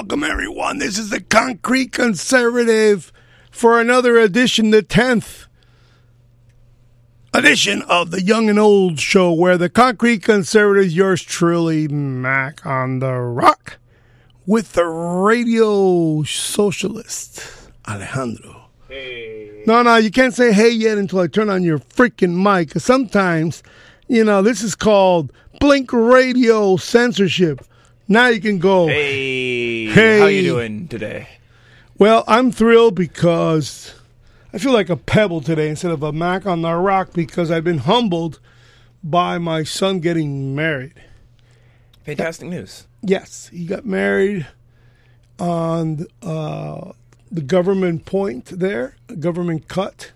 Welcome, everyone. This is the Concrete Conservative for another edition, the 10th edition of the Young and Old Show, where the Concrete Conservative, yours truly, Mac on the Rock, with the radio socialist, Alejandro. Hey. No, no, you can't say hey yet until I turn on your freaking mic. 'cause sometimes, you know, this is called Blink Radio censorship. Now you can go. Hey. Hey. How you doing today? Well, I'm thrilled because I feel like a pebble today instead of a Mac on the rock because I've been humbled by my son getting married. Fantastic news. Yes, he got married on uh, the government point there, government cut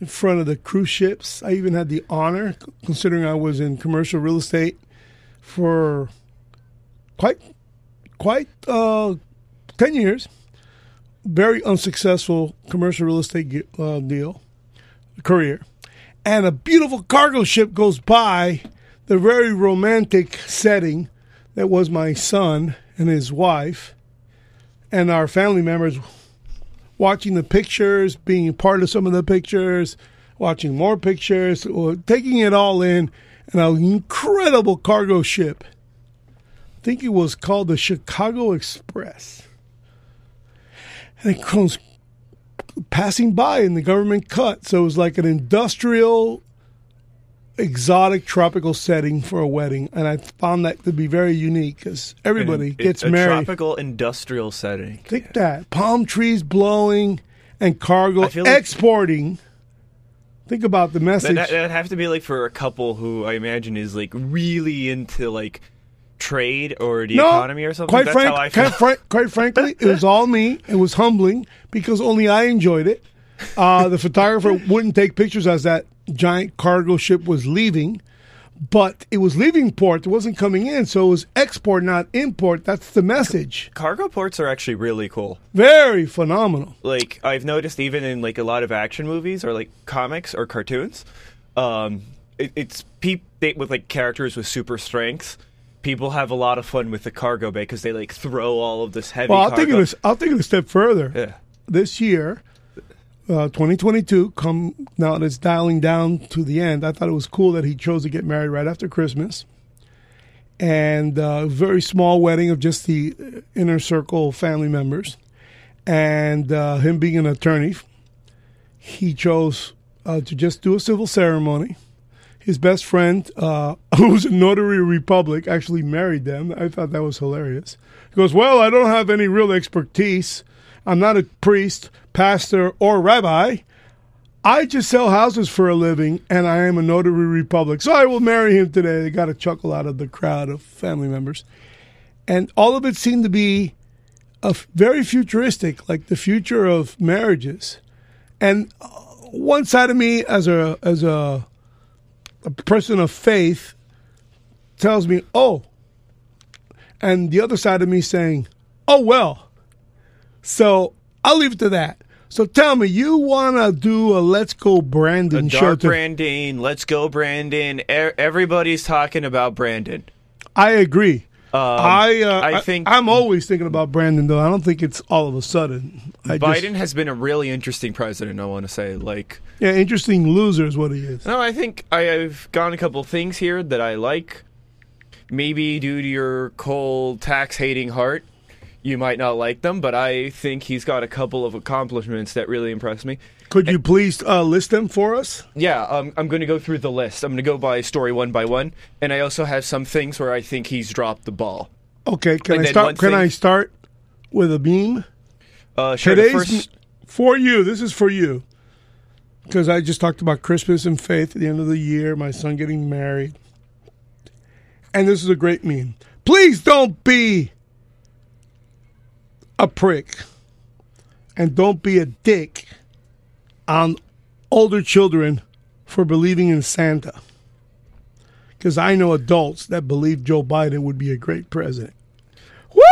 in front of the cruise ships. I even had the honor, considering I was in commercial real estate for quite quite uh, ten years. Very unsuccessful commercial real estate uh, deal career, and a beautiful cargo ship goes by. The very romantic setting that was my son and his wife and our family members watching the pictures, being part of some of the pictures, watching more pictures, or taking it all in, and an incredible cargo ship. I think it was called the Chicago Express. And it comes passing by in the government cut. So it was like an industrial, exotic, tropical setting for a wedding. And I found that to be very unique because everybody And gets a married. tropical industrial setting. Think that. Palm trees blowing and cargo feel like- exporting. Think about the message. that, that'd have to be like for a couple who I imagine is like really into like trade or the economy or something. Quite, That's frank, how I feel. quite, frank, quite frankly, it was all me. It was humbling because only I enjoyed it. Uh, the photographer wouldn't take pictures as that giant cargo ship was leaving, but it was leaving port. It wasn't coming in, so it was export, not import. That's the message. Cargo ports are actually really cool. Very phenomenal. Like I've noticed even in like a lot of action movies or like comics or cartoons, um, it, it's peop they, with like characters with super strength. People have a lot of fun with the cargo bay because they like throw all of this heavy. Well, I'll cargo. take it. A, I'll take it a step further. Yeah. this year, uh, 2022, come now that it's dialing down to the end. I thought it was cool that he chose to get married right after Christmas, and uh, very small wedding of just the inner circle family members, and uh, him being an attorney, he chose uh, to just do a civil ceremony. His best friend, uh, who's a notary republic, actually married them. I thought that was hilarious. He goes, Well, I don't have any real expertise. I'm not a priest, pastor, or rabbi. I just sell houses for a living, and I am a notary republic. So I will marry him today. They got a chuckle out of the crowd of family members. And all of it seemed to be very futuristic, like the future of marriages. And uh, one side of me, as a as a, a person of faith, tells me, "Oh," and the other side of me saying, "Oh well." So I'll leave it to that. So tell me, you want to do a Let's Go Brandon A show? dark to- Brandon, let's go Brandon. E- everybody's talking about Brandon. I agree. Um, I uh, I I think I'm always thinking about Brandon, though. I don't think it's all of a sudden. I Biden just, has been a really interesting president. I want to say, like, yeah, interesting loser is what he is. no, I think I have gone a couple things here that I like. Maybe due to your cold, tax-hating heart, you might not like them, but I think he's got a couple of accomplishments that really impress me. Could you please uh, list them for us? Yeah, um, I'm going to go through the list. I'm going to go by story one by one, and I also have some things where I think he's dropped the ball. Okay, can And I start? Can thing- I start with a beam? Uh, sure, Today's first, for you. This is for you because I just talked about Christmas and faith at the end of the year. My son getting married, and this is a great meme. Please don't be a prick, and don't be a dick on older children for believing in Santa. Because I know adults that believe Joe Biden would be a great president. Woo!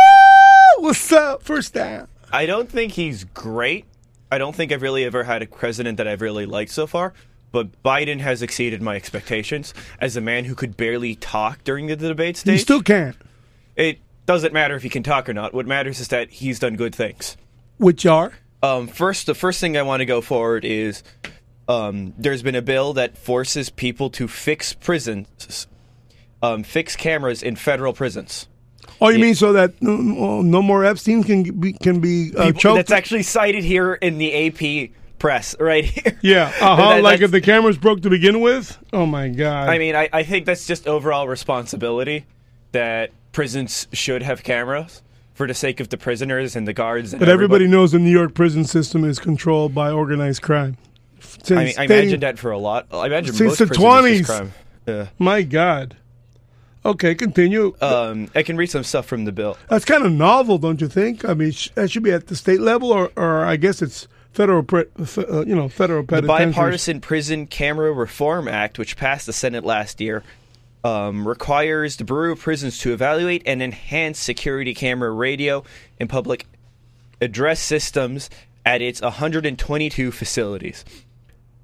What's up? First down. I don't think he's great. I don't think I've really ever had a president that I've really liked so far. But Biden has exceeded my expectations as a man who could barely talk during the debate You stage. still can't. it doesn't matter if he can talk or not. What matters is that he's done good things. Which are? Um, first, the first thing I want to go forward is um, there's been a bill that forces people to fix prisons, um, fix cameras in federal prisons. Oh, you mean so that no, no more Epstein can be can be uh, People- choked? that's actually cited here in the AP press right here. yeah, uh huh. That- like if the cameras broke to begin with. Oh my god. I mean, I, I think that's just overall responsibility that prisons should have cameras for the sake of the prisoners and the guards. And but everybody everybody- knows the New York prison system is controlled by organized crime. Since I mean, I dating- imagine that for a lot. I imagine Since most the prisons is 20s. crime. Yeah. My God. Okay, continue. Um, I can read some stuff from the bill. That's kind of novel, don't you think? I mean, sh- that should be at the state level, or, or I guess it's federal, uh, you know, federal The. Bipartisan Prison Camera Reform Act, which passed the Senate last year, um, requires the Bureau of Prisons to evaluate and enhance security camera radio and public address systems at its 122 facilities.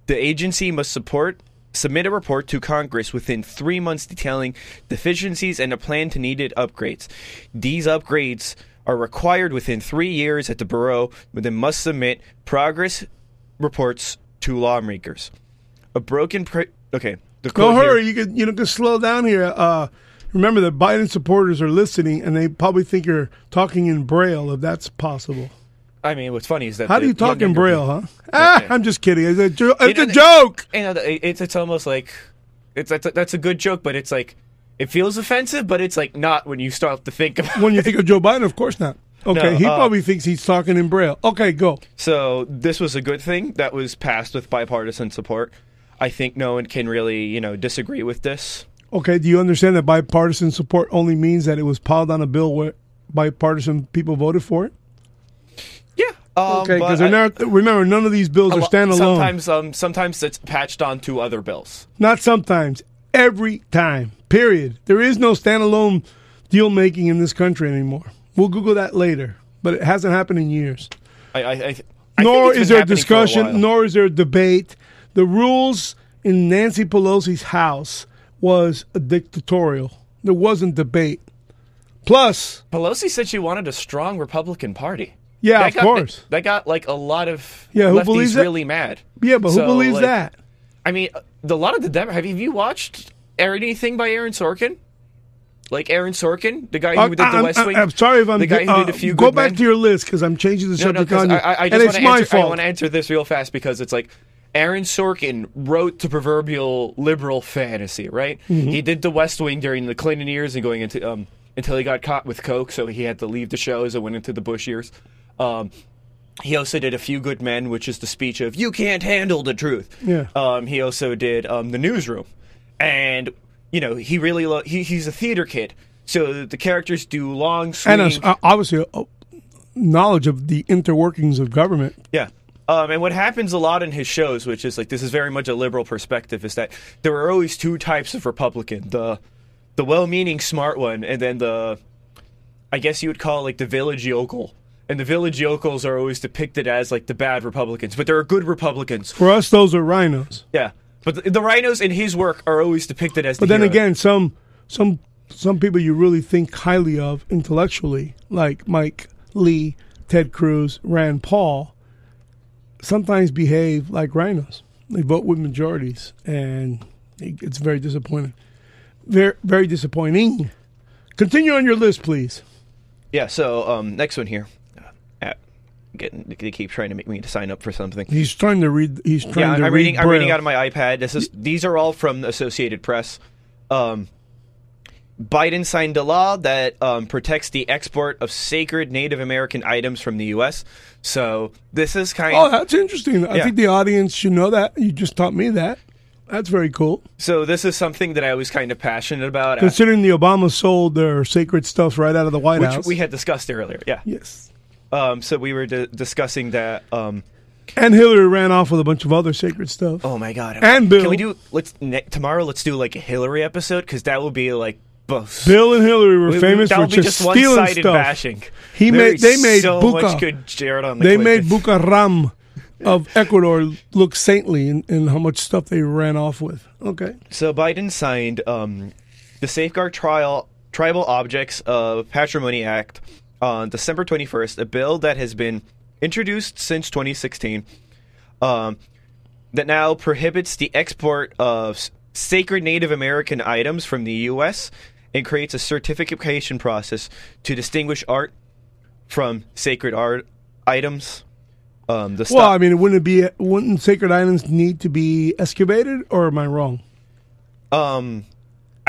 The agency must support submit a report to Congress within three months detailing deficiencies and a plan to needed upgrades. These upgrades are required within three years at the Bureau, but then must submit progress reports to lawmakers. A broken okay. The Go quote here- hurry. You can you know, could slow down here. Uh, remember that Biden supporters are listening, and they probably think you're talking in Braille, if that's possible. I mean, what's funny is that How do you talk in Braille, people- huh? Ah. I'm just kidding. It's a, jo- it's You a joke. You know, it's it's almost like it's that's a, that's a good joke, but it's like it feels offensive, but it's like not when you start to think about. When you think of Joe Biden, of course not. Okay, No, he uh, probably thinks he's talking in Braille. Okay, go. So this was a good thing that was passed with bipartisan support. I think no one can really, you know, disagree with this. Okay, do you understand that bipartisan support only means that it was piled on a bill where bipartisan people voted for it? Yeah. Um, Okay, because they're I- not. Remember, none of these bills are standalone. Sometimes, um, sometimes it's patched onto other bills. Not sometimes. Every time. Period. There is no standalone deal making in this country anymore. We'll Google that later, but it hasn't happened in years. I, I, I, I think nor it's is been there a discussion, while. nor is there debate. The rules in Nancy Pelosi's house was dictatorial. There wasn't debate. Plus, Pelosi said she wanted a strong Republican Party. yeah, That of got, course. That got like a lot of Yeah, who believes that? really mad. Yeah, but who So, believes like, that? I mean, a lot of the Dem- have you, watched anything by Aaron Sorkin? Like Aaron Sorkin, the guy who Uh, did the I'm, West Wing. I'm sorry if I'm the guy who uh, did a few go back men. to your list because I'm changing the No, no, subject 'cause on I, I, I and it's want my answer, I want to answer this real fast because it's like Aaron Sorkin wrote the proverbial liberal fantasy, right? Mm-hmm. He did the West Wing during the Clinton years and going into um until he got caught with coke, so he had to leave the shows and went into the Bush years. Um, he also did a few good men, which is the speech of "You can't handle the truth." Yeah. Um, he also did um, the newsroom, and you know he really lo- he, he's a theater kid, so the characters do long and uh, obviously, uh, knowledge of the interworkings of government. Yeah. Um, and what happens a lot in his shows, which is like this is very much a liberal perspective, is that there are always two types of Republican: the the well-meaning smart one, and then the I guess you would call it like the village yokel. And the village yokels are always depicted as like the bad Republicans, but there are good Republicans. For us, those are rhinos. Yeah, but the, the rhinos in his work are always depicted as. The But then hero. again, some some some people you really think highly of intellectually, like Mike Lee, Ted Cruz, Rand Paul, sometimes behave like rhinos. They vote with majorities, and it's very disappointing. Very very disappointing. Continue on your list, please. yeah. So um, next one here. Uh, at- Getting, they keep trying to make me to sign up for something. He's trying to read. He's trying yeah, to I'm read. reading. I'm reading out of my iPad. This is these are all from the Associated Press. Um, Biden signed a law that um, protects the export of sacred Native American items from the U.S. So this is kind. Of. Oh, that's interesting. I Yeah. think the audience should know that. You just taught me that. That's very cool. so this is something that I was kind of passionate about, Considering the Obama sold their sacred stuff right out of the White which House. we had discussed earlier. Yeah. yes. Um, so we were di- discussing that. Um, And Hillary ran off with a bunch of other sacred stuff. oh my god! And Bill. Can we do? Let's ne- tomorrow. Let's do like a Hillary episode because that will be like both. Bill and Hillary were We- famous for just, just stealing stuff. bashing. He There made. They made so Buca. much good Jared on the They made. Bucaram of Ecuador look saintly in, in how much stuff they ran off with. Okay. So Biden signed um, the Safeguard Trial Tribal Objects of Patrimony Act on December 21st, a bill that has been introduced since 2016 um, that now prohibits the export of sacred Native American items from the U.S. and creates a certification process to distinguish art from sacred art items. Um, the Well, I mean, wouldn't it be? Wouldn't sacred items need to be excavated, or am I wrong? um,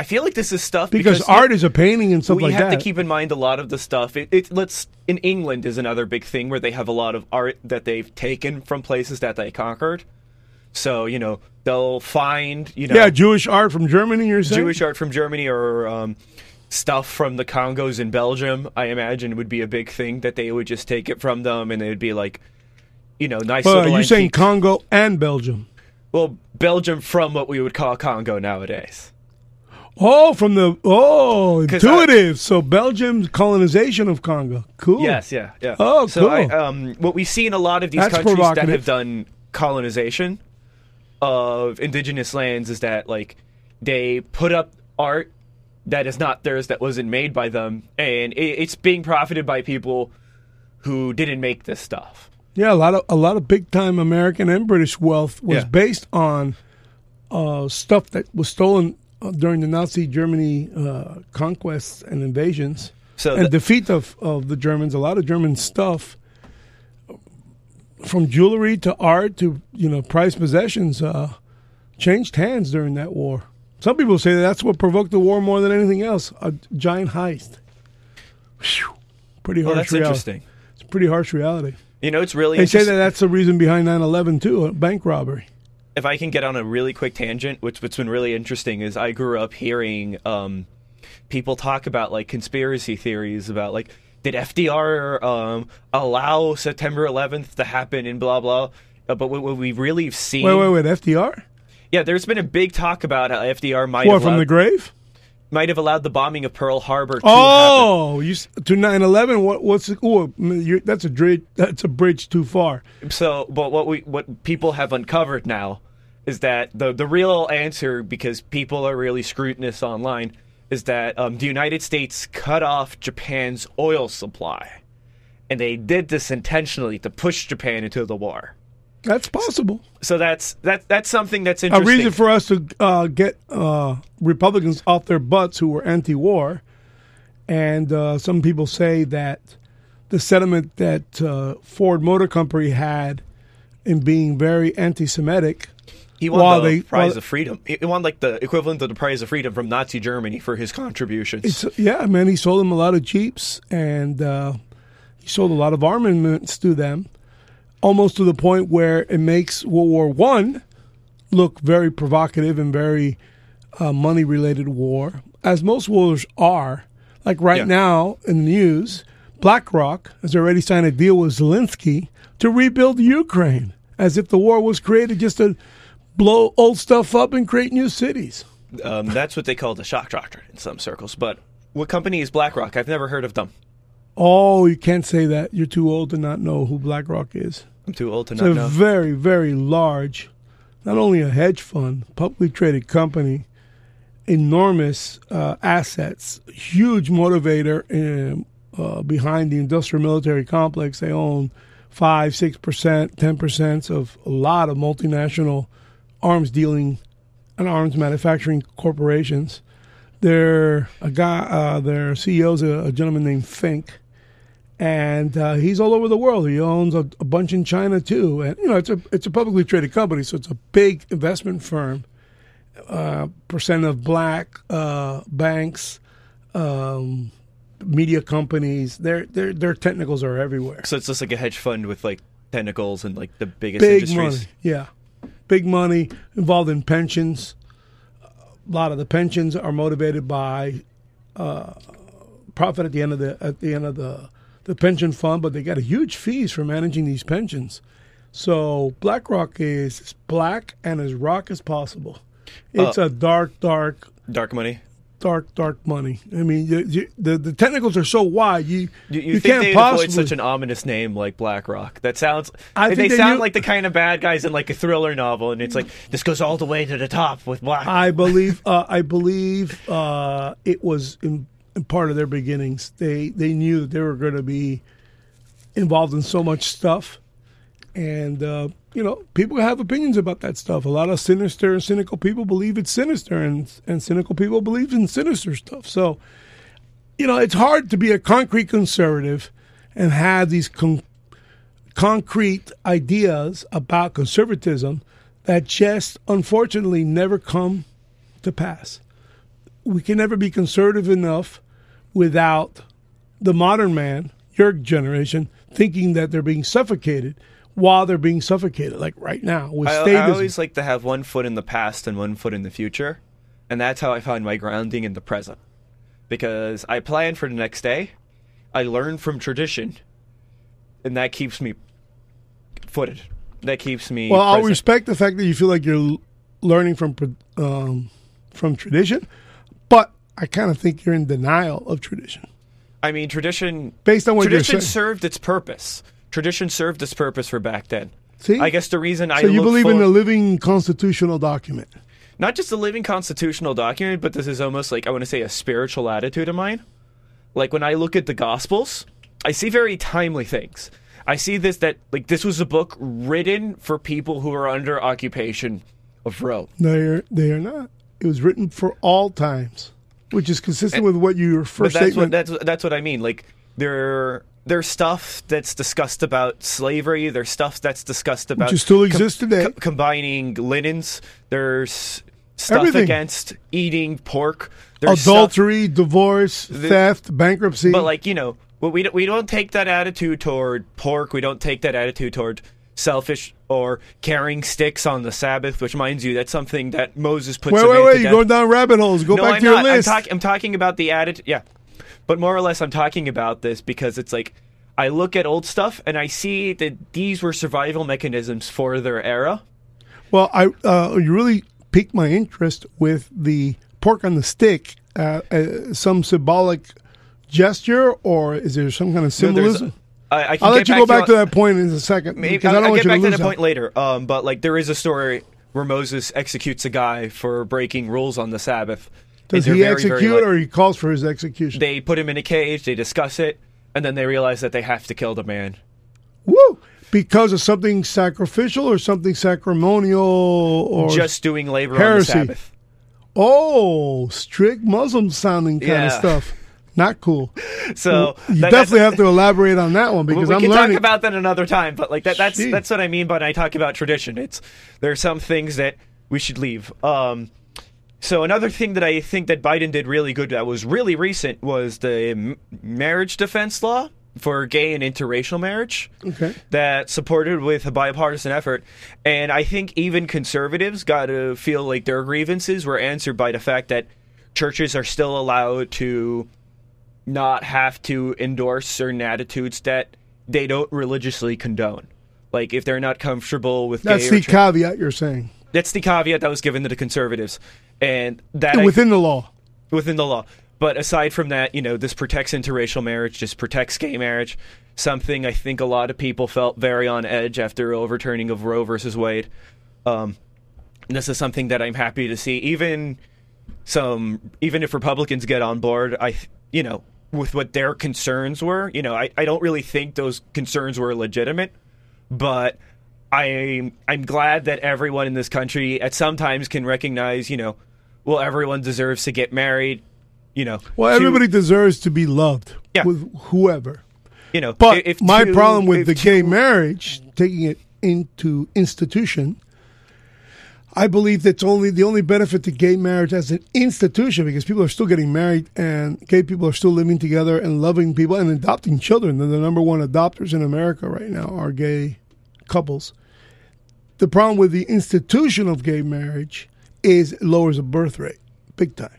I feel like this is stuff Because, because, art is a painting and stuff we have to keep in mind a lot of the stuff. It, it let's in England is another big thing where they have a lot of art that they've taken from places that they conquered. So you know they'll find you know yeah, Jewish art from Germany. You're saying Jewish art from Germany or um, stuff from the Congos in Belgium. I imagine would be a big thing that they would just take it from them and it would be like, you know, nice. Little you're saying Congo and Belgium. well, Belgium from what we would call Congo nowadays. Oh, from the oh 'Cause I- intuitive. so Belgium's colonization of Congo. Cool. Yes, yeah, yeah. Oh, so I, cool. um, what we see in a lot of these That's countries that have done colonization of indigenous lands is that like they put up art that is not theirs, that wasn't made by them, and it, it's being profited by people who didn't make this stuff. Yeah, a lot of a lot of big time American and British wealth was Yeah. based on uh, stuff that was stolen uh, during the Nazi Germany uh, conquests and invasions So and the- defeat of, of the Germans. A lot of German stuff, from jewelry to art to you know prized possessions, uh, changed hands during that war. Some people say that that's what provoked the war more than anything else. A giant heist. Phew. Pretty well, harsh that's reality. interesting. It's a pretty harsh reality. You know, it's really They say that that's the reason behind 9/11 too, a bank robbery. if I can get on a really quick tangent, which what's been really interesting is I grew up hearing um, people talk about like conspiracy theories about like did FDR um, allow September 11th to happen and blah blah. Uh, but what, what we've really seen, Wait, wait, wait, FDR? yeah, there's been a big talk about how FDR might What have from allowed, the grave? might have allowed the bombing of Pearl Harbor to happen. Oh, you s- to 9/11. What? What's? the- that's a bridge. That's a bridge too far. So, but what we what people have uncovered now is that the the real answer, because people are really scrutinous online, is that um, the United States cut off Japan's oil supply, and they did this intentionally to push Japan into the war. That's possible. So that's that that's something that's interesting. A reason for us to uh, get uh, Republicans off their butts who were anti-war, and uh, some people say that the sentiment that uh, Ford Motor Company had in being very anti-Semitic he won while the they- Prize of Freedom. He won like the equivalent of the Prize of Freedom from Nazi Germany for his contributions. It's, yeah, man, he sold them a lot of Jeeps and uh, he sold a lot of armaments to them, almost to the point where it makes World War One look very provocative and very uh, money-related war, as most wars are. Like right Yeah. now in the news, BlackRock has already signed a deal with Zelensky to rebuild Ukraine, as if the war was created just to blow old stuff up and create new cities. um, that's what they call the shock doctrine in some circles. But what company is BlackRock? I've never heard of them. Oh, you can't say that. You're too old to not know who BlackRock is. I'm too old to It's not a know. very, very large, not only a hedge fund, publicly traded company, enormous uh, assets, huge motivator in, uh, behind the industrial military complex. They own five, six percent, ten percent of a lot of multinational arms dealing and arms manufacturing corporations. Their a guy, uh, their CEO's a, a gentleman named Fink, and uh, he's all over the world. He owns a, a bunch in China too, and you know it's a it's a publicly traded company, so it's a big investment firm. Uh, percent of black uh, banks, um, media companies, their their their technicals are everywhere. So it's just like a hedge fund with like tentacles and like the biggest Big industries. money, yeah, big money involved in pensions. A lot of the pensions are motivated by uh, profit at the end of the at the end of the the pension fund, but they got a huge fees for managing these pensions. So BlackRock is as black and as rock as possible. It's Uh, a dark, dark, Dark money. Dark, dark money. I mean, you, you, the the technicals are so wide. You You, you, think can't they'd possibly. avoid such an ominous name like BlackRock? That sounds. I they think they sound knew- like the kind of bad guys in like a thriller novel, and it's like this goes all the way to the top with Black. I believe uh, I believe uh, it was em- part of their beginnings. They they knew that they were going to be involved in so much stuff, and uh, you know, people have opinions about that stuff. A lot of sinister and cynical people believe it's sinister, and and cynical people believe in sinister stuff. So, you know, it's hard to be a concrete conservative and have these con- concrete ideas about conservatism that just unfortunately never come to pass. We can never be conservative enough without the modern man, your generation, thinking that they're being suffocated while they're being suffocated, like right now with I. I always like to have one foot in the past and one foot in the future, and that's how I find my grounding in the present. Because I plan for the next day, I learn from tradition, and that keeps me footed. That keeps me. well, I'll respect the fact that you feel like you're learning from um, from tradition, but I kind of think you're in denial of tradition I mean, tradition. based on what tradition served its purpose. Tradition served its purpose for back then. See, I guess the reason I so you believe in for- a living constitutional document. not just a living constitutional document, but this is almost like I want to say a spiritual attitude of mine. Like when I look at the Gospels, I see very timely things. I see this that like this was a book written for people who are under occupation of Rome. They're they are not. It was written for all times, which is consistent with what your But first that's statement. what that's that's what I mean. Like there there's stuff that's discussed about slavery. There's stuff that's discussed about Which still exists today. co- combining linens. There's stuff Everything. against eating pork. There's stuff- Adultery, divorce, theft, bankruptcy. But like you know, we don't, we don't take that attitude toward pork. We don't take that attitude toward selfish or carrying sticks on the Sabbath. Which, minds you, that's something that Moses puts. wait, wait, wait! You're going down rabbit holes. Go no, back I'm to your list. I'm, talk- I'm talking about the attitude. Yeah, but more or less, I'm talking about this because it's like I look at old stuff and I see that these were survival mechanisms for their era. well, I uh, you really piqued my interest with the pork on the stick. Uh, uh, some symbolic gesture, or is there some kind of No, symbolism? I, I can I'll let you back go back to that point in a second Maybe, because I'll, I don't I'll want get back to that point later. Um, but like there is a story where Moses executes a guy for breaking rules on the Sabbath. Does he very, very execute, like- or he calls for his execution? they put him in a cage, they discuss it, and then they realize that they have to kill the man. Woo! Because of something sacrificial or something sacramental or Just doing labor heresy. on the Sabbath. oh, strict Muslim sounding kind of stuff. Not cool. So You that- definitely have to elaborate on that one because we I'm can learning. talk about that another time, but like that, that's Gee. that's what I mean when I talk about tradition. It's there are some things that we should leave. Um, so another thing that I think that Biden did really good that was really recent was the m- marriage defense law for gay and interracial marriage. okay. that supported with a bipartisan effort. And I think even conservatives got to feel like their grievances were answered by the fact that churches are still allowed to not have to endorse certain attitudes that they don't religiously condone. Like if they're not comfortable with That's the tra- caveat you're saying that's the caveat that was given to the conservatives, and that I- within the law. within the law. But aside from that, you know, this protects interracial marriage, just protects gay marriage. Something I think a lot of people felt very on edge after overturning of Roe versus Wade. Um, this is something that I'm happy to see. Even some, even if Republicans get on board, I, you know, with what their concerns were, you know, I, I don't really think those concerns were legitimate, but I'm I'm glad that everyone in this country at some times can recognize, you know, well, everyone deserves to get married, you know. Well, to- everybody deserves to be loved Yeah. with whoever. you know. But if my two- problem with the two- gay marriage, taking it into institution, I believe that's only the only benefit to gay marriage as an institution because people are still getting married and gay people are still living together and loving people and adopting children. They're the number one adopters in America right now are gay couples. The problem with the institution of gay marriage is lowers the birth rate big time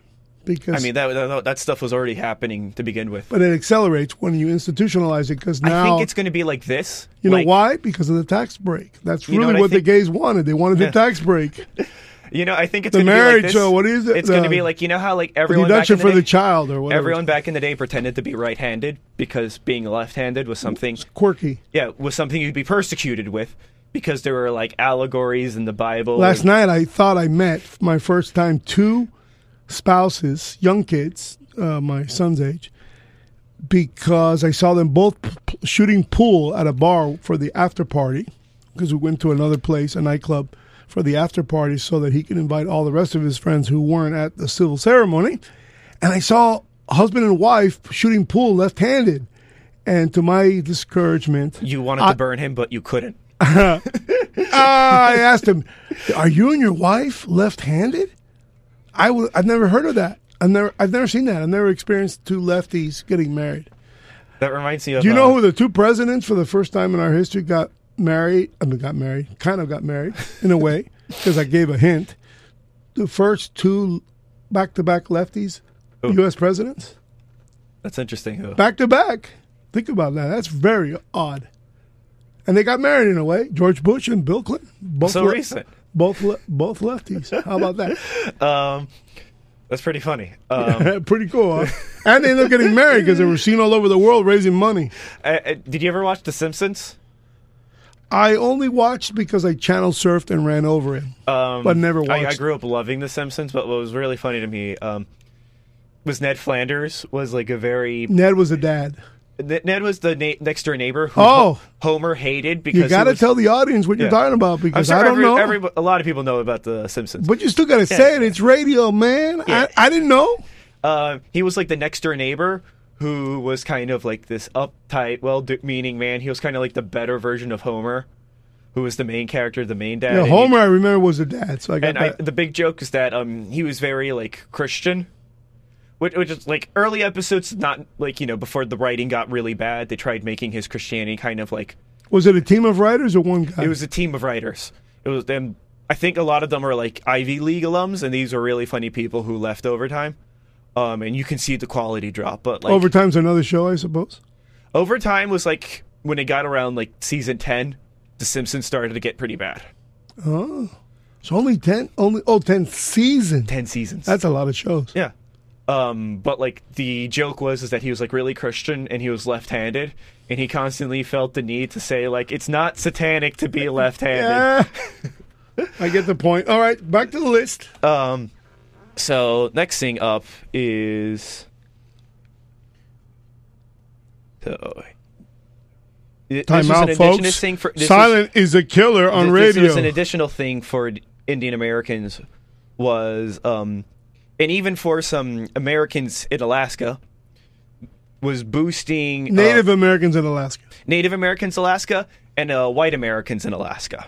because I mean, that, that that stuff was already happening to begin with. but it accelerates when you institutionalize it because now I think it's going to be like this. You know why? Because of the tax break. That's You know really what what, the gays wanted. They wanted the tax break, You know, I think it's the marriage. Be like this. uh, what is it? It's going to Uh, be like you know how like the everyone back deduction in the for day, the child or whatever. everyone back in the day pretended to be right-handed because being left-handed was something. quirky. Yeah, was something you'd be persecuted with because there were like allegories in the Bible. Last and- night, I thought I met my first time two spouses, young kids, uh, my son's age, because I saw them both p- shooting pool at a bar for the after party. Because we went to another place, a nightclub, for the after party, so that he could invite all the rest of his friends who weren't at the civil ceremony. And I saw husband and wife shooting pool left-handed, and to my discouragement, You wanted I- to burn him, but you couldn't. Ah, I asked him, "Are you and your wife left-handed?" I w- I've never heard of that. I've never I've never seen that. I've never experienced two lefties getting married. That reminds me of. Do you uh, know who the two presidents for the first time in our history got married? I mean, got married, kind of got married in a way, because I gave a hint. The first two back-to-back lefties, U.S. presidents, That's interesting. Back to back. Think about that. That's very odd. And they got married in a way. George Bush and Bill Clinton, both So le- recent. both le- both lefties. How about that? Um, that's pretty funny. Um, Pretty cool. Huh? And they ended up getting married because they were seen all over the world raising money. uh, uh, did you ever watch The Simpsons? I only watched because I channel surfed and ran over it, Um, but never I, I grew up loving The Simpsons, but what was really funny to me um, was Ned Flanders was like a very Ned was a dad. Ned was the na- next door neighbor who Oh. Homer hated because You got to tell the audience what you're Yeah. talking about because I don't every, know. every- a lot of people know about The Simpsons. but you still got to say it. It's radio, man. Yeah. I, I didn't know. Uh, he was like the next door neighbor who was kind of like this uptight, well-meaning man. He was kind of like the better version of Homer, who was the main character, the main dad. Yeah, and he- Homer, I remember, was a dad. So I got and I, the big joke is that um he was very like Christian, which, which is like early episodes, not like you know before the writing got really bad. They tried making his Christianity kind of like was it a team of writers or one guy? it was a team of writers. It was them. I think a lot of them are like Ivy League alums, and these are really funny people who left overtime. Um, and you can see the quality drop, but like Overtime's another show, I suppose. overtime was like when it got around like season ten, The Simpsons started to get pretty bad. Oh, so only ten, only oh, 10 seasons. Ten seasons. That's a lot of shows. Yeah. Um, but like the joke was is that he was like really Christian and he was left-handed and he constantly felt the need to say like it's not satanic to be left-handed. Yeah. I get the point. All right, back to the list. Um, so next thing up is so this Time was out, an folks. thing for this was- Silent is a killer on this, radio. This was an additional thing for Indian Americans was, um, and even for some Americans in Alaska, was boosting uh, Native Americans in Alaska. Native Americans in Alaska and uh, white Americans in Alaska.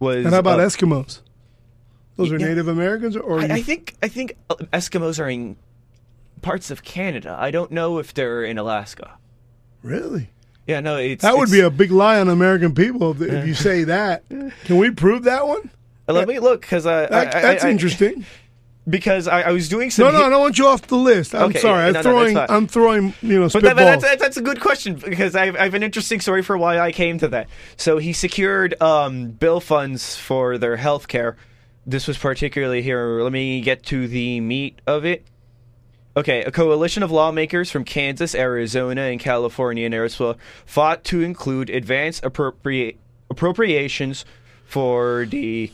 Was And how about uh, Eskimos? Those are yeah. Native Americans, or I, I think I think uh, Eskimos are in parts of Canada. I don't know if they're in Alaska. really? Yeah, no, it's That would it's- be a big lie on American people if, if you say that. Can we prove that one? Uh, Let me look because I, That, I- I- that's I- interesting. Because I, I was doing some. No, no, hit- I don't want you off the list. I'm Okay, sorry. I'm no, no, throwing. fine. I'm throwing. You know, But, that, but that's, that's a good question because I have, I have an interesting story for why I came to that. So he secured um, bill funds for their health care. This was particularly here. Let me get to the meat of it. Okay, a coalition of lawmakers from Kansas, Arizona, and California and Arizona fought to include advanced appropria- appropriations for the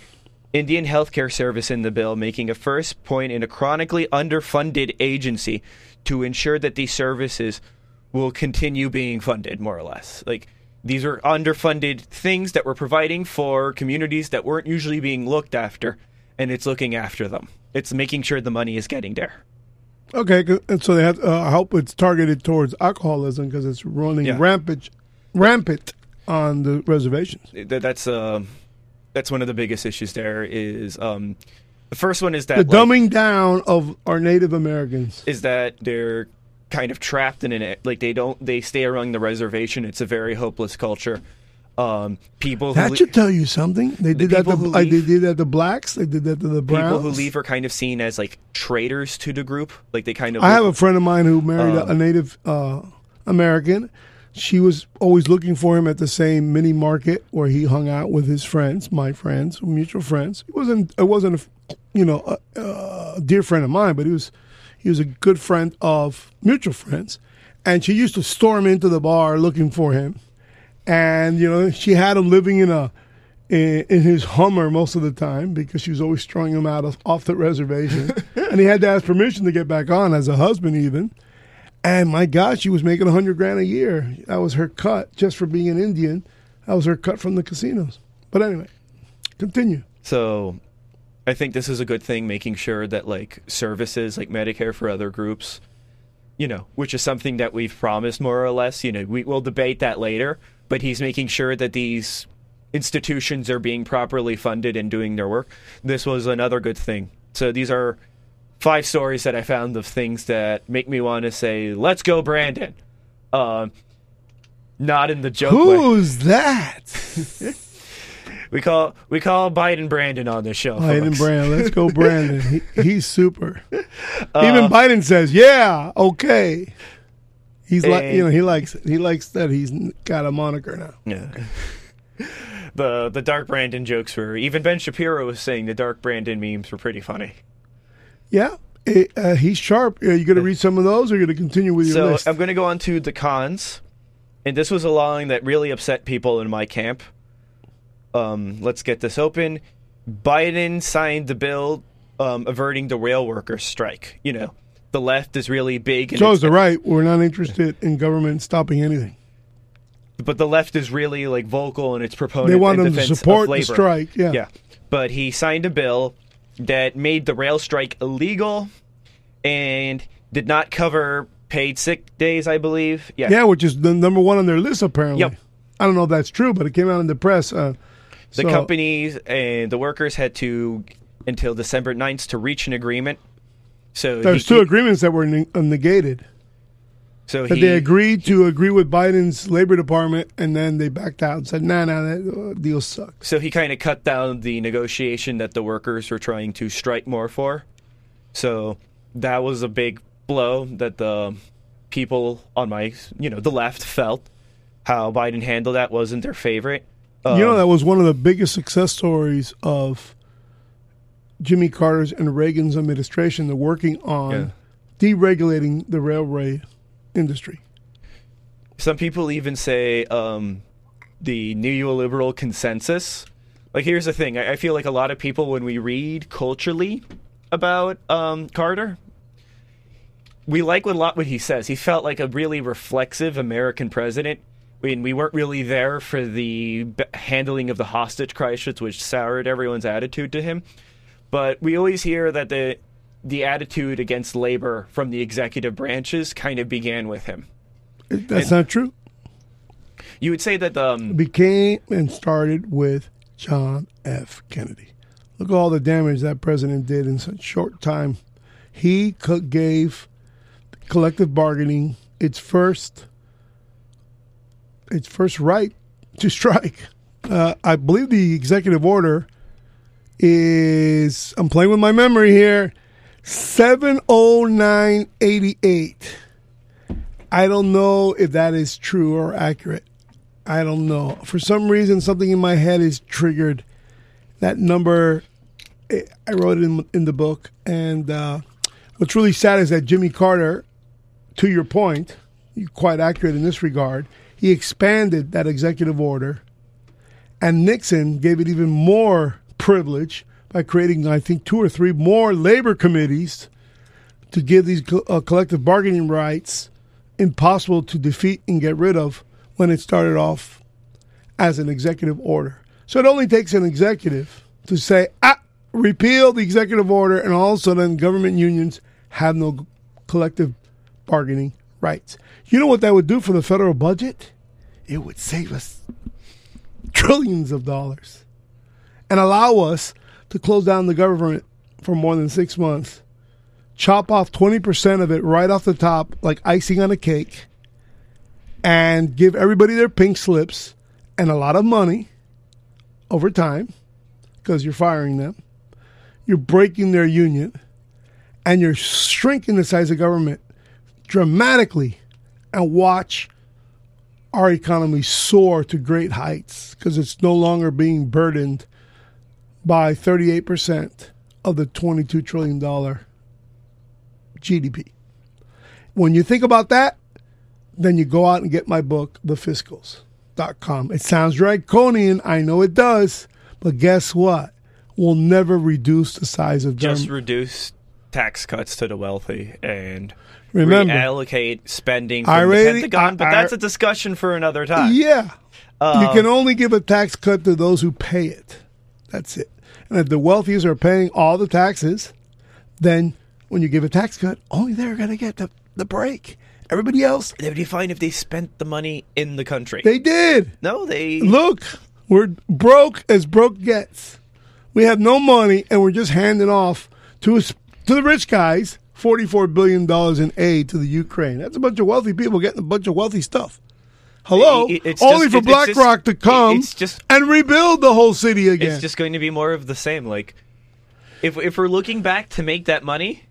Indian healthcare service in the bill, making a first point in a chronically underfunded agency to ensure that these services will continue being funded, more or less. Like these are underfunded things that we're providing for communities that weren't usually being looked after, and it's looking after them. It's making sure the money is getting there. Okay, and so they have. Uh, I hope it's targeted towards alcoholism because it's running Yeah. rampant, rampant on the reservations. Th- That's um, that's one of the biggest issues. There is um, the first one is that The like, dumbing down of our Native Americans. is that they're kind of trapped in it. Like they don't they stay around the reservation. It's a very hopeless culture. Um, people who That le- should tell you something. They did that. To, uh, they did that to blacks. They did that to the browns. people who leave are kind of seen as like traitors to the group. Like they kind of I have a friend of mine who married a, Um, a Native uh, American. She was always looking for him at the same mini market where he hung out with his friends, my friends, mutual friends. He wasn't. It wasn't a, you know, a, a dear friend of mine, but he was. He was a good friend of mutual friends, and she used to storm into the bar looking for him, and you know she had him living in a in, in his Hummer most of the time because she was always throwing him out of, off the reservation, and he had to ask permission to get back on as a husband even. And my God, she was making a hundred grand a year. That was her cut just for being an Indian. That was her cut from the casinos. But anyway, continue. So I think this is a good thing, making sure that like services like Medicare for other groups, you know, which is something that we've promised more or less. You know, we will debate that later, but he's making sure that these institutions are being properly funded and doing their work. This was another good thing. So these are five stories that I found of things that make me want to say, "Let's go, Brandon." Um, not in the joke way. Who's that? We call we call Biden Brandon on the show. Biden folks. Brandon. Let's go, Brandon. He, he's super. Uh, Even Biden says, "Yeah, okay." He's like, you know, he likes. He likes that he's got a moniker now. Yeah. the the Dark Brandon jokes were even Ben Shapiro was saying the Dark Brandon memes were pretty funny. Yeah, eh, uh, he's sharp. Are you going to read some of those, or are you going to continue with your So list? I'm going to go on to the cons, and this was a line that really upset people in my camp. Um, let's get this open. Biden signed the bill um, averting the rail workers strike. You know, the left is really big, and so is the right. We're not interested in government stopping anything. but the left is really like vocal in its proponent. They want them to support the strike. Yeah. Yeah. But he signed a bill that made the rail strike illegal and did not cover paid sick days, I believe. Yeah. Yeah, which is the number one on their list apparently. Yep. I don't know if that's true, but it came out in the press. Uh, The so- companies and the workers had to until December 9th to reach an agreement. So There's he, two agreements that were ne- uh, negated. So he they agreed to agree with Biden's Labor Department, and then they backed out and said, "Nah, nah, that uh, deal sucks." so he kind of cut down the negotiation that the workers were trying to strike more for. So that was a big blow that the people on my, you know, the left felt. How Biden handled that wasn't their favorite. Um, you know, that was one of the biggest success stories of Jimmy Carter's and Reagan's administration. They're working on Yeah. deregulating the railway industry. Some people even say um, the neoliberal consensus. Like, here's the thing: I, I feel like a lot of people, when we read culturally about um, Carter, we like a lot what he says. He felt like a really reflexive American president. When we weren't really there for the handling of the hostage crisis, which soured everyone's attitude to him. But we always hear that the the attitude against labor from the executive branches kind of began with him. That's not true. You would say that um, Became and started with John F. Kennedy. Look at all the damage that president did in such short time. He co- gave collective bargaining its first its first right to strike. Uh, I believe the executive order is I'm playing with my memory here. 70988. I don't know if that is true or accurate. I don't know. For some reason, something in my head is triggered. That number, eh, I wrote it in, in the book. And uh, what's really sad is that Jimmy Carter, to your point, you're quite accurate in this regard, he expanded that executive order. And Nixon gave it even more privilege by creating, I think, two or three more labor committees to give these uh, collective bargaining rights impossible to defeat and get rid of when it started off as an executive order. So it only takes an executive to say, ah, repeal the executive order, and all of a sudden government unions have no collective bargaining rights. You know what that would do for the federal budget? It would save us trillions of dollars and allow us to close down the government for more than six months chop off 20% of it right off the top, like icing on a cake, and give everybody their pink slips and a lot of money over time because you're firing them. You're breaking their union and you're shrinking the size of government dramatically and watch our economy soar to great heights because it's no longer being burdened by 38% of the $22 trillion GDP. When you think about that, then you go out and get my book, thefiscals.com. It sounds draconian, I know it does, But guess what? We'll never reduce the size of Just government. reduce tax cuts to the wealthy and Remember. reallocate spending from already- the Pentagon. But I- that's a discussion for another time. Yeah. you Um, can only give a tax cut to those who pay it. That's it. And if the wealthiest are paying all the taxes, then when you give a tax cut, only they're going to get the, the break. Everybody else, they would be fine if they spent the money in the country. they did. no, they Look, we're broke as broke gets. We have no money, and we're just handing off to us, to the rich guys forty-four billion dollars in aid to the Ukraine. That's a bunch of wealthy people getting a bunch of wealthy stuff. Hello, It- it's only just- for it- BlackRock to it- come it's just- and rebuild the whole city again. it's just going to be more of the same. Like if if we're looking back to make that money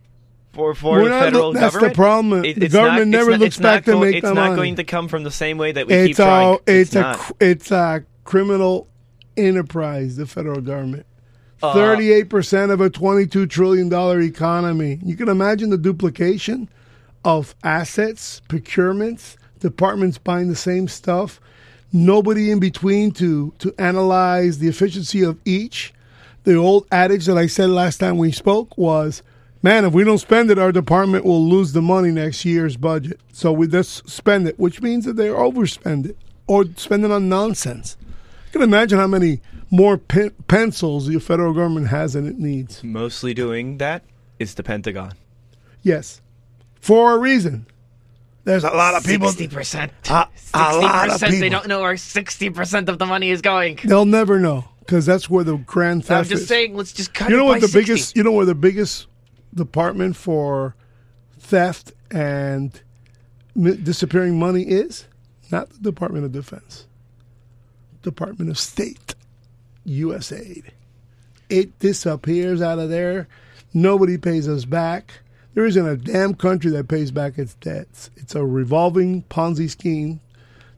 for for We're the federal look- that's the government, problem. The it's government not, never not, looks it's back to make It's not money. going to come from the same way that we keep it's trying. a it's, a it's a criminal enterprise. The federal government. Uh, Thirty-eight percent of a twenty-two trillion dollar economy. You can imagine the duplication of assets, procurements, departments buying the same stuff, nobody in between to to analyze the efficiency of each. The old adage that I said last time we spoke was, "Man, if we don't spend it, our department will lose the money next year's budget." So we just spend it, which means that they're overspend it or spend it on nonsense. You can imagine how many more pen- pencils the federal government has than it needs. mostly doing that is the Pentagon. Yes, for a reason. There's a lot of people. Sixty percent. A- lot of percent. They don't know where sixty percent of the money is going. They'll never know because that's where the grand theft. I'm just is. saying. Let's just cut you it know what the 60. biggest? You know where the biggest department for theft and disappearing money is? Not the Department of Defense. Department of State, USAID. It disappears out of there. Nobody pays us back. There isn't a damn country that pays back its debts. It's a revolving Ponzi scheme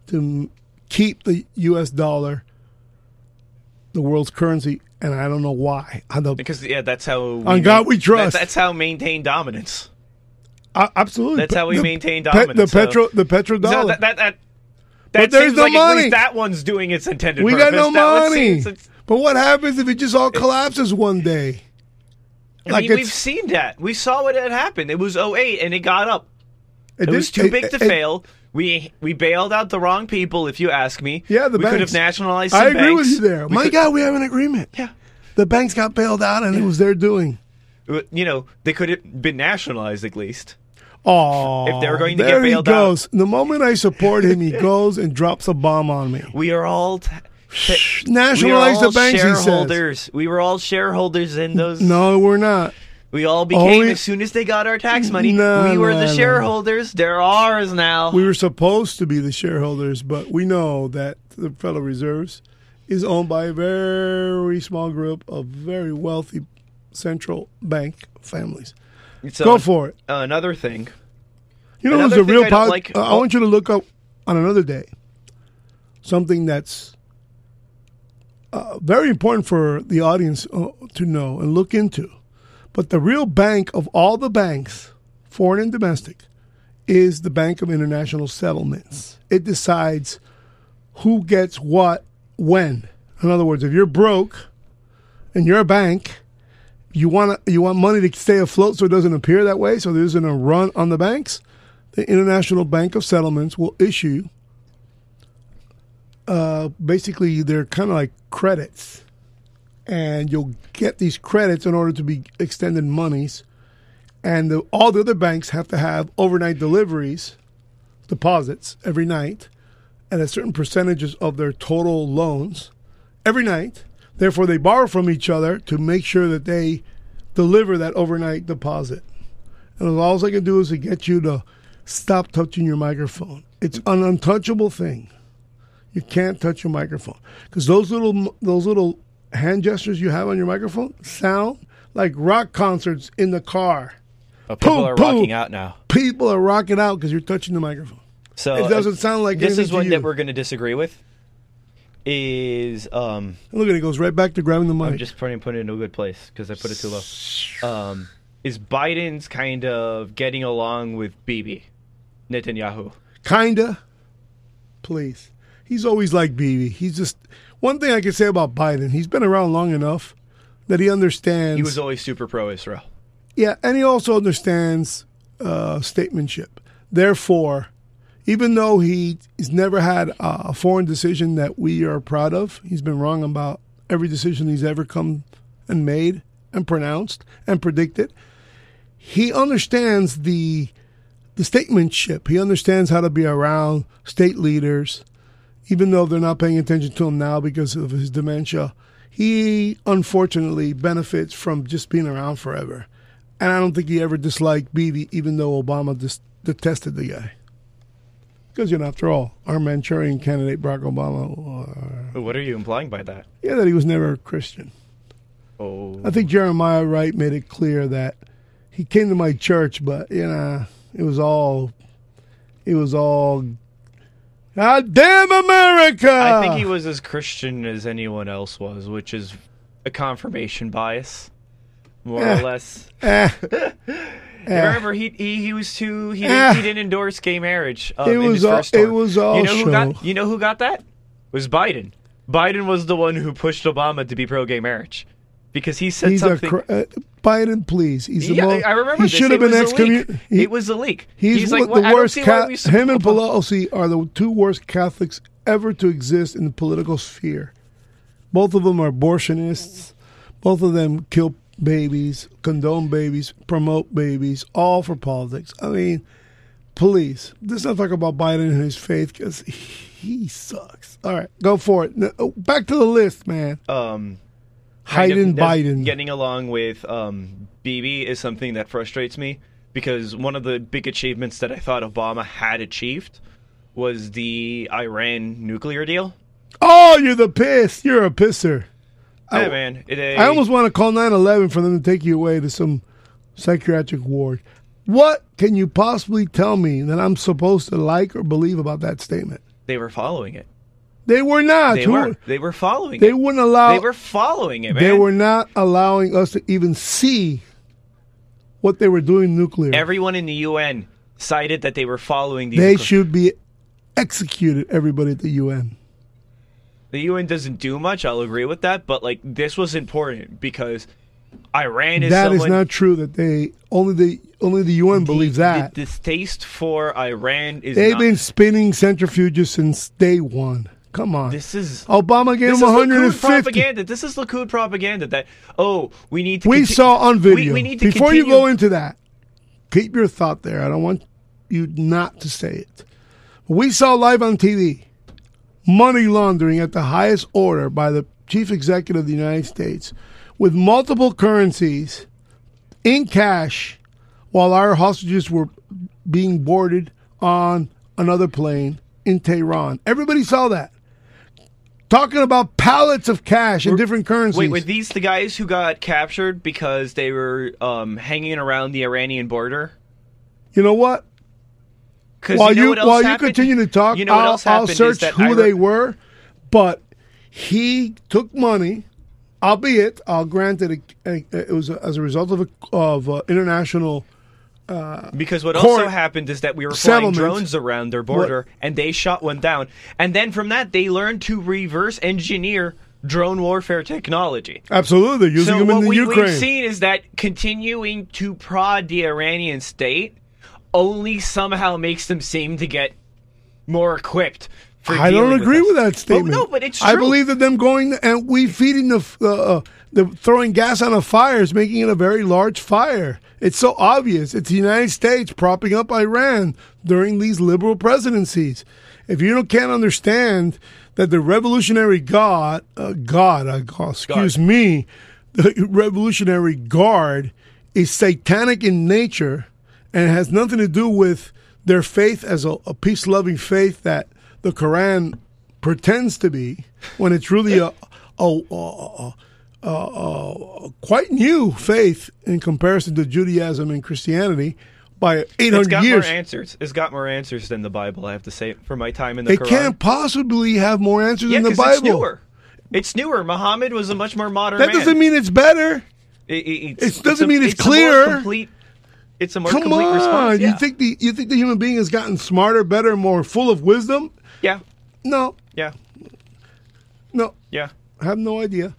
to keep the U.S. dollar the world's currency, and I don't know why. Don't, Because yeah, that's how. We On God we trust. that- that's how maintain dominance. Uh, absolutely. That's how we The- maintain pe- dominance, the so- petro, the petrodollar. So that that that, But that there's seems no like at money. least that one's doing its intended we purpose. got no That one money. seems- But what happens if it just all collapses one day? I Like mean, we've seen that. We saw what had happened. It was 08 and it got up. It, did- was too it- big to it- fail. We we bailed out the wrong people, if you ask me. Yeah, the we could banks. have nationalized. I agree banks. with you there. We My could- God, we have an agreement. Yeah. The banks got bailed out, and it was their doing. Uh, you know, they could have been nationalized at least. Oh, If they were going to there get bailed he out. goes. The moment I support him, he goes and drops a bomb on me. We are all. T- t- we Nationalize the banks, shareholders. We were all shareholders in those. No, we're not. We all became Only- as soon as they got our tax money. No, we were no, the no. shareholders. They're ours now. We were supposed to be the shareholders, but we know that the Federal Reserves is owned by a very small group of very wealthy central bank families. So, Go for it. Another thing. You know, there's a real I like- uh, I want you to look up on another day something that's uh, very important for the audience uh, to know and look into. But the real bank of all the banks, foreign and domestic, is the Bank of International Settlements. It decides who gets what when. In other words, if you're broke and you're a bank, you want you want money to stay afloat so it doesn't appear that way, so there isn't a run on the banks. The International Bank of Settlements will issue. Uh, basically, they're kind of like credits, and you'll get these credits in order to be extended monies. And the, all the other banks have to have overnight deliveries, deposits every night, at a certain percentages of their total loans every night. Therefore, they borrow from each other to make sure that they deliver that overnight deposit. And all I can do is to get you to stop touching your microphone. It's an untouchable thing. You can't touch your microphone because those little those little hand gestures you have on your microphone sound like rock concerts in the car. People are rocking out now. People are rocking out because you're touching the microphone. So It doesn't uh, sound like this is one that we're going to disagree with. Is um, Look at it, it goes right back to grabbing the mic. I'm just putting put it in a good place because I put it too low. Um, is Biden's kind of getting along with Bibi Netanyahu? Kinda. Please. He's always like BB. He's just one thing I can say about Biden. He's been around long enough that he understands. He was always super pro Israel. Yeah, and he also understands uh, statementship. Therefore, even though he, he's never had a foreign decision that we are proud of, he's been wrong about every decision he's ever come and made and pronounced and predicted. He understands the the statementship. He understands how to be around state leaders, even though they're not paying attention to him now because of his dementia. He unfortunately benefits from just being around forever. And I don't think he ever disliked Bibi, even though Obama dis- detested the guy. Because, you know, after all, our Manchurian candidate, Barack Obama, uh, What are you implying by that? yeah, that he was never a Christian. Oh, I think Jeremiah Wright made it clear that he came to my church, but, you know, it was all, it was all, God damn America! I think he was as Christian as anyone else was, which is a confirmation bias, more Eh. or less. Eh, Remember, he, he he was too he Eh. didn't, he didn't endorse gay marriage. Um, It was all, it was all You know who got you know who got that? It was Biden. Biden was the one who pushed Obama to be pro gay marriage because he said he's a, something. cr- uh, Biden, please. He's the yeah, most, I remember. He should have been a excommunicated. It was a leak. He's, like one- the worst. Ca- him and Pelosi are the two worst Catholics ever to exist in the political sphere. Both of them are abortionists. Both of them kill babies, condone babies, promote babies, all for politics. I mean, please, let's not talk about Biden and his faith because he sucks. All right, go for it. Oh, Back to the list, man. um, Hayden Biden. getting along with um, Bibi is something that frustrates me because one of the big achievements that I thought Obama had achieved was the Iran nuclear deal. Oh, you're the piss. You're a pisser. Yeah, man. It, uh, I almost want to call 911 for them to take you away to some psychiatric ward. What can you possibly tell me that I'm supposed to like or believe about that statement? they were following it. They were not. They Who- were. They were following They it. wouldn't allow. They were following it, man. they were not allowing us to even see what they were doing nuclear. Everyone in the UN cited that they were following these. they should be executed. Everybody at the UN. the UN doesn't do much. I'll agree with that, but like this was important because Iran is That is someone, not true. That they only the only the UN believes that. The distaste for Iran is They've not, been spinning centrifuges since day one. Come on. This is Obama gave this him is Likud 150. propaganda. This is Likud propaganda. That oh, we need to. We conti- saw on video. We, need to Before you go into that, keep your thought there. I don't want you not to say it. We saw live on TV money laundering at the highest order by the chief executive of the United States with multiple currencies in cash while our hostages were being boarded on another plane in Tehran. Everybody saw that. Talking about pallets of cash in different currencies. Wait, were these the guys who got captured because they were um, hanging around the Iranian border? you know what? while you, know you, what while you continue to talk, you know I'll, I'll search who they were. But he took money, albeit I'll grant that it, it was as a result of a, of uh, international. Uh, because what also happened is that we were flying settlement. drones around their border, and they shot one down. And then from that, they learned to reverse engineer drone warfare technology. Absolutely, using So them in what the we, Ukraine. we've seen is that continuing to prod the Iranian state only somehow makes them seem to get more equipped. I don't agree us. with, that statement. Well, no, but it's true. I believe that them going and we feeding the uh, uh, the throwing gas on a fire is making it a very large fire. It's so obvious. It's the United States propping up Iran during these liberal presidencies. If you don't, can't understand that the Revolutionary God, uh, God, uh, God, excuse Guard. me, the Revolutionary Guard is satanic in nature and has nothing to do with their faith as a, a peace loving faith that the Quran pretends to be when it's really a, a, a, a, quite new faith in comparison to Judaism and Christianity by It's 800 got years. more answers. It's got more answers than the Bible. I have to say, for my time in the It Quran. can't possibly have more answers yeah, than the Bible. it's newer. It's newer. Muhammad was a much more modern That doesn't mean it's better. It, it, it's, It doesn't a- mean it's more clear. complete, it's a more Come complete on, response. Yeah. you think the you think the human being has gotten smarter, better, more full of wisdom? Yeah. No, Yeah. No, Yeah. I have no idea.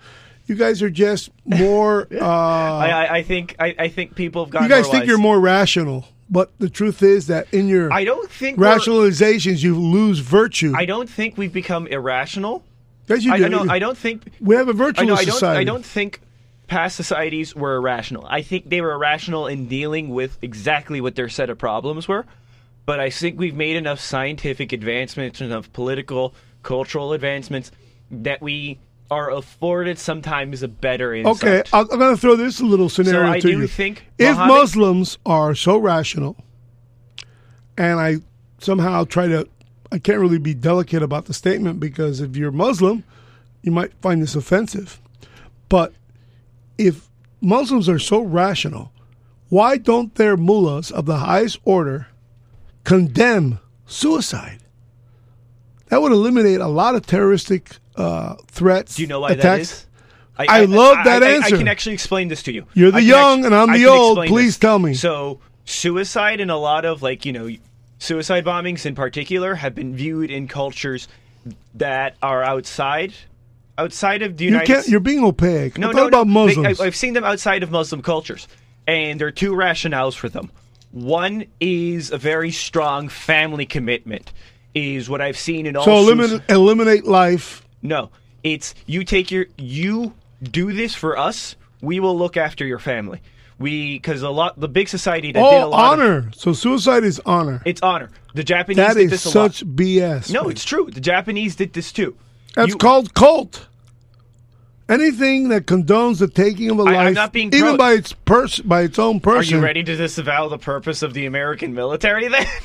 You guys are just more. uh, I, I, I think I, I think people have gotten you guys think wise. you're more rational, but the truth is that in your I don't think rationalizations, you lose virtue. I don't think we've become irrational. yes, you I, do. I don't I don't think we have a I, virtuous know, I don't society. I don't think past societies were irrational. I think they were irrational in dealing with exactly what their set of problems were. But I think we've made enough scientific advancements, enough political, cultural advancements that we are afforded sometimes a better insight. Okay, I'm, going to throw this little scenario I to do you. think if Muhammad- Muslims are so rational, and I somehow try to, I can't really be delicate about the statement because if you're Muslim, you might find this offensive. But if Muslims are so rational, why don't their mullahs of the highest order condemn suicide? That would eliminate a lot of terroristic uh, threats. Do you know why attacks. that is? I love that I- I- answer. I can actually explain this to you. You're the young and I'm the old. Please this. tell me. So, suicide and a lot of like you know, suicide bombings in particular have been viewed in cultures that are outside, outside of the You United. can't. You're being opaque. no, I'm no, no. about They- Muslims. I, I've seen them outside of Muslim cultures, and there are two rationales for them. One is a very strong family commitment. Is what I've seen in all. so eliminate, eliminate life. no, it's you take your you do this for us. We will look after your family. We because a lot the big society that did a Oh, lot of honor. so suicide is honor. it's honor. The Japanese That did is this a such lot. BS. No, man. it's true. The Japanese did this too. that's You- called cult. Anything that condones the taking of a I- life, even pro- by its pers- by its own person. Are you ready to disavow the purpose of the American military then?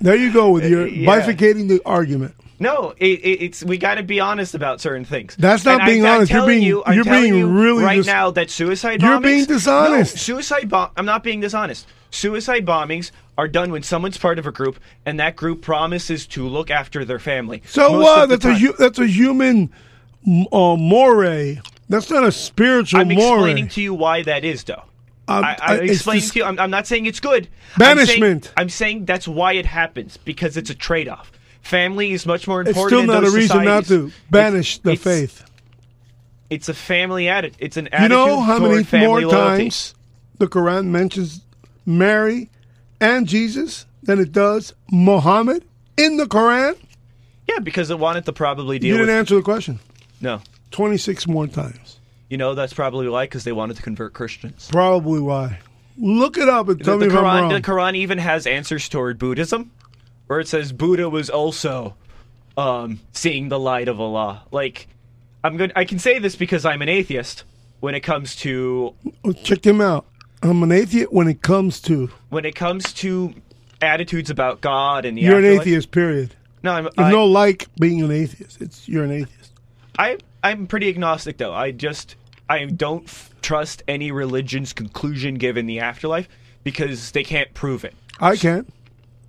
There you go with your Yeah. bifurcating the argument. No, it, it, it's we got to be honest about certain things. That's not And being I'm honest. You're being- you, you're being you really right dis- now that suicide. Bombings, You're being dishonest. No, suicide bomb. I'm not being dishonest. Suicide bombings are done when someone's part of a group and that group promises to look after their family. So what? the That's a hu- that's a human uh, more. That's not a spiritual I'm more. explaining to you why that is, though. Um, I, I- I'm it's explaining just- to you. I'm, I'm not saying it's good. I'm saying- Banishment. I'm saying, that's why it happens because it's a trade-off. Family is much more important. It's still not a those reason not to banish the it's- faith. It's a family attitude. It's an attitude. You know how many more loyalty. times the Quran mentions Mary and Jesus than it does Muhammad in the Quran? Yeah, because it wanted to probably deal. You didn't answer the question. No, 26 more times. you know that's probably why because they wanted to convert Christians. Probably why. Look it up and tell the, me the if I'm Quran, wrong. the Quran even has answers toward Buddhism, where it says Buddha was also um, seeing the light of Allah. Like, I'm good. I can say this because I'm an atheist. When it comes to Oh, Check him out. I'm an atheist when it comes to. when it comes to attitudes about God and the You're an atheist, period. No, I'm I, no like being an atheist. It's You're an atheist. I I'm pretty agnostic though. I just I don't f- trust any religion's conclusion given the afterlife because they can't prove it. I can't.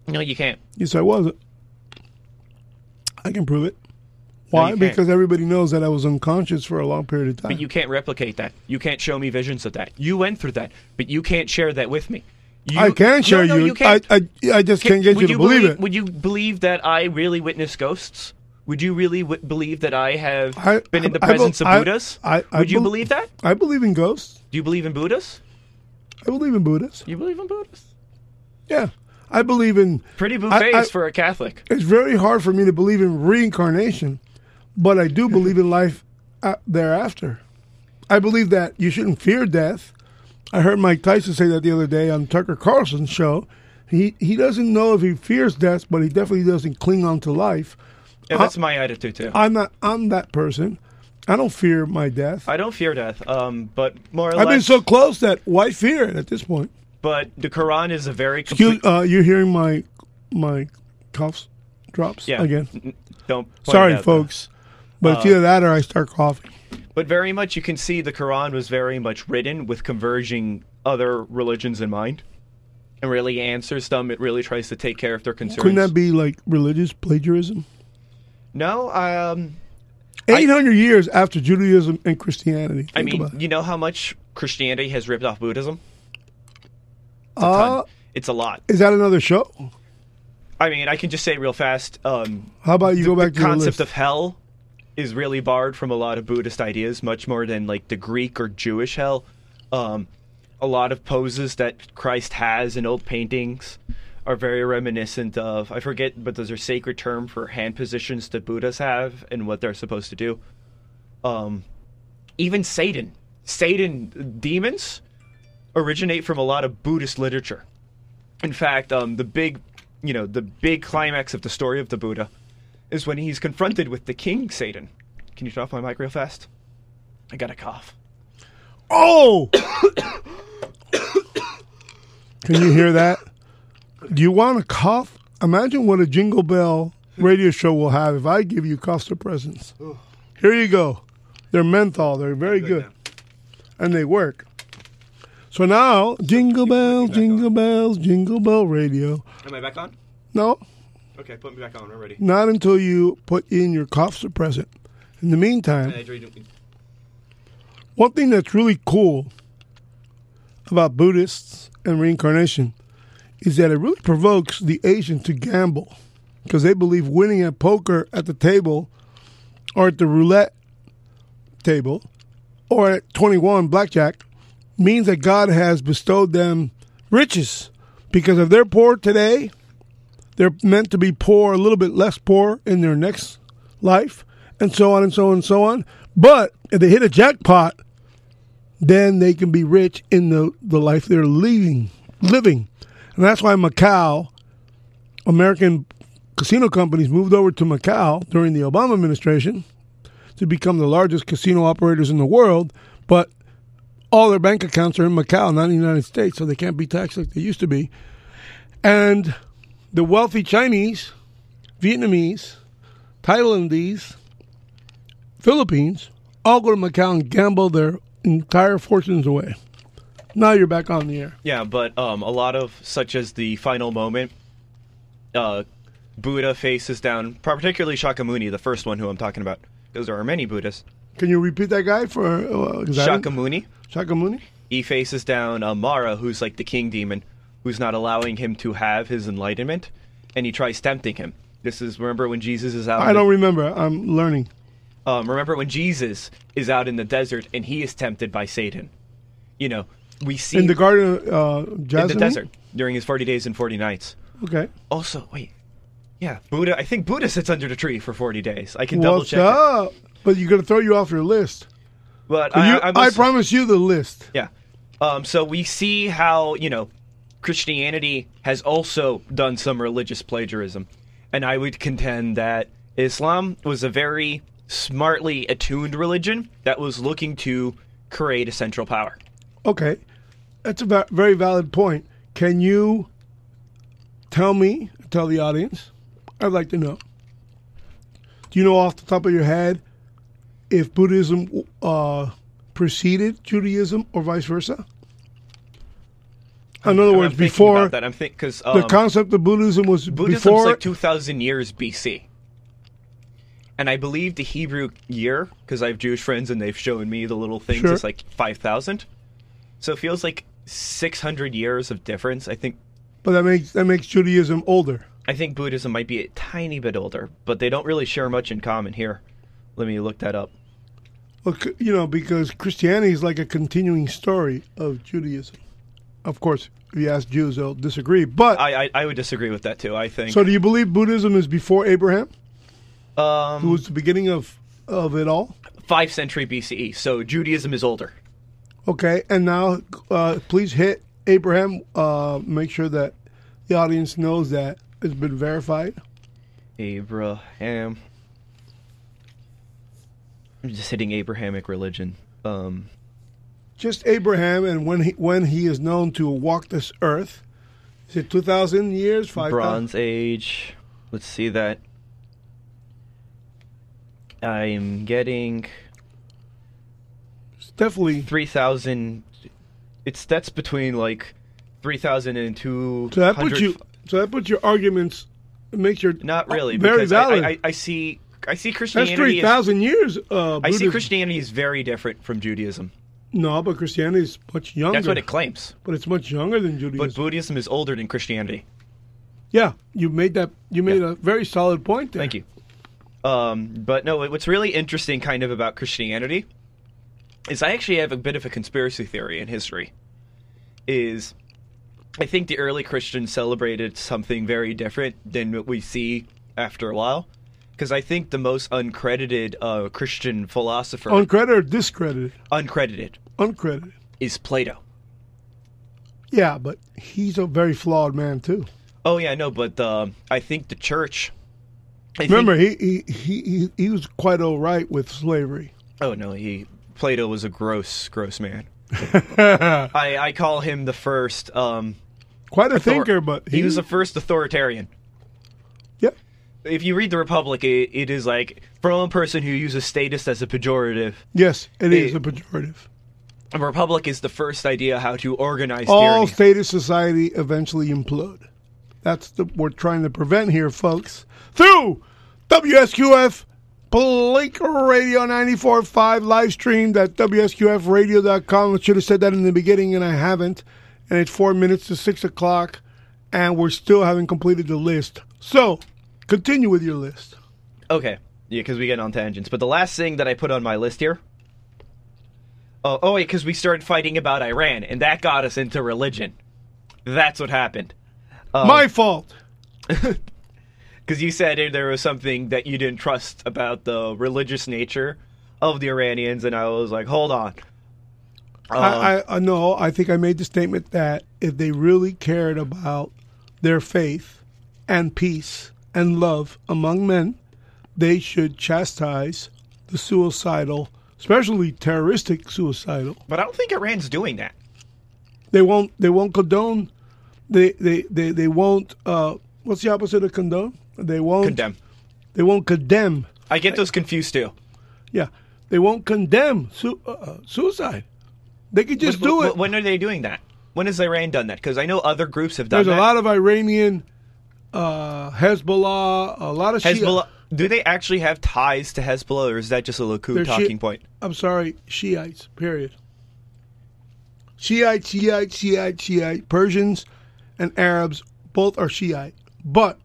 No, you can't. Yes, I wasn't. I can prove it. Why? you can't. because everybody knows that I was unconscious for a long period of time. But you can't replicate that. You can't show me visions of that. You went through that, but you can't share that with me. You, I can show no, no, you. you. I, I, I just can't get would you to believe, it. Would you believe that I really witnessed ghosts? Would you really w- believe that I have I- been in the I- I presence of Buddhas? Would you bel- believe that? I believe in ghosts. Do you believe in Buddhas? I believe in Buddhas. You believe in Buddhas? Yeah. I believe in. Pretty I- buffets for a Catholic. It's very hard for me to believe in reincarnation, but I do believe in life uh, thereafter. I believe that you shouldn't fear death. I heard Mike Tyson say that the other day on Tucker Carlson's show. He he doesn't know if he fears death, but he definitely doesn't cling on to life. Yeah, that's my attitude too. I'm not. I'm that person. I don't fear my death. I don't fear death, um, but more or I've been so close that why fear it at this point? but the Quran is a very Excuse, uh, you're hearing my my coughs drops yeah, again. Don't. Sorry, it out, though. folks, but it's either that or I start coughing. But very much, you can see the Quran was very much written with converging other religions in mind, and really answers them. It really tries to take care of their concerns. Couldn't that be like religious plagiarism? No, um, Eight hundred years after Judaism and Christianity. Think I mean, you know how much Christianity has ripped off Buddhism? uh, Ton. It's a lot. is that another show? I mean, I can just say real fast. Um, How about you the, go back the to the concept of hell is really borrowed from a lot of Buddhist ideas, much more than like the Greek or Jewish hell. Um, a lot of poses that Christ has in old paintings are very reminiscent of. I forget, but those are sacred term for hand positions that Buddhas have and what they're supposed to do. Um, even Satan, Satan demons originate from a lot of Buddhist literature. In fact, um, the big, you know, the big climax of the story of the Buddha is when he's confronted with the king Satan. Can you turn off my mic real fast? I got a cough. Oh! Can you hear that? Do you want a cough? Imagine what a Jingle Bell radio show will have if I give you cough suppressants. Here you go. They're menthol. They're very good. And they work. So now, Jingle Bells, Jingle Bells, Jingle Bell Radio. Am I back on? No, Okay, put me back on. I'm ready. not until you put in your cough suppressant. In the meantime, one thing that's really cool about Buddhists and reincarnation is that it really provokes the Asian to gamble because they believe winning at poker at the table or at the roulette table or at 21 blackjack means that God has bestowed them riches because if they're poor today, they're meant to be poor, a little bit less poor in their next life, and so on and so on and so on. But if they hit a jackpot, then they can be rich in the, the life they're living. living. And that's why Macau, American casino companies moved over to Macau during the Obama administration to become the largest casino operators in the world. But all their bank accounts are in Macau, not in the United States, so they can't be taxed like they used to be. And the wealthy Chinese, Vietnamese, Thailandese, Philippines all go to Macau and gamble their entire fortunes away. Now you're back on the air. Yeah, but um, a lot of such as the final moment, uh, Buddha faces down, particularly Shakyamuni, the first one who I'm talking about, because there are many Buddhists. Can you repeat that guy for uh, 'cause I didn't- Shakyamuni, Shakyamuni? he faces down uh, Mara, who's like the king demon, who's not allowing him to have his enlightenment, and he tries tempting him. This is remember when Jesus is out. I don't remember. I'm learning. um, remember when Jesus is out in the desert and he is tempted by Satan. You know, we see In the Garden of uh, in the desert during his forty days and forty nights. Okay. Also, wait, yeah, Buddha. I think Buddha sits under the tree for forty days. I can double What's check. it. up? But you're going to throw you off your list. But You- I, I, I, promise you the list. Yeah. Um, so we see how, you know, Christianity has also done some religious plagiarism. And I would contend that Islam was a very smartly attuned religion that was looking to create a central power. Okay. That's a very valid point. Can you tell me, tell the audience? I'd like to know. Do you know off the top of your head if Buddhism uh, preceded Judaism or vice versa? In other I'm words, thinking before about that, I'm think because the um, concept of Buddhism was Buddhism's before. like 2,000 years BC. And I believe the Hebrew year, because I have Jewish friends and they've shown me the little things, Sure. is like 5,000. So it feels like 600 years of difference. I think but that makes that makes Judaism older. I think Buddhism might be a tiny bit older, but they don't really share much in common here. Let me look that up. Look, you know, because Christianity is like a continuing story of Judaism. Of course, if you ask Jews, they'll disagree. But I I, I would disagree with that too. I think so, do you believe Buddhism is before Abraham, who um, was the beginning of of it all? five century BCE. So Judaism is older. Okay, and now uh, please hit Abraham. Uh, make sure that the audience knows that it's been verified. Abraham. I'm just hitting Abrahamic religion. Um, Just Abraham, and when he when he is known to walk this earth, is it two thousand years? Five Bronze Age. Let's see that. I'm getting definitely. three thousand. It's that's between like three thousand and two. So that puts you. So that puts your arguments. Makes your Not really, very because valid. I, I, I see. I see Christianity. three as- thousand years. Uh, I see Christianity is very different from Judaism. No, but Christianity is much younger. That's what it claims. But it's much younger than Judaism. But Buddhism is older than Christianity. Yeah, you made that. You made a very solid point there. Thank you. Um, but no, what's really interesting, kind of, about Christianity is I actually have a bit of a conspiracy theory in history. Is I think the early Christians celebrated something very different than what we see after a while. Because I think the most uncredited uh, Christian philosopher, Uncredited or discredited? uncredited, Uncredited. is Plato. Yeah, but he's a very flawed man too. Oh yeah, no, but uh, I think the church. I Remember, he, he he he he was quite all right with slavery. Oh no, he Plato was a gross, gross man. I, I call him the first. Um, Quite a author- thinker, but he was the first authoritarian. yeah. If you read the Republic, it, it is like from a person who uses status as a pejorative. Yes, it is a pejorative. A republic is the first idea how to organize All tyranny. status society eventually implode. That's the we're trying to prevent here, folks. Through WSQF Blake Radio 94.5 live streamed at WSQFradio.com. I should have said that in the beginning, and I haven't. And it's four minutes to six o'clock, and we're still haven't completed the list. So, continue with your list. Okay, yeah, because we get on tangents. But the last thing that I put on my list here. Oh, oh, wait, because we started fighting about Iran, and that got us into religion. That's what happened. Um, My fault. because you said there was something that you didn't trust about the religious nature of the Iranians, and I was like, hold on. Um, I, I, I no, I think I made the statement that if they really cared about their faith and peace and love among men, they should chastise the suicidal, especially terroristic suicidal. but I don't think Iran's doing that. They won't. They won't condone. They they they, they won't. Uh, what's the opposite of condone? They won't Condemn. They won't condemn. I get those confused too. Yeah, they won't condemn su- uh, uh, suicide. They could just do but it. When are they doing that? When has Iran done that? Because I know other groups have done There's that. a lot of Iranian, uh, Hezbollah, a lot of Shia- Hezbollah. Do they actually have ties to Hezbollah, or is that just a Likud talking Shi- point? I'm sorry, Shiites. Period. Shiite, Shiite, Shiite, Shiite. Persians and Arabs both are Shiite, but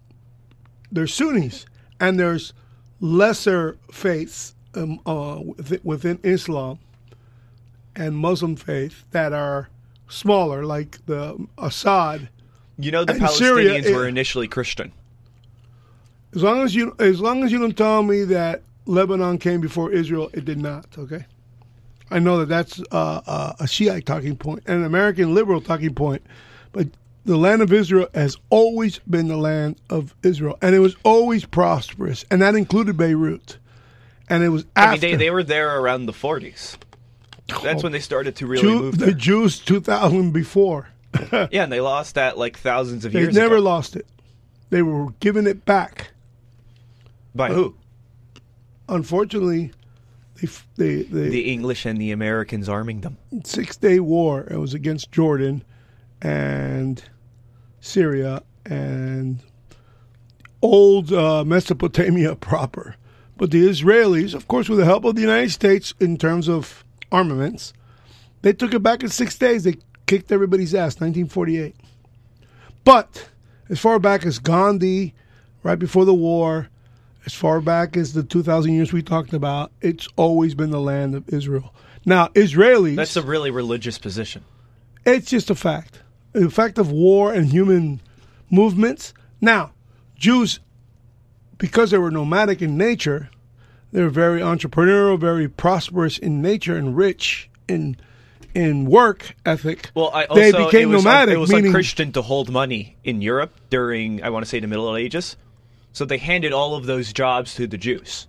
there's Sunnis and there's lesser faiths um, uh, within, within Islam and Muslim faith that are smaller, like the Assad. You know, the In Palestinians Syria, were it- initially Christian. As long as you, as long as you don't tell me that Lebanon came before Israel, it did not. Okay, I know that that's uh, uh, a Shiite talking point and an American liberal talking point, but the land of Israel has always been the land of Israel, and it was always prosperous, and that included Beirut, and it was I after mean, they, they were there around the 40s. That's when they started to really Jew- move the. Jews two thousand before. Yeah, and they lost that like thousands of They years They never ago. lost it. They were giving it back. By who? Unfortunately, they they they The English and the Americans arming them. Six Day War. It was against Jordan and Syria and old uh, Mesopotamia proper. But the Israelis, of course, with the help of the United States in terms of armaments, they took it back in six days. They kicked everybody's ass, 1948. But as far back as Gandhi, right before the war, as far back as the 2,000 years we talked about, it's always been the land of Israel. Now, Israelis, That's a really religious position. it's just a fact. The fact of war and human movements. Now, Jews, because they were nomadic in nature, they were very entrepreneurial, very prosperous in nature, and rich in in work ethic. Well, I also they became it was, nomadic, it was meaning unchristian to hold money in Europe during I want to say the Middle Ages. So they handed all of those jobs to the Jews.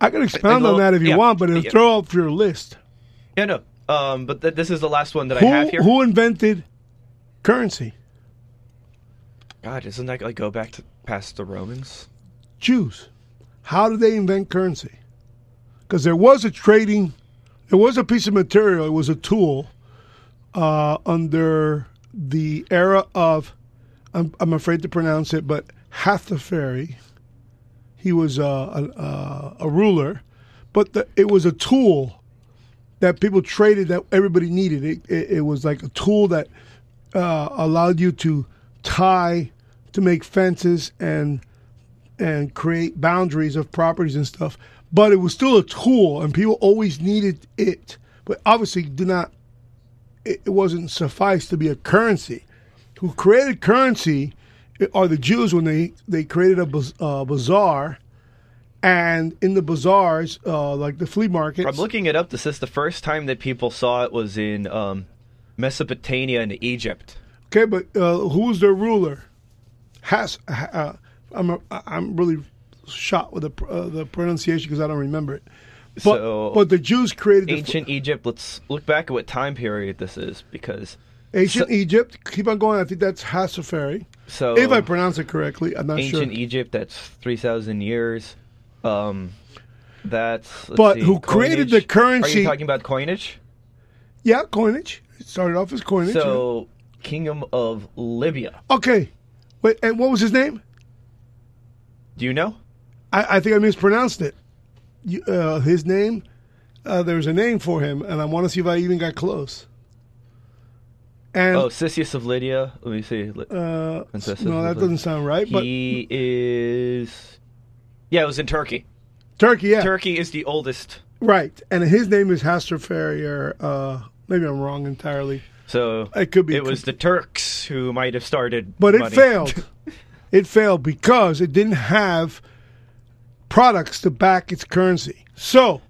I can expound on that if you yeah, want, but it'll yeah. throw off your list. Yeah, no. Um, but th- this is the last one that I have here. who invented currency? God, doesn't that like go back to past the Romans? Jews. How did they invent currency? Because there was a trading, there was a piece of material, it was a tool uh, under the era of, I'm, I'm afraid to pronounce it, but Hathaferi. He was uh, a, a, a ruler, but the, it was a tool that people traded that everybody needed. It, it, it was like a tool that uh, allowed you to tie to make fences and and create boundaries of properties and stuff. But it was still a tool, and people always needed it. But obviously, did not. It, it wasn't suffice to be a currency. Who created currency are the Jews when they they created a uh, bazaar, and in the bazaars, uh, like the flea markets. I'm looking it up. This is the first time that people saw it was in um, Mesopotamia and Egypt. Okay, but uh, who was their ruler? Has uh, I'm a, I'm really shot with the uh, the pronunciation because I don't remember it. But So- but the Jews created the Ancient Egypt. Let's look back at what time period this is because ancient so- Egypt. Keep on going. I think that's Hassafari. so if I pronounce it correctly, I'm not ancient sure. Ancient Egypt. That's three thousand years. Um, that's But see, who created the coinage. Are currency- you talking about coinage? yeah, coinage. It started off as coinage. So Kingdom of Lydia. okay, wait, and what was his name? Do you know? I, I think I mispronounced it. You, uh, his name. Uh, there's a name for him, and I want to see if I even got close. And Oh, Croesus of Lydia. Let me see. Uh, no, that doesn't sound right. But he is. Yeah, it was in Turkey. Turkey, yeah, Turkey is the oldest. right. And his name is Haster Farrier. Uh, maybe I'm wrong entirely, So It could be It was the Turks who might have started. but it money. failed. it failed because it didn't have products to back its currency. So,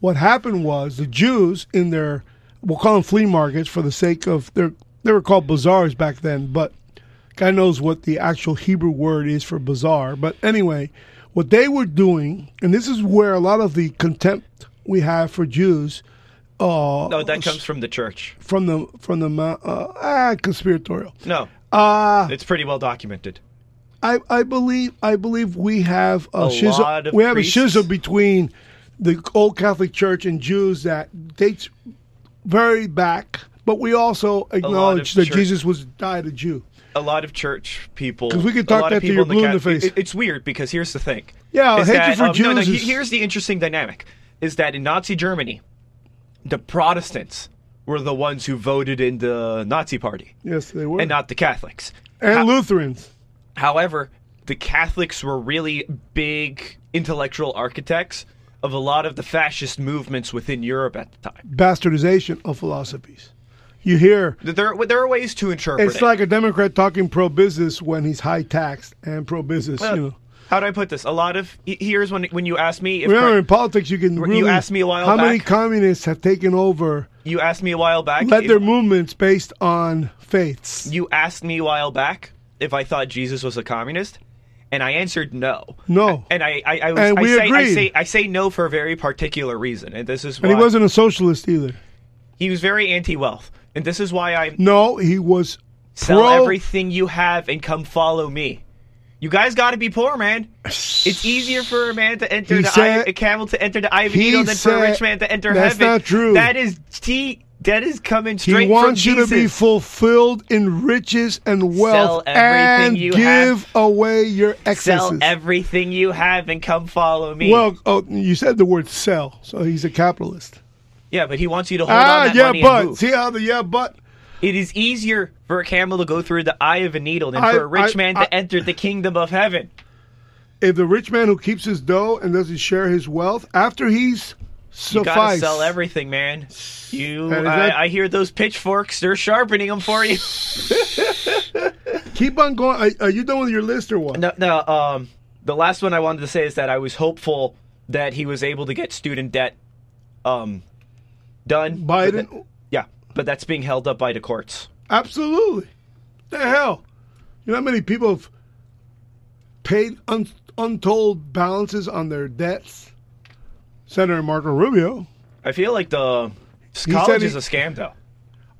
what happened was the Jews in their we'll call them flea markets for the sake of their they were called bazaars back then, but God knows what the actual Hebrew word is for bazaar. But anyway, what they were doing, and this is where a lot of the contempt we have for Jews. Uh, No, that comes from the church. from the from the uh, ah conspiratorial. No, Uh it's pretty well documented. I, I believe I believe we have a, A schism. we have priests- a schism between the old Catholic Church and Jews that dates very back, but we also acknowledge that church- Jesus was died a Jew. A lot of church people because we a talk lot that of to people your in the blue in the face. it- it's weird because here's the thing. Yeah, hatred that, for um, no, no, Jews is- here's the interesting dynamic: is that in Nazi Germany, the Protestants were the ones who voted in the Nazi Party, Yes, they were, and not the Catholics. and How- Lutherans. However, the Catholics were really big intellectual architects of a lot of the fascist movements within Europe at the time. Bastardization of philosophies. You hear There, there are ways to interpret it's it. like a Democrat talking pro business when he's high taxed and pro business. Uh, you know, How do I put this? A lot of here's when when you ask me if remember in politics you can You really asked me a while how many communists have taken over you asked me a while back. led if- their movements based on faiths. you asked me a while back if I thought Jesus was a communist, and I answered no. No. And I I, I, was, And I say I say I say no for a very particular reason, and this is why And he wasn't a socialist either. he was very anti-wealth, and this is why I No, he was sell pro. everything you have and come follow me. You guys got to be poor, man. It's easier for a man to enter He the said- eye, a camel to enter the eye of a needle than for a rich man to enter That's heaven. That's not true. That is he, that is coming straight. He wants from you to be fulfilled in riches and wealth everything and give have. away your excesses. Sell everything you have and come follow me. well, oh, you said the word sell, so he's a capitalist. yeah, but he wants you to hold Ah, on that yeah, money and but move. see how the yeah, but It is easier for a camel to go through the eye of a needle than I- for a rich I- man I- to enter the kingdom of heaven. if the rich man who keeps his dough and doesn't share his wealth after he's You gotta sell everything, man. You, And that- I, I hear those pitchforks. They're sharpening them for you. keep on going. Are, are you done with your list or what? No, no. Um, the last one I wanted to say is that I was hopeful that he was able to get student debt, um, done. Biden, but that's being held up by the courts. absolutely. The hell, you know how many people have paid un- untold balances on their debts? Senator Marco Rubio. I feel like the college he- is a scam, though.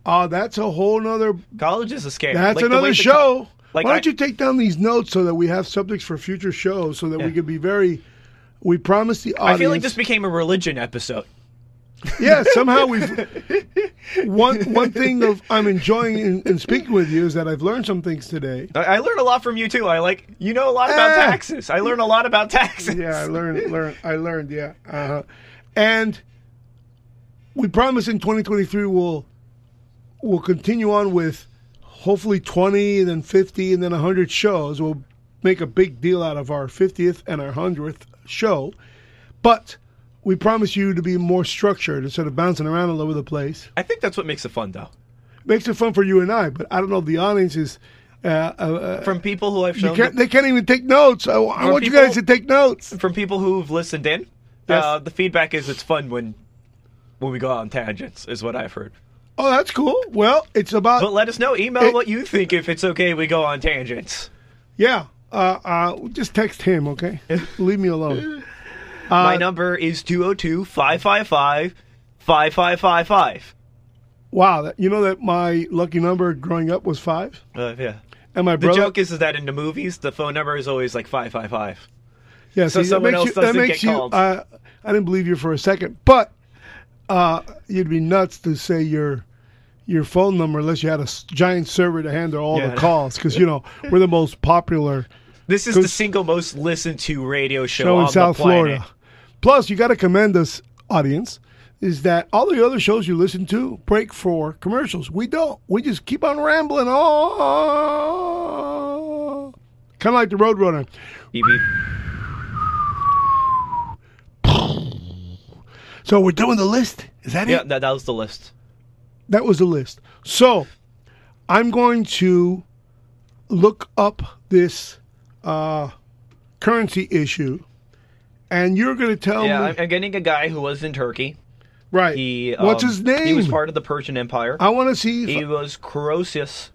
Oh, that's a whole nother. College is a scam. That's Like, another show. co- like Why don't you take down these notes so that we have subjects for future shows, so that we Yeah. can be very. We promise the audience. I feel like this became a religion episode. yeah, somehow we've one one thing of I'm enjoying in, in speaking with you is that I've learned some things today. I, I learned a lot from you too. I like you know a lot about Ah. taxes. I learned a lot about taxes. Yeah, I learned, learned, I learned. Yeah, uh-huh. and we promise in 2023 we'll we'll continue on with hopefully 20 and then 50 and then 100 shows. We'll make a big deal out of our 50th and our 100th show. But we promise you to be more structured instead of bouncing around all over the place. I think that's what makes it fun, though. Makes it fun for you and I, but I don't know if the audience is. Uh, uh, uh, From people who I've you shown, can't, they can't even take notes. I, I want you guys to take notes. from people who've listened in, Yes. uh, the feedback is it's fun when when we go on tangents, is what I've heard. Oh, that's cool. Well, it's about But let us know. Email It- what you think if it's okay we go on tangents. yeah. Uh, uh, just text him, okay? Leave me alone. My number is 202 555 5555. Wow, that, you know that my lucky number growing up was five, Uh, yeah. and my The brother. joke is, is that in the movies, the phone number is always like 555. Yeah, So see, someone that else makes you, doesn't that makes get you, called. Uh, I didn't believe you for a second, but uh, you'd be nuts to say your your phone number unless you had a s- giant server to handle all Yeah. the calls because you know we're the most popular This is the single most listened to radio show, show in on South the planet. Florida. Plus, you got to commend us, audience, is that all the other shows you listen to break for commercials. We don't. We just keep on rambling. Oh, kind of like the Roadrunner. Beep, beep. So we're doing the list. Is that Yeah, it? that, that was the list. That was the list. So I'm going to look up this uh, currency issue, and you're going to tell Yeah, me. I'm, I'm getting a guy who was in Turkey. right. He What's um, his name? He was part of the Persian Empire. I want to see. He was Croesus,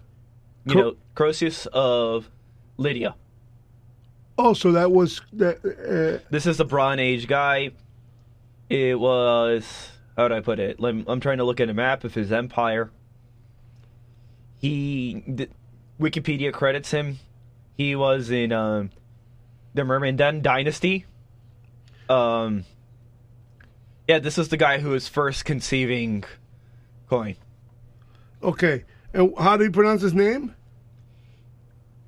you Cro- know, Croesus of Lydia. oh, so that was that. Uh, This is the Bronze Age guy. It was how do I put it? Lem- I'm trying to look at a map of his empire. He, Wikipedia credits him. He was in um, the Mermandan dynasty. Um, yeah, this is the guy who was first conceiving coin. okay. And how do you pronounce his name?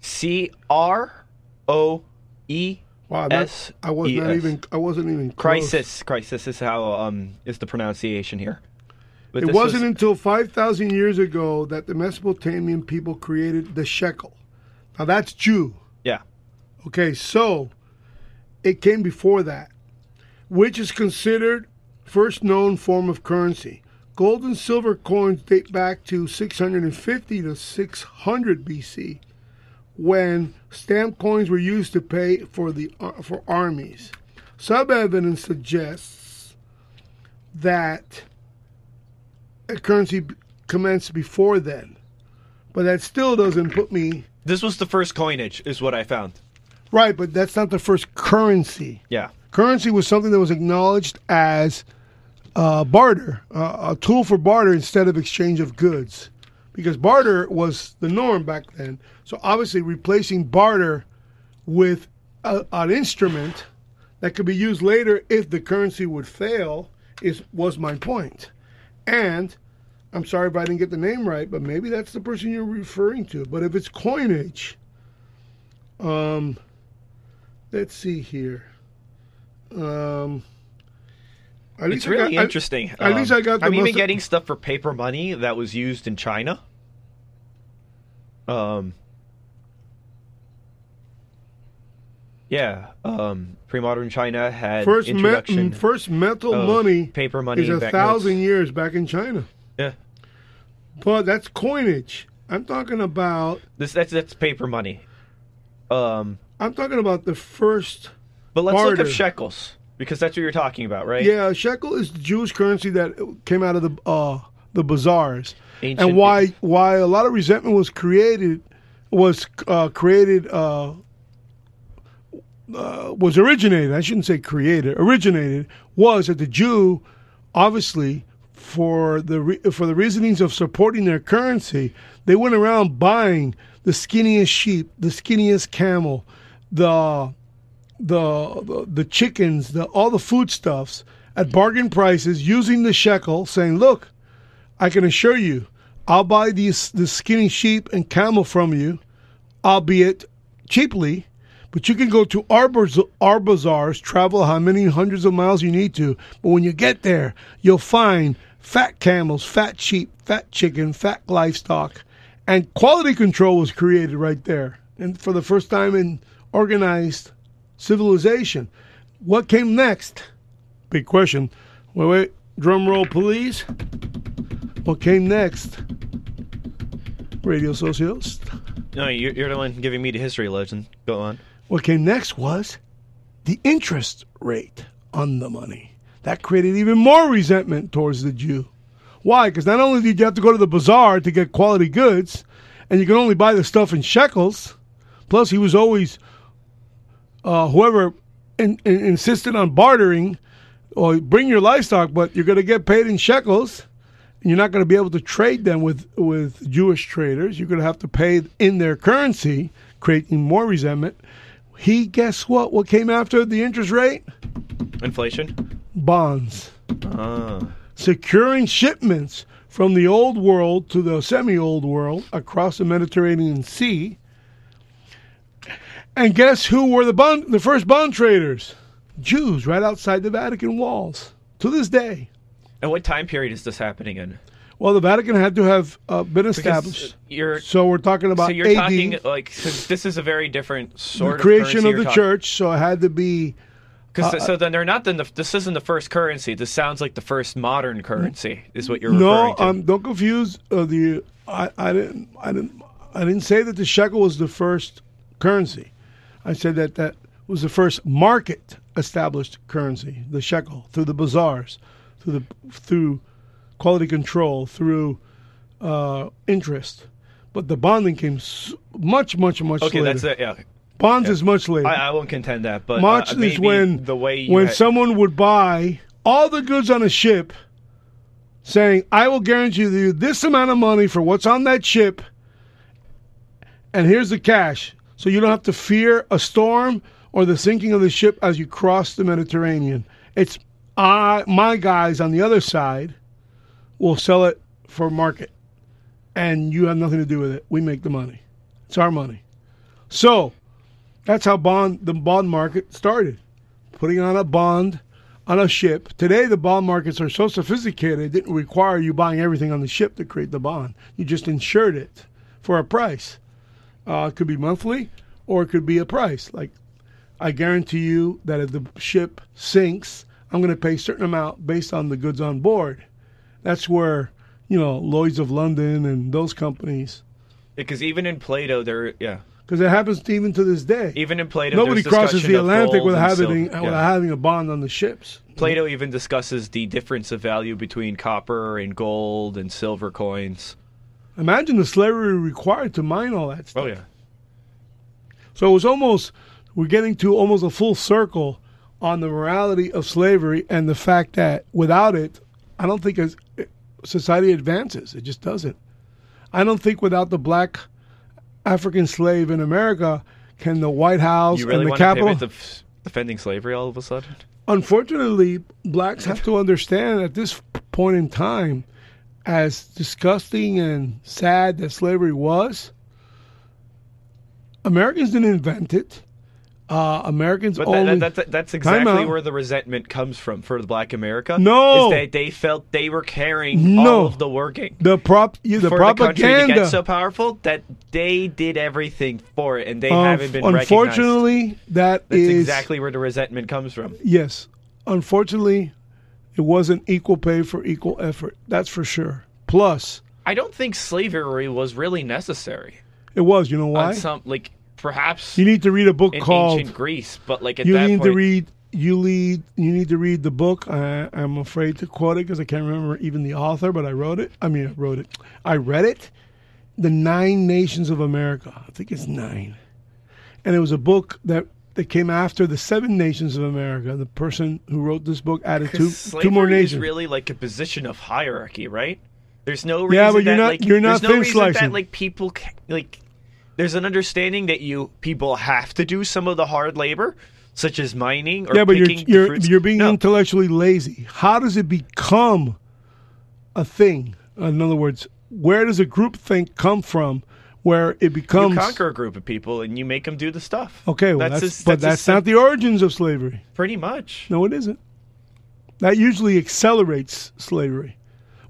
C R O E S I was E not even. I wasn't even. close. Crisis. Crisis is how um is the pronunciation here. But It wasn't was- until 5,000 years ago that the Mesopotamian people created the shekel. Now that's Jew. yeah. Okay, so it came before that, which is considered first known form of currency. Gold and silver coins date back to 650 to 600 BC, when stamp coins were used to pay for the uh, for armies. Some evidence suggests that a currency commenced before then, but that still doesn't put me This was the first coinage, is what I found. right. But that's not the first currency. Yeah. Currency was something that was acknowledged as uh, barter, uh, a tool for barter instead of exchange of goods, because barter was the norm back then. So obviously, replacing barter with a, an instrument that could be used later if the currency would fail is was my point. And I'm sorry if I didn't get the name right, but maybe that's the person you're referring to. But if it's coinage, um, let's see here. Um, It's least I really got- I- interesting. at least Um, I got the I'm even getting stuff for paper money that was used in China. Um. Yeah. Um. Pre-modern China had First, introduction. mm, first metal money paper money is a thousand years back in China. But that's coinage. I'm talking about. This that's that's paper money. Um. I'm talking about the first. But let's look Barter. up shekels because that's what you're talking about, right? Yeah, shekel is the Jewish currency that came out of the uh, the bazaars, Ancient- and why why a lot of resentment was created was uh, created uh, uh, was originated. I shouldn't say created. Originated was that the Jew, obviously, for the re- for the reasonings of supporting their currency, they went around buying the skinniest sheep, the skinniest camel, the the the, the chickens, the all the foodstuffs at bargain prices using the shekel, saying, "Look, I can assure you, I'll buy these the skinny sheep and camel from you, albeit cheaply." But you can go to our, baz- our bazaars, travel how many hundreds of miles you need to. But when you get there, you'll find fat camels, fat sheep, fat chicken, fat livestock, And quality control was created right there. And for the first time in organized civilization. What came next? Big question. Wait, wait. Drum roll, please. What came next? Radio socios. No, you're, you're the one giving me the history lesson. Go on. What came next was the interest rate on the money. That created even more resentment towards the Jew. Why? Because not only did you have to go to the bazaar to get quality goods, and you can only buy the stuff in shekels, plus he was always, uh, whoever in, in, insisted on bartering, or bring your livestock, but you're going to get paid in shekels. And you're not going to be able to trade them with, with Jewish traders. You're going to have to pay in their currency, creating more resentment. He, guess what? What came after the interest rate? Inflation. Bonds. Ah. Securing shipments from the old world to the semi old world across the Mediterranean Sea. And guess who were the bond, the first bond traders? Jews right outside the Vatican walls to this day. And what time period is this happening in? Well, the Vatican had to have uh, been established. you're So we're talking about so you're AD, talking like since this is a very different sort the creation currency of the you're church. So it had to be Because Uh, so then they're not the this isn't the first currency. This sounds like the first modern currency is what you're no. referring to. Um, don't confuse uh, the. I, I didn't. I didn't. I didn't say that the shekel was the first currency. I said that that was the first market established currency, the shekel, through the bazaars, through the through quality control, through uh, interest. But the bonding came much, much, much okay, later. that's it. Yeah, Bonds is much later. I, I won't contend that. But Much uh, is when the way when had- someone would buy all the goods on a ship, saying, "I will guarantee you this amount of money for what's on that ship, and here's the cash, so you don't have to fear a storm or the sinking of the ship as you cross the Mediterranean." It's I, my guys on the other side will sell it for market, and you have nothing to do with it. We make the money. It's our money. So that's how bond the bond market started. Putting on a bond on a ship. Today the bond markets are so sophisticated it didn't require you buying everything on the ship to create the bond. You just insured it for a price. Uh, it could be monthly or it could be a price. Like I guarantee you that if the ship sinks, I'm going to pay a certain amount based on the goods on board. That's where, you know, Lloyd's of London and those companies because even in Plato, there, yeah, because it happens to even to this day. even in Plato, Nobody crosses the Atlantic without having silver. without having a bond on the ships. Plato even discusses the difference of value between copper and gold and silver coins. Imagine the slavery required to mine all that oh, stuff. Oh yeah, So it was almost we're getting to almost a full circle on the morality of slavery and the fact that without it, I don't think as eh, society advances. It just doesn't. I don't think without the black African slave in America can the White House you really and the Capitol. pivot to f- defending slavery all of a sudden? Unfortunately, blacks have to understand at this point in time, as disgusting and sad that slavery was, Americans didn't invent it. Uh, Americans But only. that, that, that, that's exactly where the resentment comes from for the Black America. No. is that they felt they were carrying No. all of the working. the prop, yeah, the for the country to propaganda. get so powerful that they did everything for it, and they Unf- haven't been recognized. unfortunately, that That's is- exactly where the resentment comes from. yes. Unfortunately, it wasn't equal pay for equal effort. That's for sure. Plus, I don't think slavery was really necessary. it was. You know why? On some like perhaps You need to read a book called ancient Greece, but like at you that need point, to read you lead you need to read the book. I, i'm afraid to quote it because i can't remember even the author but i wrote it. I mean i wrote it. I read it the nine nations of america. I think it's nine. And it was a book that that came after the seven nations of america. The person who wrote this book added two, two more slavery is nations. really like a position of hierarchy, right? There's no reason Yeah, but you're that not- like you're not there's no reason slicing. that like people like there's an understanding that you people have to do some of the hard labor, such as mining or yeah but you're you're, you're being No. intellectually lazy how does it become a thing in other words where does a group think come from where it You becomes conquer a group of people and you make them do the stuff. Okay, well, that's, just- but just that's sim- not the origins of slavery. pretty much. No, it isn't. That usually accelerates slavery.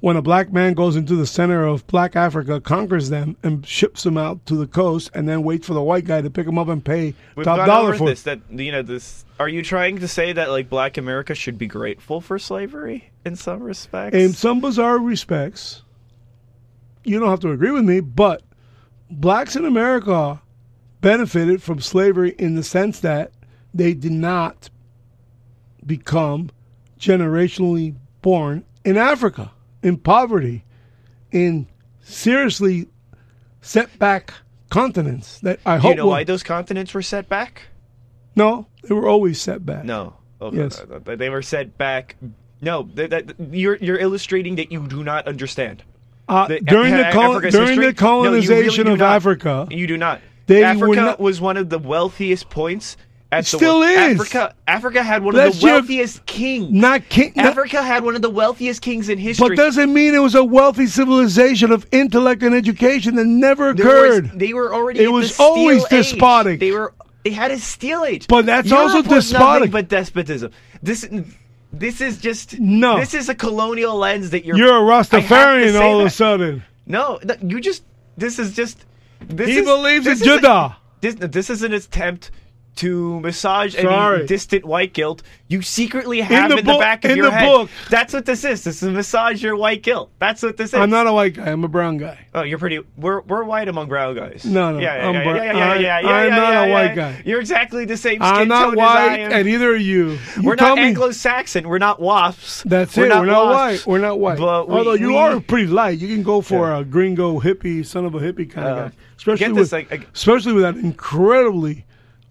When a black man goes into the center of black Africa, conquers them, and ships them out to the coast, and then waits for the white guy to pick them up and pay We've top dollar for this. That you know this. Are you trying to say that like Black America should be grateful for slavery in some respects? In some bizarre respects, you don't have to agree with me, but blacks in America benefited from slavery in the sense that they did not become generationally born in Africa, in poverty, in seriously set back continents that I Do hope you know will- why those continents were set back? no, they were always set back. No. Okay. Yes. uh, They were set back. No, that, that, you're you're illustrating that you do not understand. Uh, The- during the col- Africa's during history? the colonization No, you really do of not. Africa, You do not. They were Africa not- was one of the wealthiest points at the still is. Africa Africa had one Let's of the wealthiest kings. not king, not- Africa had one of the wealthiest kings in history. But doesn't mean it was a wealthy civilization of intellect and education that never There was- occurred. they were already. It was always age. despotic. They were. They had a steel age. But that's Europe also despotic. But despotism. This. This is just No. This is a colonial lens that you're. You're a Rastafarian all of a sudden. No, you just. This is just. This He is, believes in Judah. this, this is an attempt to massage Sorry. any distant white guilt you secretly have in the the, book- back of in your the head. book. That's what this is. This is massage your white guilt. That's what this is. I'm not a white guy. I'm a brown guy. Oh, you're pretty. We're we're white among brown guys. No, no, Yeah, yeah, I'm yeah, yeah, yeah, yeah, yeah, I'm yeah, not yeah, a white guy. You're exactly the same skin I'm not tone as I white, am. and either are you. You we're not Anglo-Saxon. We're not WASPs. That's we're it. we're not white. We're not white. But we- Although you we- are pretty light, you can go for a gringo hippie, son of a hippie kind of Uh, guy. Especially with, this, like- like- especially with that incredibly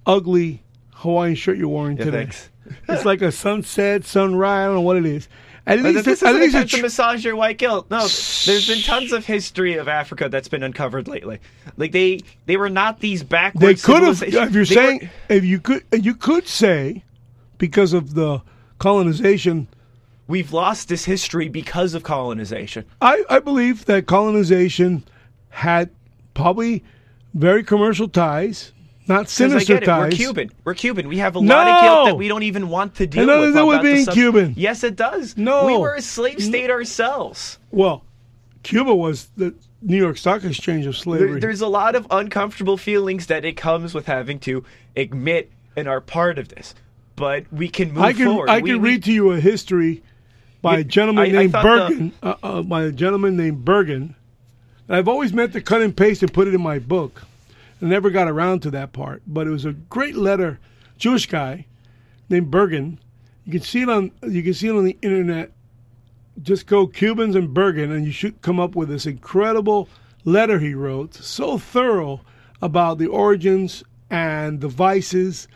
ugly Hawaiian shirt you're wearing Yeah, today. thanks. it's like a sunset, sunrise. I don't know what it is. At But least, this is at an least attempt to it's massage your white guilt. No, there's been tons of history of Africa that's been uncovered lately. Like they they were not these backwards. they could have. If you're saying, were- if you could, you could say, because of the colonization. we've lost this history because of colonization. I, I believe that colonization had probably very commercial ties, not 'Cause I sinister get it. We're. Cuban. We're Cuban. We have a lot of guilt that we don't even want to deal with. with about the being Cuban. Yes, it does. No. we were a slave state ourselves. Well, Cuba was the New York Stock Exchange of There- slavery. there's a lot of uncomfortable feelings that it comes with having to admit and are part of this. But we can move I can forward. I We- can we- read to you a history by Yeah, a gentleman I- I named the- Bergen. uh, uh, by a gentleman named Bergen. I've always meant to cut and paste and put it in my book. I never got around to that part, but it was a great letter. Jewish guy named Bergen. You can see it on you can see it on the internet. Just go Cubans and Bergen, and you should come up with this incredible letter he wrote, so thorough about the origins and the vices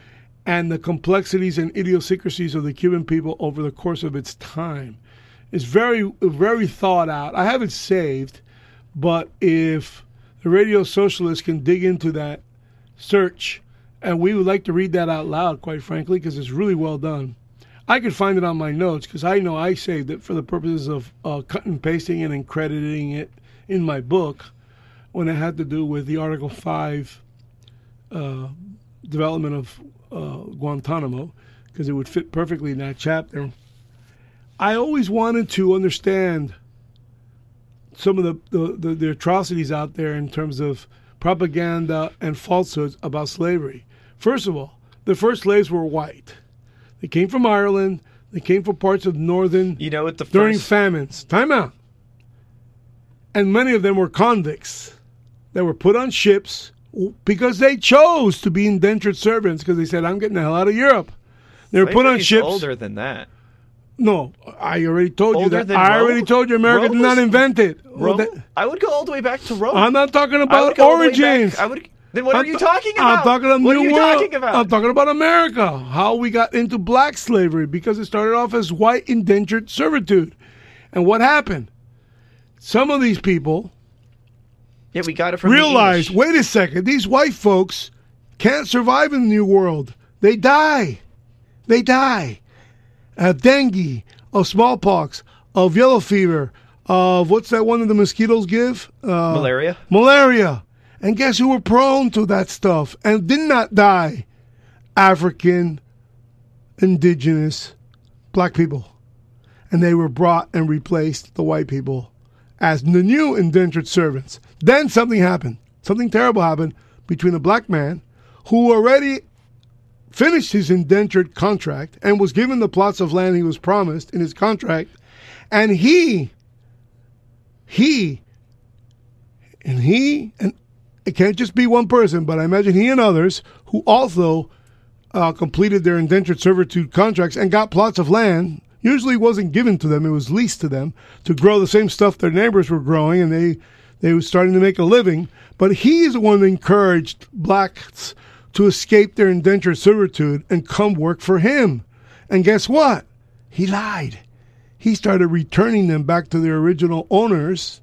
and the complexities and idiosyncrasies of the Cuban people over the course of its time. It's very, very thought out. I have it saved, but if the radio socialists can dig into that search, and we would like to read that out loud, quite frankly, because it's really well done. I could find it on my notes because I know I saved it for the purposes of uh, cutting and pasting it and crediting it in my book when it had to do with the Article 5 uh, development of uh, Guantanamo because it would fit perfectly in that chapter. I always wanted to understand some of the, the, the, the atrocities out there in terms of propaganda and falsehoods about slavery. First of all, the first slaves were white. They came from Ireland. They came from parts of northern You know what the during first famines. Time out. And many of them were convicts that were put on ships because they chose to be indentured servants because they said, I'm getting the hell out of Europe. They were put on ships. older than that. No, I already told you that. than I Rome? already told you America Rome did not was- invent it. Well, Rome, that- I would go all the way back to Rome. I'm not talking I would about go all the way back- origins. I would. Then what I'm are you ta- talking about? I'm talking about what New are you World. talking about? I'm talking about America. How we got into black slavery because it started off as white indentured servitude. And what happened? Some of these people yeah, we got it from the realized, English. wait a second, these white folks can't survive in the new world. They die. They die. Of dengue, of smallpox, of yellow fever, of what's that one that the mosquitoes give? Uh, malaria. malaria. And guess who were prone to that stuff and did not die? African, indigenous, black people. and they were brought and replaced the white people as the new indentured servants. Then something happened. Something terrible happened between a black man who already finished his indentured contract and was given the plots of land he was promised in his contract, and he, he, and he, and it can't just be one person, but I imagine he and others who also uh, completed their indentured servitude contracts and got plots of land. Usually wasn't given to them; it was leased to them to grow the same stuff their neighbors were growing, and they they were starting to make a living. But he's the one that encouraged blacks to escape their indentured servitude and come work for him. And guess what? He lied. He started returning them back to their original owners,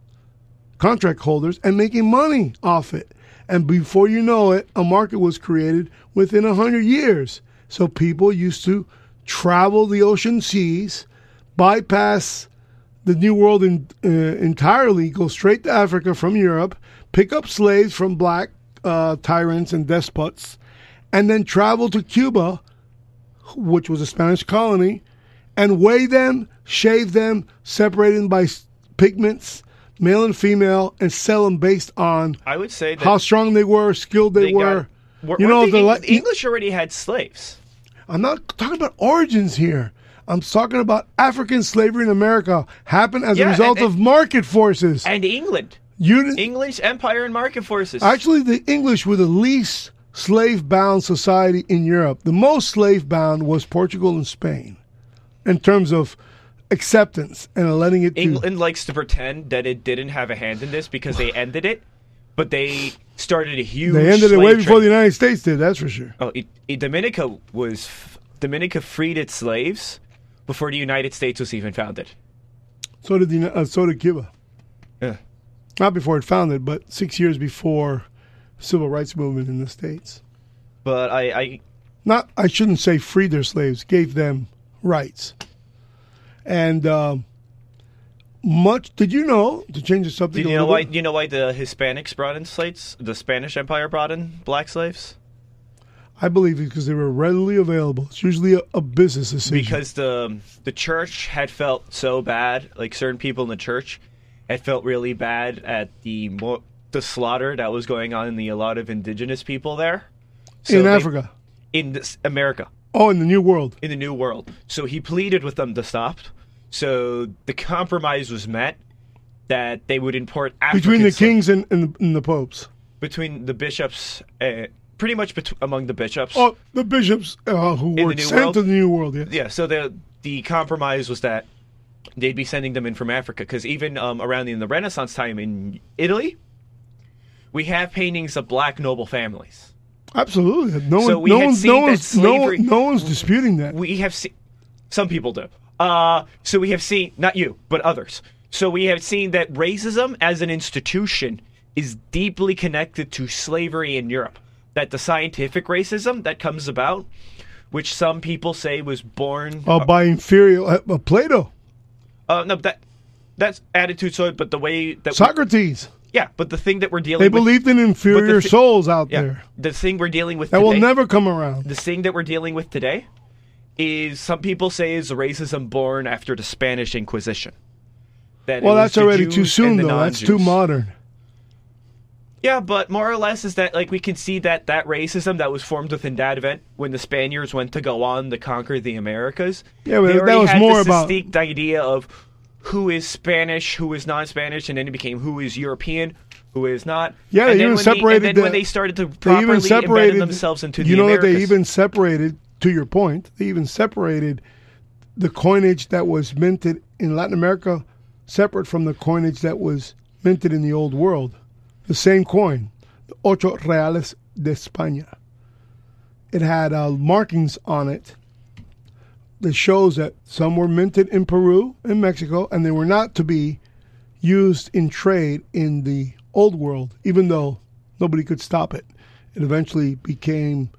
contract holders, and making money off it. And before you know it, a market was created within a hundred years. So people used to travel the ocean seas, bypass the New World in, uh, entirely, go straight to Africa from Europe, pick up slaves from black uh, tyrants and despots, and then travel to Cuba, which was a Spanish colony, and weigh them, shave them, separate them by pigments, male and female, and sell them based on I would say how strong they were, skilled they, they were. got. were- you know, the, the, Eng- English already had slaves. I'm not talking about origins here. I'm talking about African slavery in America happened as Yeah, a result and- of market forces. And England. You English empire and market forces. Actually, the English were the least slave bound society in Europe. The most slave bound was Portugal and Spain in terms of acceptance and letting it to. England likes to pretend that it didn't have a hand in this because they ended it, but they started a huge. They ended it way slave before the. United States did, that's for sure. Oh, it, it, Dominica was Dominica freed its slaves before the United States was even founded. So did, the, uh, so did Cuba. Yeah. Not before it founded, but six years before civil rights movement in the States. But I, I not I shouldn't say freed their slaves, gave them rights. And um, much did you know to change the subject? a you know why? bit? You know why the Hispanics brought in slaves? The Spanish Empire brought in black slaves I believe it's because they were readily available. It's usually a, a business decision. because the the church had felt so bad. Like certain people in the church had felt really bad at the mo- the slaughter that was going on in the a lot of indigenous people there. So in they- Africa, in this, America. oh, in the New World, in the new world. So he pleaded with them to stop. So the compromise was met that they would import African between the slaves- kings and, and, the, and the popes. between the bishops, uh, pretty much bet- among the bishops. Oh, the bishops uh, who the were sent World? to the New World. Yes. Yeah. So the the compromise was that they'd be sending them in from Africa because even um, around in the Renaissance time in Italy, we have paintings of black noble families. Absolutely. No one, So we no had one's, seen no that one's, slavery- one- no one's disputing that. we have seen some people do. Uh, so we have seen not you, but others. So we have seen that racism as an institution is deeply connected to slavery in Europe. That the scientific racism that comes about, which some people say was born, uh, by inferior uh, uh, Plato, uh, no, that that's attitude. So, but the way that we- Socrates. Yeah, but the thing that we're dealing with They with, believed in inferior thi- souls out yeah, there the thing we're dealing with that today, will never come around. the thing that we're dealing with today is some people say is the racism born after the Spanish Inquisition. That Well, that's the already too soon, the though. That's too modern. Yeah, but more or less is that like we can see that that racism that was formed within that event when the Spaniards went to go on to conquer the Americas. Yeah, but that was more about- distinct idea of who is Spanish, who is non-Spanish, and then it became who is European, who is not. Yeah, and they even when separated They, and then the- when they started to properly even separated embed themselves into You the know that Americas. they even separated. To your point, they even separated the coinage that was minted in Latin America, separate from the coinage that was minted in the Old World. The same coin, the ocho reales de España. It had uh, markings on it that shows that some were minted in Peru and Mexico, and they were not to be used in trade in the old world, even though nobody could stop it. It eventually became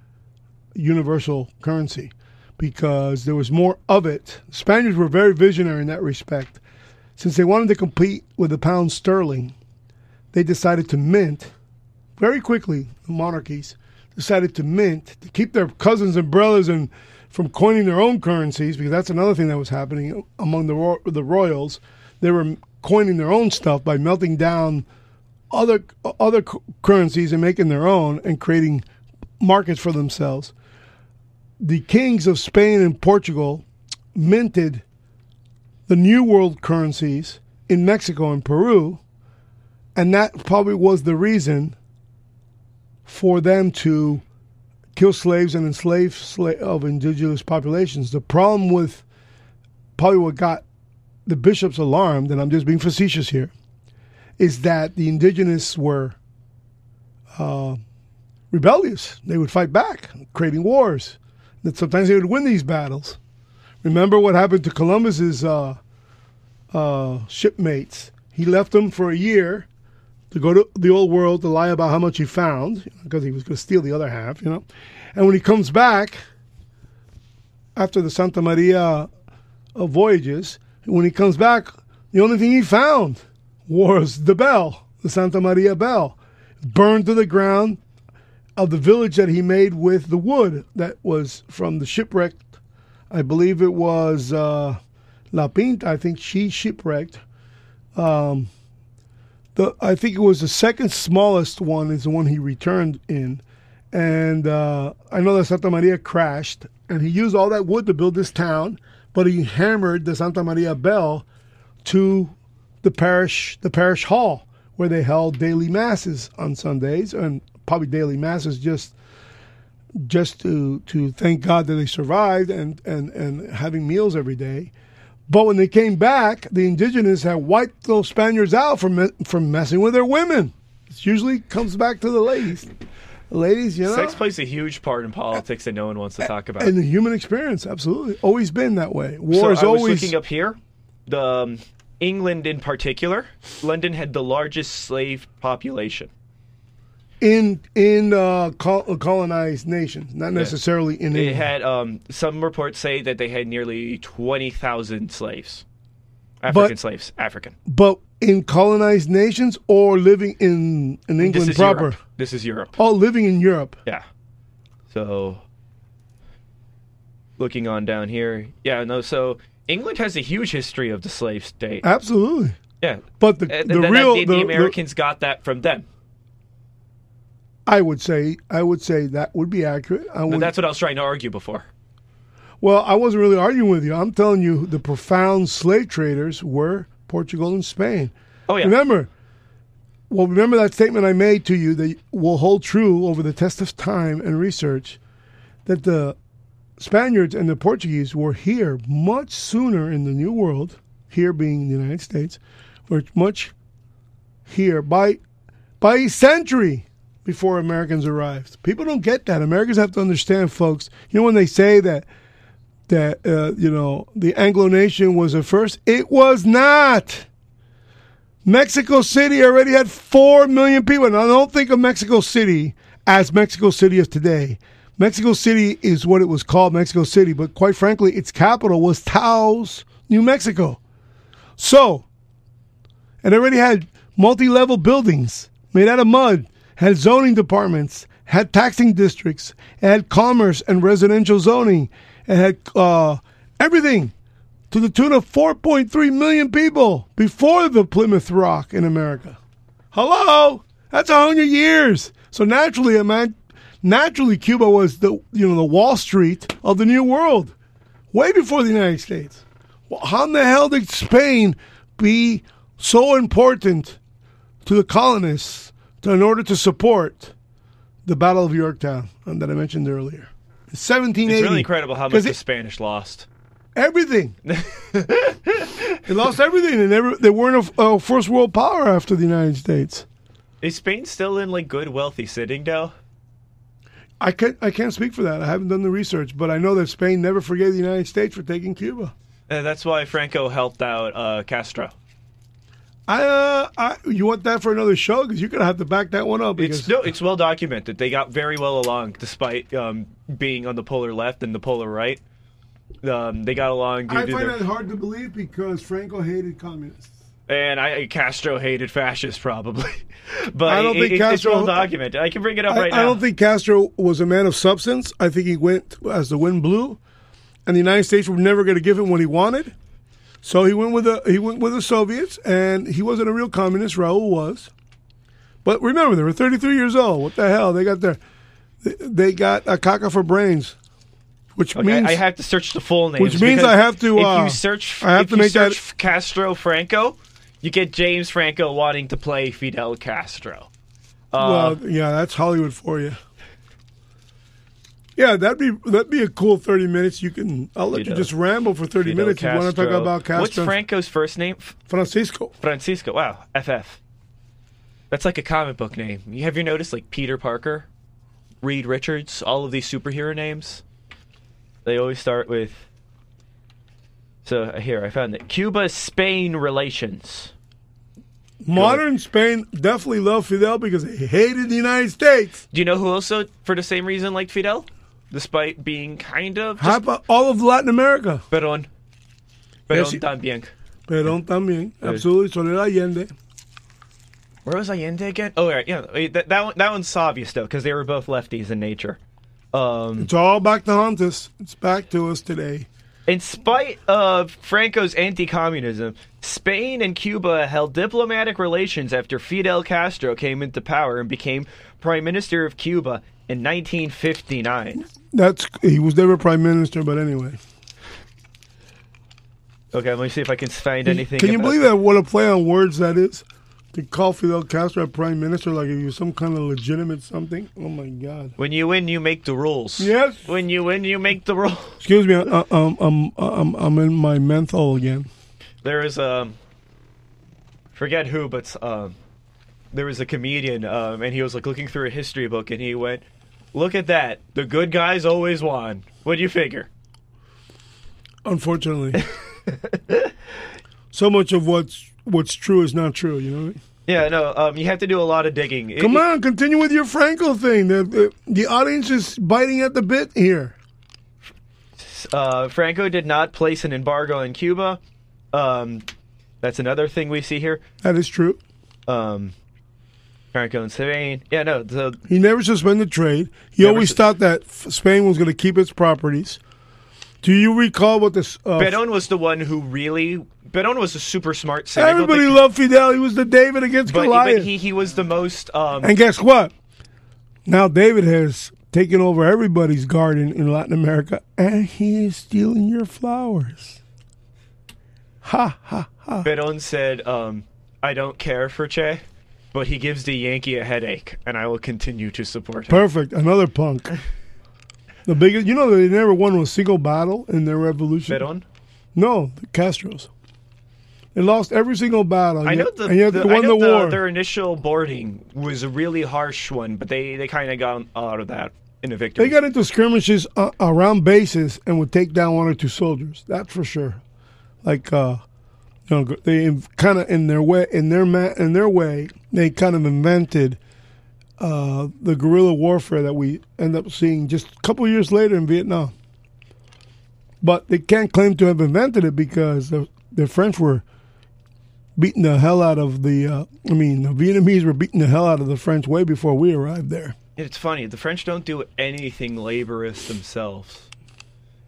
universal currency because there was more of it. Spaniards were very visionary in that respect. Since they wanted to compete with the pound sterling, they decided to mint very quickly, the monarchies decided to mint to keep their cousins and brothers and from coining their own currencies because that's another thing that was happening among the ro- the royals. They were coining their own stuff by melting down other other cu- currencies and making their own and creating markets for themselves. The kings of Spain and Portugal minted the new world currencies in Mexico and Peru, and that probably was the reason for them to kill slaves and enslave sla- of indigenous populations. The problem with probably what got the bishops alarmed, and I'm just being facetious here, is that the indigenous were uh, rebellious. They would fight back, creating wars. That sometimes they would win these battles. Remember what happened to Columbus's uh, uh, shipmates? He left them for a year to go to the old world to lie about how much he found because he was going to steal the other half, you know. And when he comes back after the Santa Maria voyages, when he comes back, the only thing he found was the bell, the Santa Maria bell, burned to the ground of the village that he made with the wood that was from the shipwrecked. I believe it was uh, La Pinta. I think she shipwrecked. Um, the I think it was the second smallest one is the one he returned in, and uh, I know that Santa Maria crashed, and he used all that wood to build this town, but he hammered the Santa Maria bell to the parish the parish hall where they held daily masses on Sundays and probably daily masses just just to to thank God that they survived and and and having meals every day. But when they came back, the indigenous had wiped those Spaniards out from from messing with their women. It usually comes back to the ladies. Ladies, you know, Sex plays a huge part in politics that no one wants to talk about. and the human experience, absolutely, always been that way. War so is I was always looking up here. The um, England in particular, London had the largest slave population. In in uh, colonized nations, not necessarily in It England. had um, some reports say that they had nearly twenty thousand slaves, But- African slaves, African. but in colonized nations or living in in England is proper. Europe. This is Europe. Oh, living in Europe. Yeah. So, looking on down here, yeah, no. So England has a huge history of the slave state. Absolutely. Yeah, But the, And the real the, the, the the- Americans got that from them. I would say I would say that would be accurate. I would, that's what I was trying to argue before. well, I wasn't really arguing with you. I'm telling you, the profound slave traders were Portugal and Spain. Oh yeah, Remember, well, remember that statement I made to you that will hold true over the test of time and research that the Spaniards and the Portuguese were here much sooner in the New World, here being the United States, were much here by by a century before Americans arrived. People don't get that. Americans have to understand, folks. You know when they say that that uh, you know the Anglo nation was at first, it was not. Mexico City already had 4 million people. Now, don't think of Mexico City as Mexico City is today. Mexico City is what it was called, Mexico City, but quite frankly, its capital was Taos, New Mexico. So, it already had multi level buildings made out of mud, had zoning departments, had taxing districts, had commerce and residential zoning, it had uh, everything to the tune of 4.3 million people before the Plymouth Rock in America. Hello, that's a hundred years. So naturally, man, naturally, Cuba was the you know the Wall Street of the New World, way before the United States. Well, how in the hell did Spain be so important to the colonists in order to support the Battle of Yorktown um, that I mentioned earlier? 1780. it's really incredible how much the it- Spanish lost. Everything. they lost everything. They never. They weren't a, a first world power after the United States. Is Spain still in like good, wealthy sitting now? I can't. I can't speak for that. I haven't done the research, but I know that Spain never forgave the United States for taking Cuba. And that's why Franco helped out uh, Castro. I, uh, I, you want that for another show? Because you're gonna have to back that one up. Because It's no, it's well documented. They got very well along, despite um, being on the polar left and the polar right. Um, they got along I find their, that hard to believe because Franco hated communists. and I Castro hated fascists probably, but I don't it- think it- it's Castro- well documented. I can bring it up I, right I now. I don't think Castro was a man of substance. I think he went as the wind blew. and the United States were never going to give him what he wanted. So he went with the he went with the Soviets, and he wasn't a real communist. Raul was, but remember they were 33 years old. What the hell? They got their they- got a caca for brains, which Okay, means I have to search the full name. Which means I have to, If uh, you search, I have if to you make that- Castro Franco, you get James Franco wanting to play Fidel Castro. Uh, well, yeah, that's Hollywood for you. Yeah, that'd be that'd be a cool 30 minutes. You can I'll let you Fidel- just ramble for 30 Fidel minutes. You want to talk about Castro? What's Franco's first name? Francisco. Francisco. Wow, FF. That's like a comic book name. You have you noticed like Peter Parker, Reed Richards, all of these superhero names? They always start with. So uh, here I found it. Cuba Spain relations. Modern Spain definitely loved Fidel because they hated the United States. Do you know who also, for the same reason, liked Fidel, despite being kind of How just about all of Latin America? Perón. Perón Yes, he- también. Perón también. Absolutely. Salvador Allende. Where was Allende again? Oh, right, yeah, wait, that that one, that one's obvious though, because they were both lefties in nature. Um, It's all back to haunt us. It's back to us today. in spite of Franco's anti-communism, Spain and Cuba held diplomatic relations after Fidel Castro came into power and became prime minister of Cuba in 1959. That's he was never prime minister, but anyway. Okay, let me see if I can find anything. Can you believe that? What a play on words that is. To call Fidel Castro a prime minister like if he was some kind of legitimate something. Oh my God. When you win, you make the rules. Yes. When you win, you make the rules. Excuse me. I, um, I'm, I'm, I'm in my menthol again. There is a forget who, but um, there was a comedian, um, and he was like looking through a history book, and he went, "Look at that, the good guys always won." What do you figure? Unfortunately. so much of what's what's true is not true. You know. Yeah, no, um, you have to do a lot of digging. Come it- on, continue with your Franco thing. The, the the audience is biting at the bit here. uh, Franco did not place an embargo on Cuba. Um, that's another thing we see here. That is true. Um, Franco and Spain. Yeah, no, the He never suspended trade. He always sus- thought that f- Spain was going to keep its properties. Do you recall what this? Uh, Perón was the one who really. Perón was a super smart cynical everybody loved Fidel. He was the David against but, Goliath. but he he was the most. Um, and guess what? Now David has taken over everybody's garden in Latin America, and he is stealing your flowers. Ha ha ha! Perón said, um, "I don't care for Che, but he gives the Yankee a headache, and I will continue to support him." Perfect. Another punk. The biggest. You know they never won a single battle in their revolution. Perón. No, the Castros. They lost every single battle. I know the, and yet the- won know the, the- war. Their initial boarding was a really harsh one, but they they kind of got out of that in a victory. They got into skirmishes uh, around bases and would take down one or two soldiers. That's for sure. Like, uh, you know, they kind of in their way, in their ma- in their way, they kind of invented uh, the guerrilla warfare that we end up seeing just a couple years later in Vietnam. But they can't claim to have invented it because the, the French were beating the hell out of the. Uh, I mean, the Vietnamese were beating the hell out of the French way before we arrived there. It's funny. The French don't do anything laborious themselves.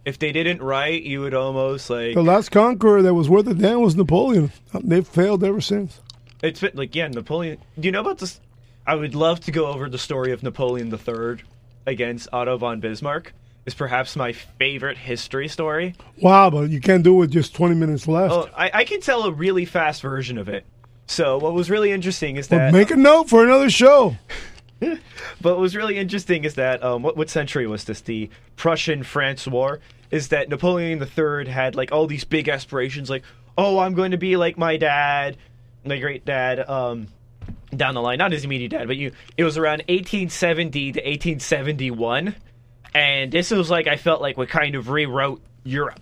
If they didn't write, you would almost like The last conqueror that was worth a damn was Napoleon. They've failed ever since. it's been- like yeah, Napoleon. Do you know about this? I would love to go over the story of Napoleon III against Otto von Bismarck. Is perhaps my favorite history story. Wow, but you can't do it with just 20 minutes left. Oh, I, I can tell a really fast version of it. So what was really interesting is Well, that make a note for another show. But what was really interesting is that um, what what century was this? The Prussian France War. Is that Napoleon III had like all these big aspirations, like oh I'm going to be like my dad, my great dad. Um, down the line, not his immediate dad, but you. It was around 1870 to 1871, and this was like I felt like what kind of rewrote Europe.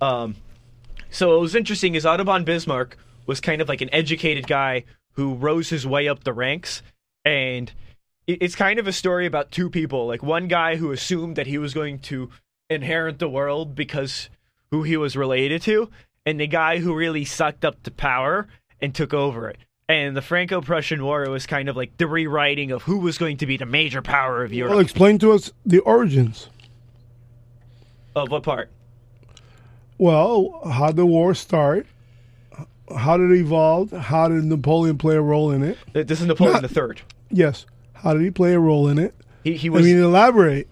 Um, so what was interesting is von Bismarck was kind of like an educated guy who rose his way up the ranks, and it's kind of a story about two people. Like one guy who assumed that he was going to inherit the world because who he was related to, and the guy who really sucked up the power and took over it. And the Franco-Prussian War was kind of like the rewriting of who was going to be the major power of Europe. Well, explain to us the origins. of what part? Well, how did the war start? How did it evolve? How did Napoleon play a role in it? This is Napoleon Not- the Third. Yes. How did he play a role in it? He he I mean, elaborate.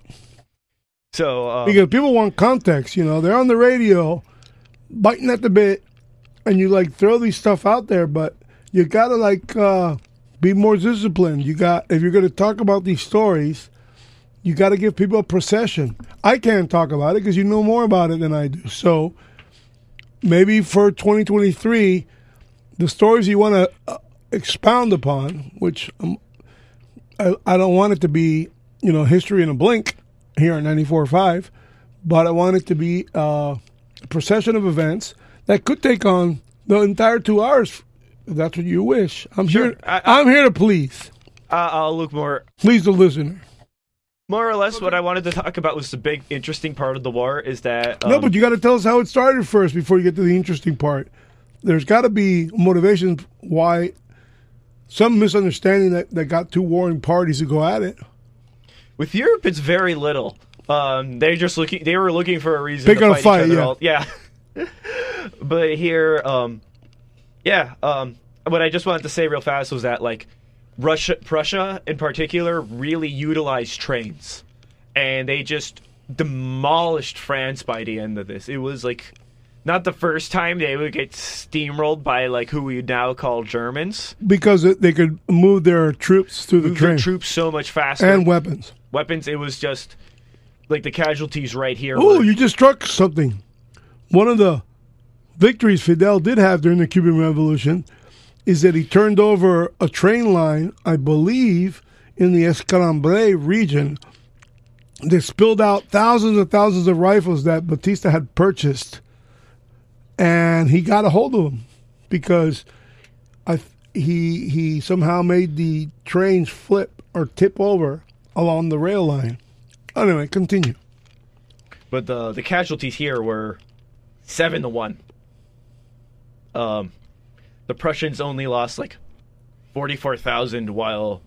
So um, Because people want context, you know. They're on the radio, biting at the bit, and you like throw these stuff out there, but you gotta like uh, be more disciplined. You got if you're gonna talk about these stories, you got to give people a procession. I can't talk about it because you know more about it than I do. So maybe for 2023, the stories you want to uh, expound upon, which um, I, I don't want it to be, you know, history in a blink here at 94.5, but I want it to be uh, a procession of events that could take on the entire two hours. If that's what you wish. I'm Sure. here. I- am here to please, uh, I'll look more please the listener. more or less what I wanted to talk about was the big interesting part of the war is that no, um, but you got to tell us how it started first before you get to the interesting part. There's got to be motivation why some misunderstanding that, that got two warring parties to go at it. With Europe it's very little. Um, they just looking they were looking for a reason Pick to on a fight, fight, yeah. all- yeah. but here, um, yeah, um, what I just wanted to say real fast was that like Russia, Prussia in particular, really utilized trains, and they just demolished France by the end of this. It was like not the first time they would get steamrolled by like who we now call Germans. Because they could move their troops through the Move train troops so much faster. and weapons. Weapons. It was just like the casualties right here. Oh, you just struck something. One of the victories Fidel did have during the Cuban Revolution is that he turned over a train line, I believe, in the Escambray region. They spilled out thousands and thousands of rifles that Batista had purchased, and he got a hold of them because I he he somehow made the trains flip or tip over along the rail line. Anyway, continue. but the the casualties here were seven to one. Um, the Prussians only lost like forty four thousand, while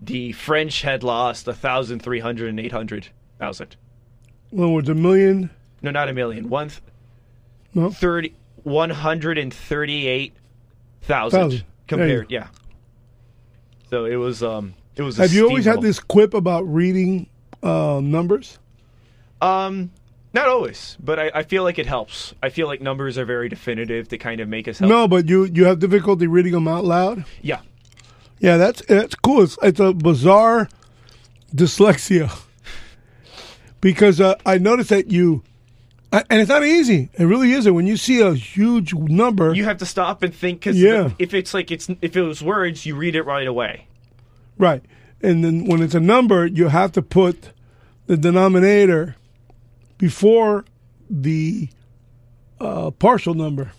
the French had lost a thousand three hundred and eight hundred thousand. In was a million. No, not a million. One th- No, thirty one hundred and thirty eight Thousand. thousand compared. Yeah. So it was um it was. Have you always had this quip about reading uh, numbers? Um, not always, but I, I feel like it helps. I feel like numbers are very definitive to kind of make us help. No, but you you have difficulty reading them out loud. Yeah. Yeah, that's that's cool. It's, it's a bizarre dyslexia because uh, I noticed that you, I- and it's not easy. It really isn't. When you see a huge number, You have to stop and think because Yeah. if it's like it's if it was words, you read it right away. Right, and then when it's a number, you have to put the denominator before the uh, partial number.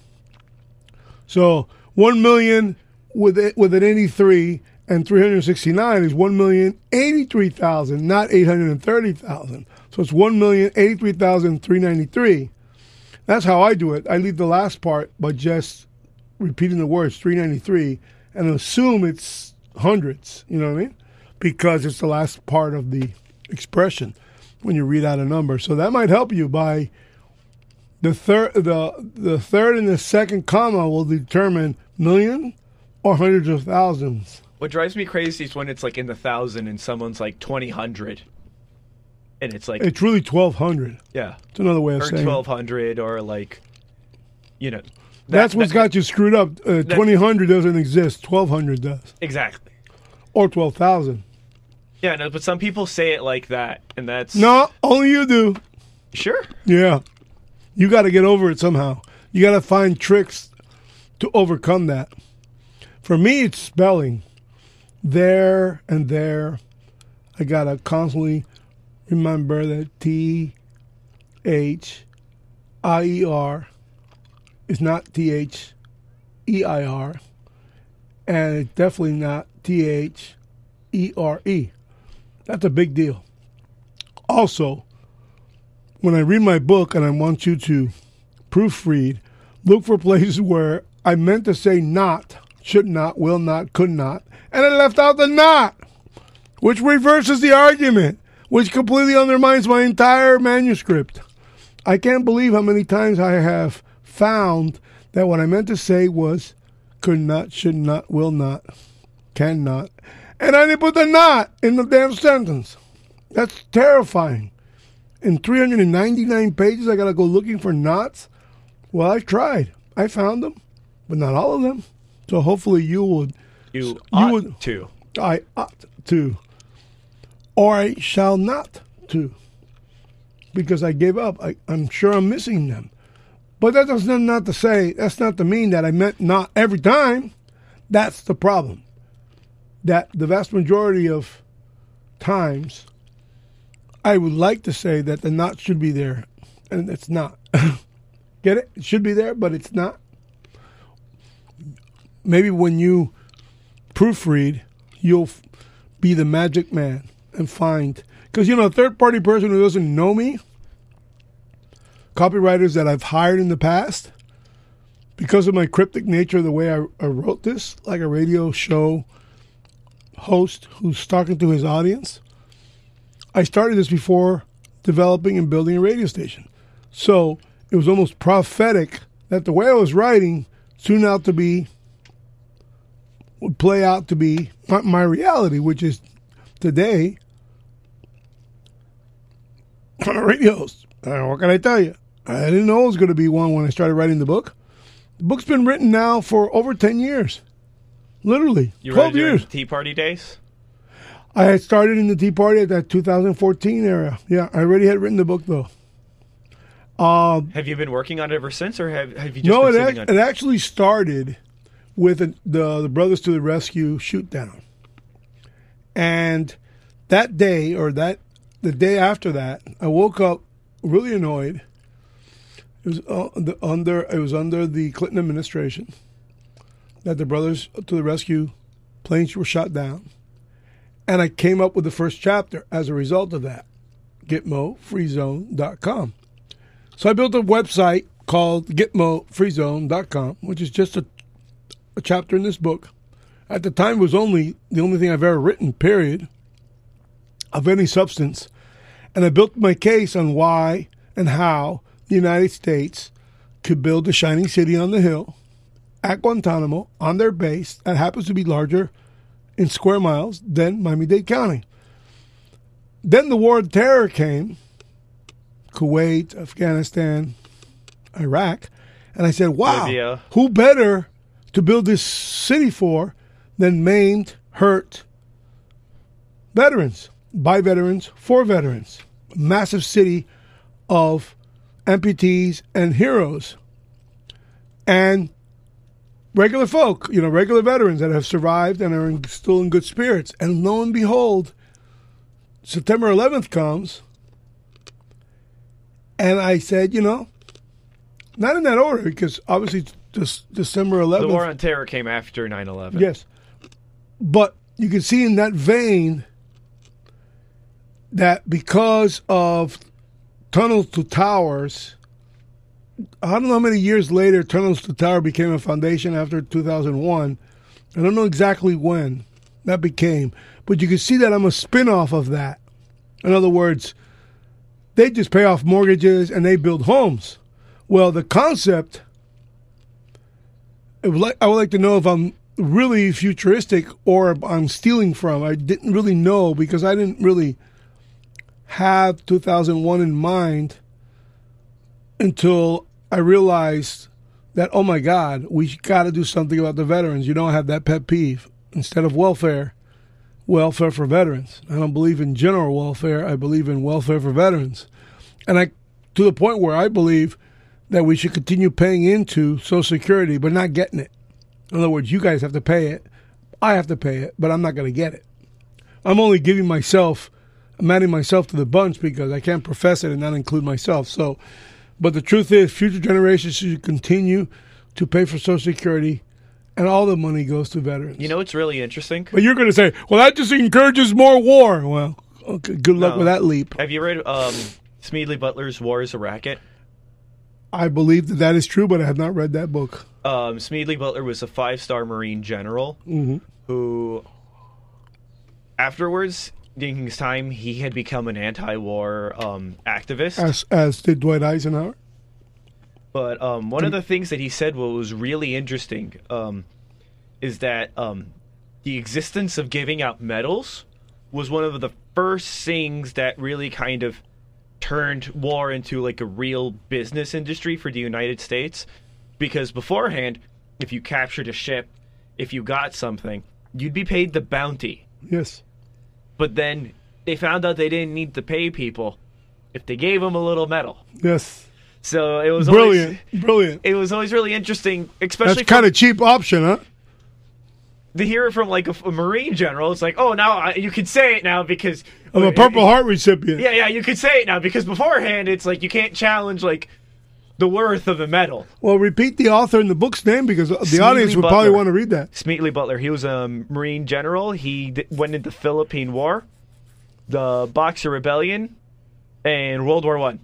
So one million with it, with an eighty three and three hundred sixty nine is one million eighty three thousand, not eight hundred and thirty thousand. So it's one million eighty three thousand three ninety three. That's how I do it. I leave the last part by just repeating the words three ninety three and assume it's hundreds. You know what I mean? Because it's the last part of the expression when you read out a number. So that might help you by the third the the third and the second comma will determine million or hundreds of thousands. What drives me crazy is when it's like in the thousand and someone's like twenty hundred, and it's like It's really twelve hundred. yeah, It's another way of or saying. it. twelve hundred, or like, you know, That's what's got you screwed up. Uh, Twenty hundred doesn't exist. Twelve hundred does, exactly. or twelve thousand. Yeah, no, but some people say it like that, and that's No, only you do. sure. Yeah. You got to get over it somehow. You got to find tricks to overcome that. For me, it's spelling. There and there. I got to constantly remember that T H I E R is not T H E I R. And it's definitely not T H E R E. That's a big deal. Also, when I read my book and I want you to proofread, look for places where I meant to say not, should not, will not, could not, and I left out the not, which reverses the argument, which completely undermines my entire manuscript. I can't believe how many times I have found that what I meant to say was could not, should not, will not, cannot. And I didn't put the not in the damn sentence. That's terrifying. In 399 pages, I got to go looking for knots. Well, I tried. I found them, but not all of them. So hopefully you would. You, You ought would- to. I ought to, or I shall not to, because I gave up. I, I'm sure I'm missing them, but that does not to say that's not to mean that I meant not every time. That's the problem. That the vast majority of times, I would like to say that the not should be there, and it's not. Get it? It should be there, but it's not. Maybe when you proofread, you'll be the magic man and find because you know a third party person who doesn't know me, copywriters that I've hired in the past, because of my cryptic nature, the way I, I wrote this, like a radio show host who's talking to his audience. I started this before developing and building a radio station, so it was almost prophetic that the way I was writing soon out to be would play out to be my, my reality, which is today. I'm a radio host. Uh, what can I tell you? I didn't know it was going to be one when I started writing the book. The book's been written now for over 10 years. Literally, You 12 read during years. Tea Party days? I had started in the Tea Party at that 2014 era. Yeah, I already had written the book, though. Um, Have you been working on it ever since, or have, have you just no, it, been ac- sitting on it actually started with a, the the Brothers to the Rescue shoot down, and that day or that the day after that, I woke up really annoyed. It was uh, under it was under the Clinton administration that the Brothers to the Rescue planes were shot down, and I came up with the first chapter as a result of that. GitmoFreeZone.com. So I built a website called GitmoFreeZone.com, which is just a, a chapter in this book. At the time, it was only the only thing I've ever written, period, of any substance. And I built my case on why and how the United States could build a shining city on the hill at Guantanamo on their base that happens to be larger in square miles than Miami Dade County. Then the war of terror came Kuwait, Afghanistan, Iraq. And I said, wow, Libya. who better to build this city for than maimed, hurt veterans, by veterans, for veterans. Massive city of amputees and heroes. And regular folk, you know, regular veterans that have survived and are in, still in good spirits. And lo and behold, September 11th comes, and I said, you know, not in that order because obviously this December 11th. The War on Terror came after 9 11. Yes. But you can see in that vein that because of Tunnels to Towers, I don't know how many years later Tunnels to Tower became a foundation after 2001. I don't know exactly when that became, but you can see that I'm a spin off of that. In other words, they just pay off mortgages and they build homes. Well, the concept would like I would like to know if I'm really futuristic or I'm stealing from. I didn't really know because I didn't really have 2001 in mind until I realized that oh my God, we got to do something about the veterans. You don't have that pet peeve. Instead of welfare, welfare for veterans. I don't believe in general welfare. I believe in welfare for veterans, and I to the point where I believe that we should continue paying into Social Security, but not getting it. In other words, you guys have to pay it. I have to pay it, but I'm not going to get it. I'm only giving myself, I'm adding myself to the bunch because I can't profess it and not include myself. So, but the truth is, future generations should continue to pay for Social Security, and all the money goes to veterans. You know it's really interesting? but you're going to say, well, that just encourages more war. Well, okay, good luck No. with that leap. Have you read um, Smedley Butler's War is a Racket? I believe that that is true, but I have not read that book. Um, Smedley Butler was a five star Marine general Mm-hmm. who, afterwards, during his time, he had become an anti-war um, activist. As as did Dwight Eisenhower. But um, one of the things that he said what was really interesting um, is that um, the existence of giving out medals was one of the first things that really kind of turned war into like a real business industry for the United States. Because beforehand, if you captured a ship, if you got something, you'd be paid the bounty. Yes. But then they found out they didn't need to pay people if they gave them a little medal. Yes. So it was Brilliant. Always, Brilliant. it was always really interesting, especially That's kind of cheap option, huh? to hear it from like a, a marine general. It's like, oh, now I, you can say it now because I'm a Purple Heart recipient. Yeah, yeah, you could say it now because beforehand it's like you can't challenge like the worth of a medal. Well, repeat the author and the book's name because the Smedley audience would probably want to read that. Smedley Butler, he was a marine general. He d- went into the Philippine War, the Boxer Rebellion, and World War One.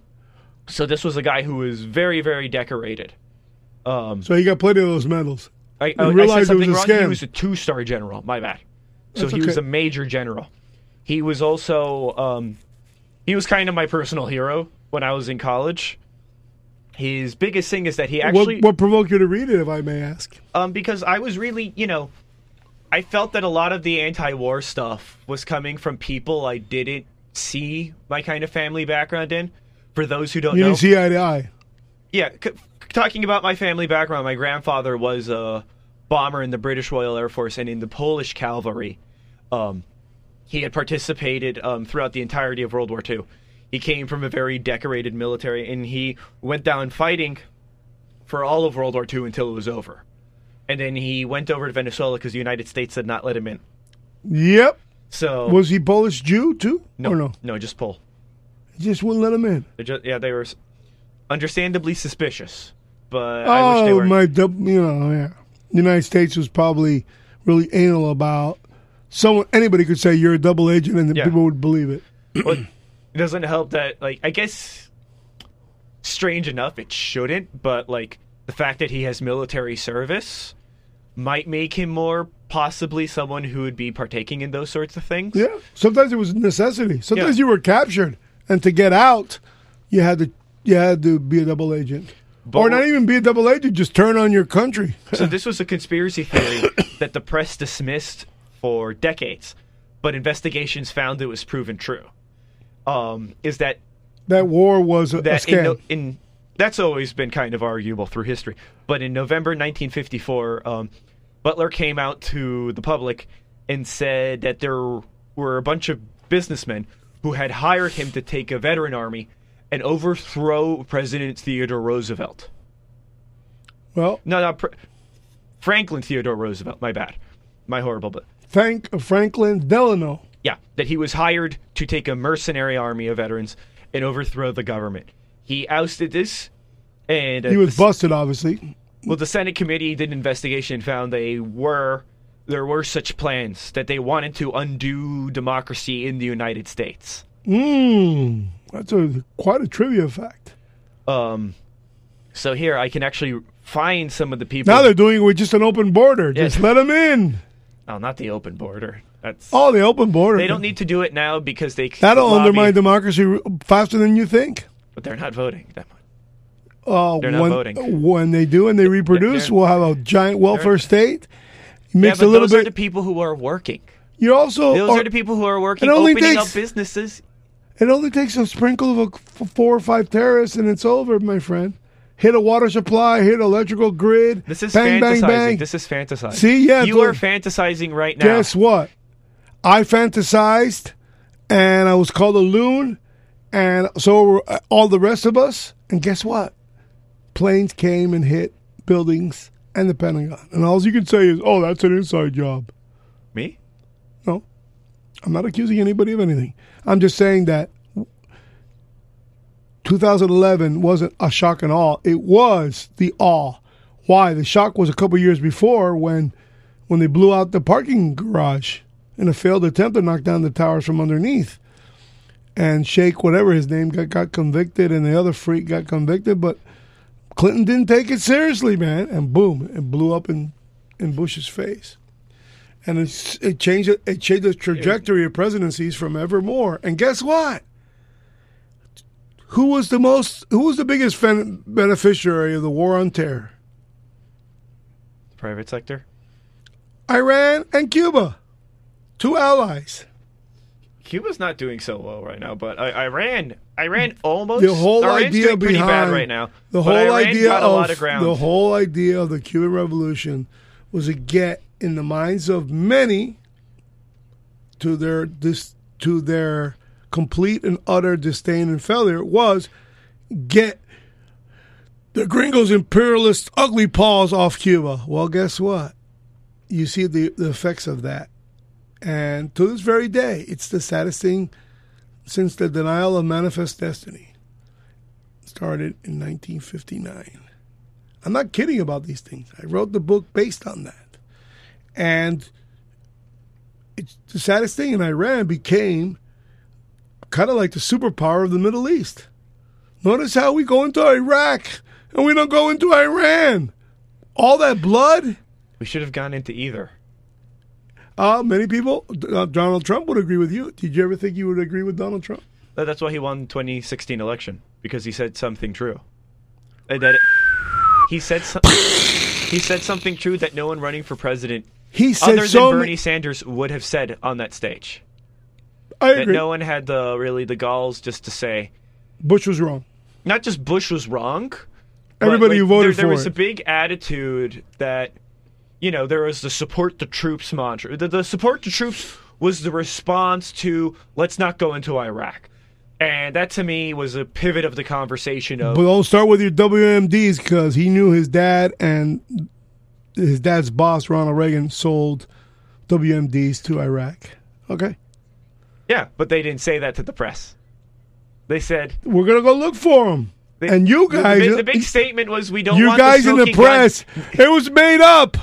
So this was a guy who was very, very decorated. Um, So he got plenty of those medals. I, I, I said it was something a wrong. scam. He was a two-star general. My bad. So That's he was a major general. He was also um, he was kind of my personal hero when I was in college. His biggest thing is that he actually what, what provoked you to read it, if I may ask? um, because I was really, you know, I felt that a lot of the anti-war stuff was coming from people I didn't see my kind of family background in. For those who don't You know, didn't see eye to eye. yeah, c- talking about my family background, my grandfather was a bomber in the British Royal Air Force and in the Polish cavalry. Um, he had participated um, throughout the entirety of World War II. He came from a very decorated military, and he went down fighting for all of World War II until it was over. And then he went over to Venezuela because the United States did not let him in. Yep. So Was he Polish Jew too? no, no? no, just pull. He just wouldn't let him in. They just, yeah, they were understandably suspicious, but I wish they Oh, were. my, you know, yeah. The United States was probably really anal about someone. Anybody could say you're a double agent, and Yeah. people would believe it. But it doesn't help that like I guess strange enough it shouldn't, but like the fact that he has military service might make him more possibly someone who would be partaking in those sorts of things. Yeah. Sometimes it was necessity. Sometimes Yeah. you were captured, and to get out, you had to you had to be a double agent, But or not even be a double agent. Just turn on your country. So this was a conspiracy theory that the press dismissed for decades, but investigations found it was proven true. Um, is that that war was a, a that in, scam. no, in that's always been kind of arguable through history. But in November 1954, um, Butler came out to the public and said that there were a bunch of businessmen who had hired him to take a veteran army and overthrow President Theodore Roosevelt. well, No, Pre- Franklin Theodore Roosevelt. My bad, my horrible. But thank Franklin Delano. Yeah, that he was hired to take a mercenary army of veterans and overthrow the government. He ousted this, and uh, He was the- busted, obviously. Well, the Senate committee did an investigation and found they were there were such plans that they wanted to undo democracy in the United States. Mm, that's a quite a trivia fact. Um, so here I can actually find some of the people. Now they're doing it with just an open border. Just Yeah. let them in. oh, not the open border. That's Oh, the open border. they don't need to do it now because they That'll lobby, undermine democracy faster than you think. But they're not voting that much. Uh, They're not when, voting. When they do and they reproduce, they're- we'll have a giant welfare state. Yeah, but a little those are the people who are working. You're also Those are- are the people who are working, It only opening takes- up businesses. It only takes a sprinkle of a f- four or five terrorists, and it's over, my friend. Hit a water supply, hit electrical grid. This is bang, fantasizing. bang, bang. This is fantasizing. See, yeah, you are fantasizing right now. Guess what? I fantasized, and I was called a loon, and so were uh, all the rest of us. And guess what? Planes came and hit buildings and the Pentagon, and all you can say is, "Oh, that's an inside job." Me? No, I'm not accusing anybody of anything. I'm just saying that 2011 wasn't a shock and awe. It was the awe. Why? The shock was a couple years before when when they blew out the parking garage in a failed attempt to knock down the towers from underneath. And Sheikh, whatever his name, got, got convicted, and the other freak got convicted, but Clinton didn't take it seriously, man. And boom, it blew up in, in Bush's face. and it's, it changed it, it changed the trajectory of presidencies from evermore. And guess what? Who was the most? Who was the biggest fen- beneficiary of the war on terror? The private sector. Iran and Cuba, two allies. Cuba's not doing so well right now, but I, Iran, Iran almost. The whole Iran's idea pretty behind bad right now. the whole Iran idea of lot of ground. the whole idea of the Cuban Revolution was to get in the minds of many to their this to their complete and utter disdain and failure was get the gringos imperialist ugly paws off Cuba. Well, guess what? You see the, the effects of that. And to this very day, it's the saddest thing since the denial of manifest destiny started in 1959. I'm not kidding about these things. I wrote the book based on that. And it's the saddest thing in Iran became kind of like the superpower of the Middle East. Notice how we go into Iraq and we don't go into Iran. All that blood. we should have gone into either. Uh, many people, uh, Donald Trump would agree with you. Did you ever think you would agree with Donald Trump? That's why he won 2016 election because he said something true. That he said some, he said something true that no one running for president He said other so. than ma- Bernie Sanders would have said on that stage. I That agree. no one had the really the galls just to say Bush was wrong. not just Bush was wrong. Everybody who voted there, there was it. a big attitude that you know there was the support the troops mantra. The, the support the troops was the response to let's not go into Iraq, and that to me was a pivot of the conversation of But don't start with your WMDs because he knew his dad and his dad's boss, Ronald Reagan, sold WMDs to Iraq. Okay. yeah, but they didn't say that to the press. They said We're going to go look for them. they- and you the- the guys, the, big statement was we don't you guys in the smoking gun." press, it was made up.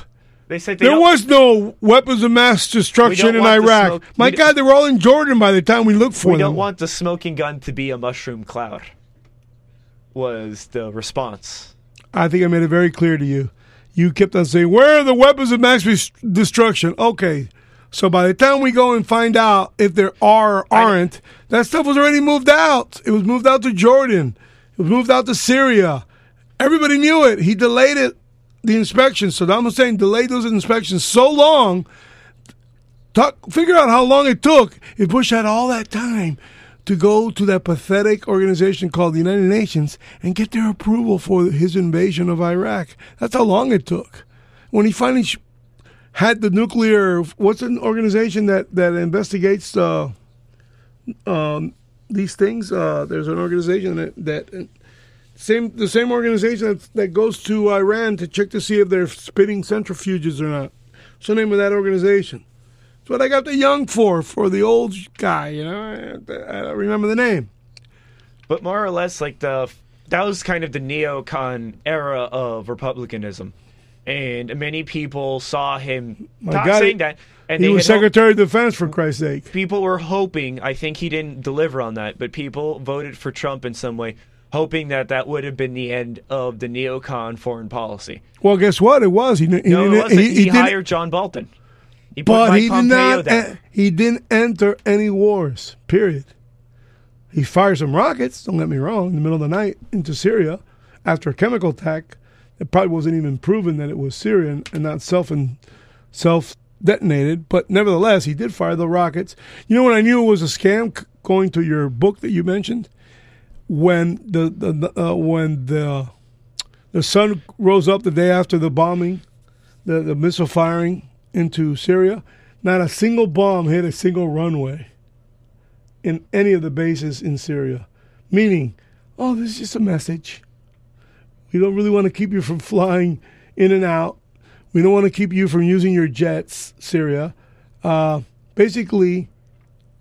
They said they There was no weapons of mass destruction in Iraq. smoke- My God, they were all in Jordan by the time we looked for we them. We don't want the smoking gun to be a mushroom cloud. Was the response? I think I made it very clear to you. You kept on saying, "Where are the weapons of mass res- destruction?" Okay, so by the time we go and find out if there are or aren't, that stuff was already moved out. It was moved out to Jordan. It was moved out to Syria. Everybody knew it. He delayed it, the inspections. Saddam Hussein delayed those inspections so long. Talk, figure out how long it took if Bush had all that time to go to that pathetic organization called the United Nations and get their approval for his invasion of Iraq. That's how long it took. When he finally sh- had the nuclear, what's an organization that that investigates uh, um, these things? Uh, there's an organization that that same the same organization that, that goes to Iran to check to see if they're spitting centrifuges or not. What's the name of that organization? That's what I got the young for, for the old guy. You know, I, I don't remember the name. But more or less, like the that was kind of the neocon era of republicanism, and many people saw him My not God, saying that, and he was Secretary of Defense for Christ's sake. people were hoping. I think he didn't deliver on that, but people voted for Trump in some way, hoping that that would have been the end of the neocon foreign policy. Well, guess what? It was. He, he No, it wasn't. he, He, he hired John Bolton. He but Mike he did not. en- he didn't enter any wars. Period. He fired some rockets. Don't get me wrong. In the middle of the night into Syria after a chemical attack. It probably wasn't even proven that it was Syrian and not self and self detonated. But nevertheless, he did fire the rockets. You know when I knew it was a scam? Going to your book that you mentioned, when the, the, uh, when the the sun rose up the day after the bombing, the, the missile firing into Syria, not a single bomb hit a single runway in any of the bases in Syria. Meaning, oh, this is just a message. We don't really want to keep you from flying in and out. We don't want to keep you from using your jets, Syria. Uh, basically,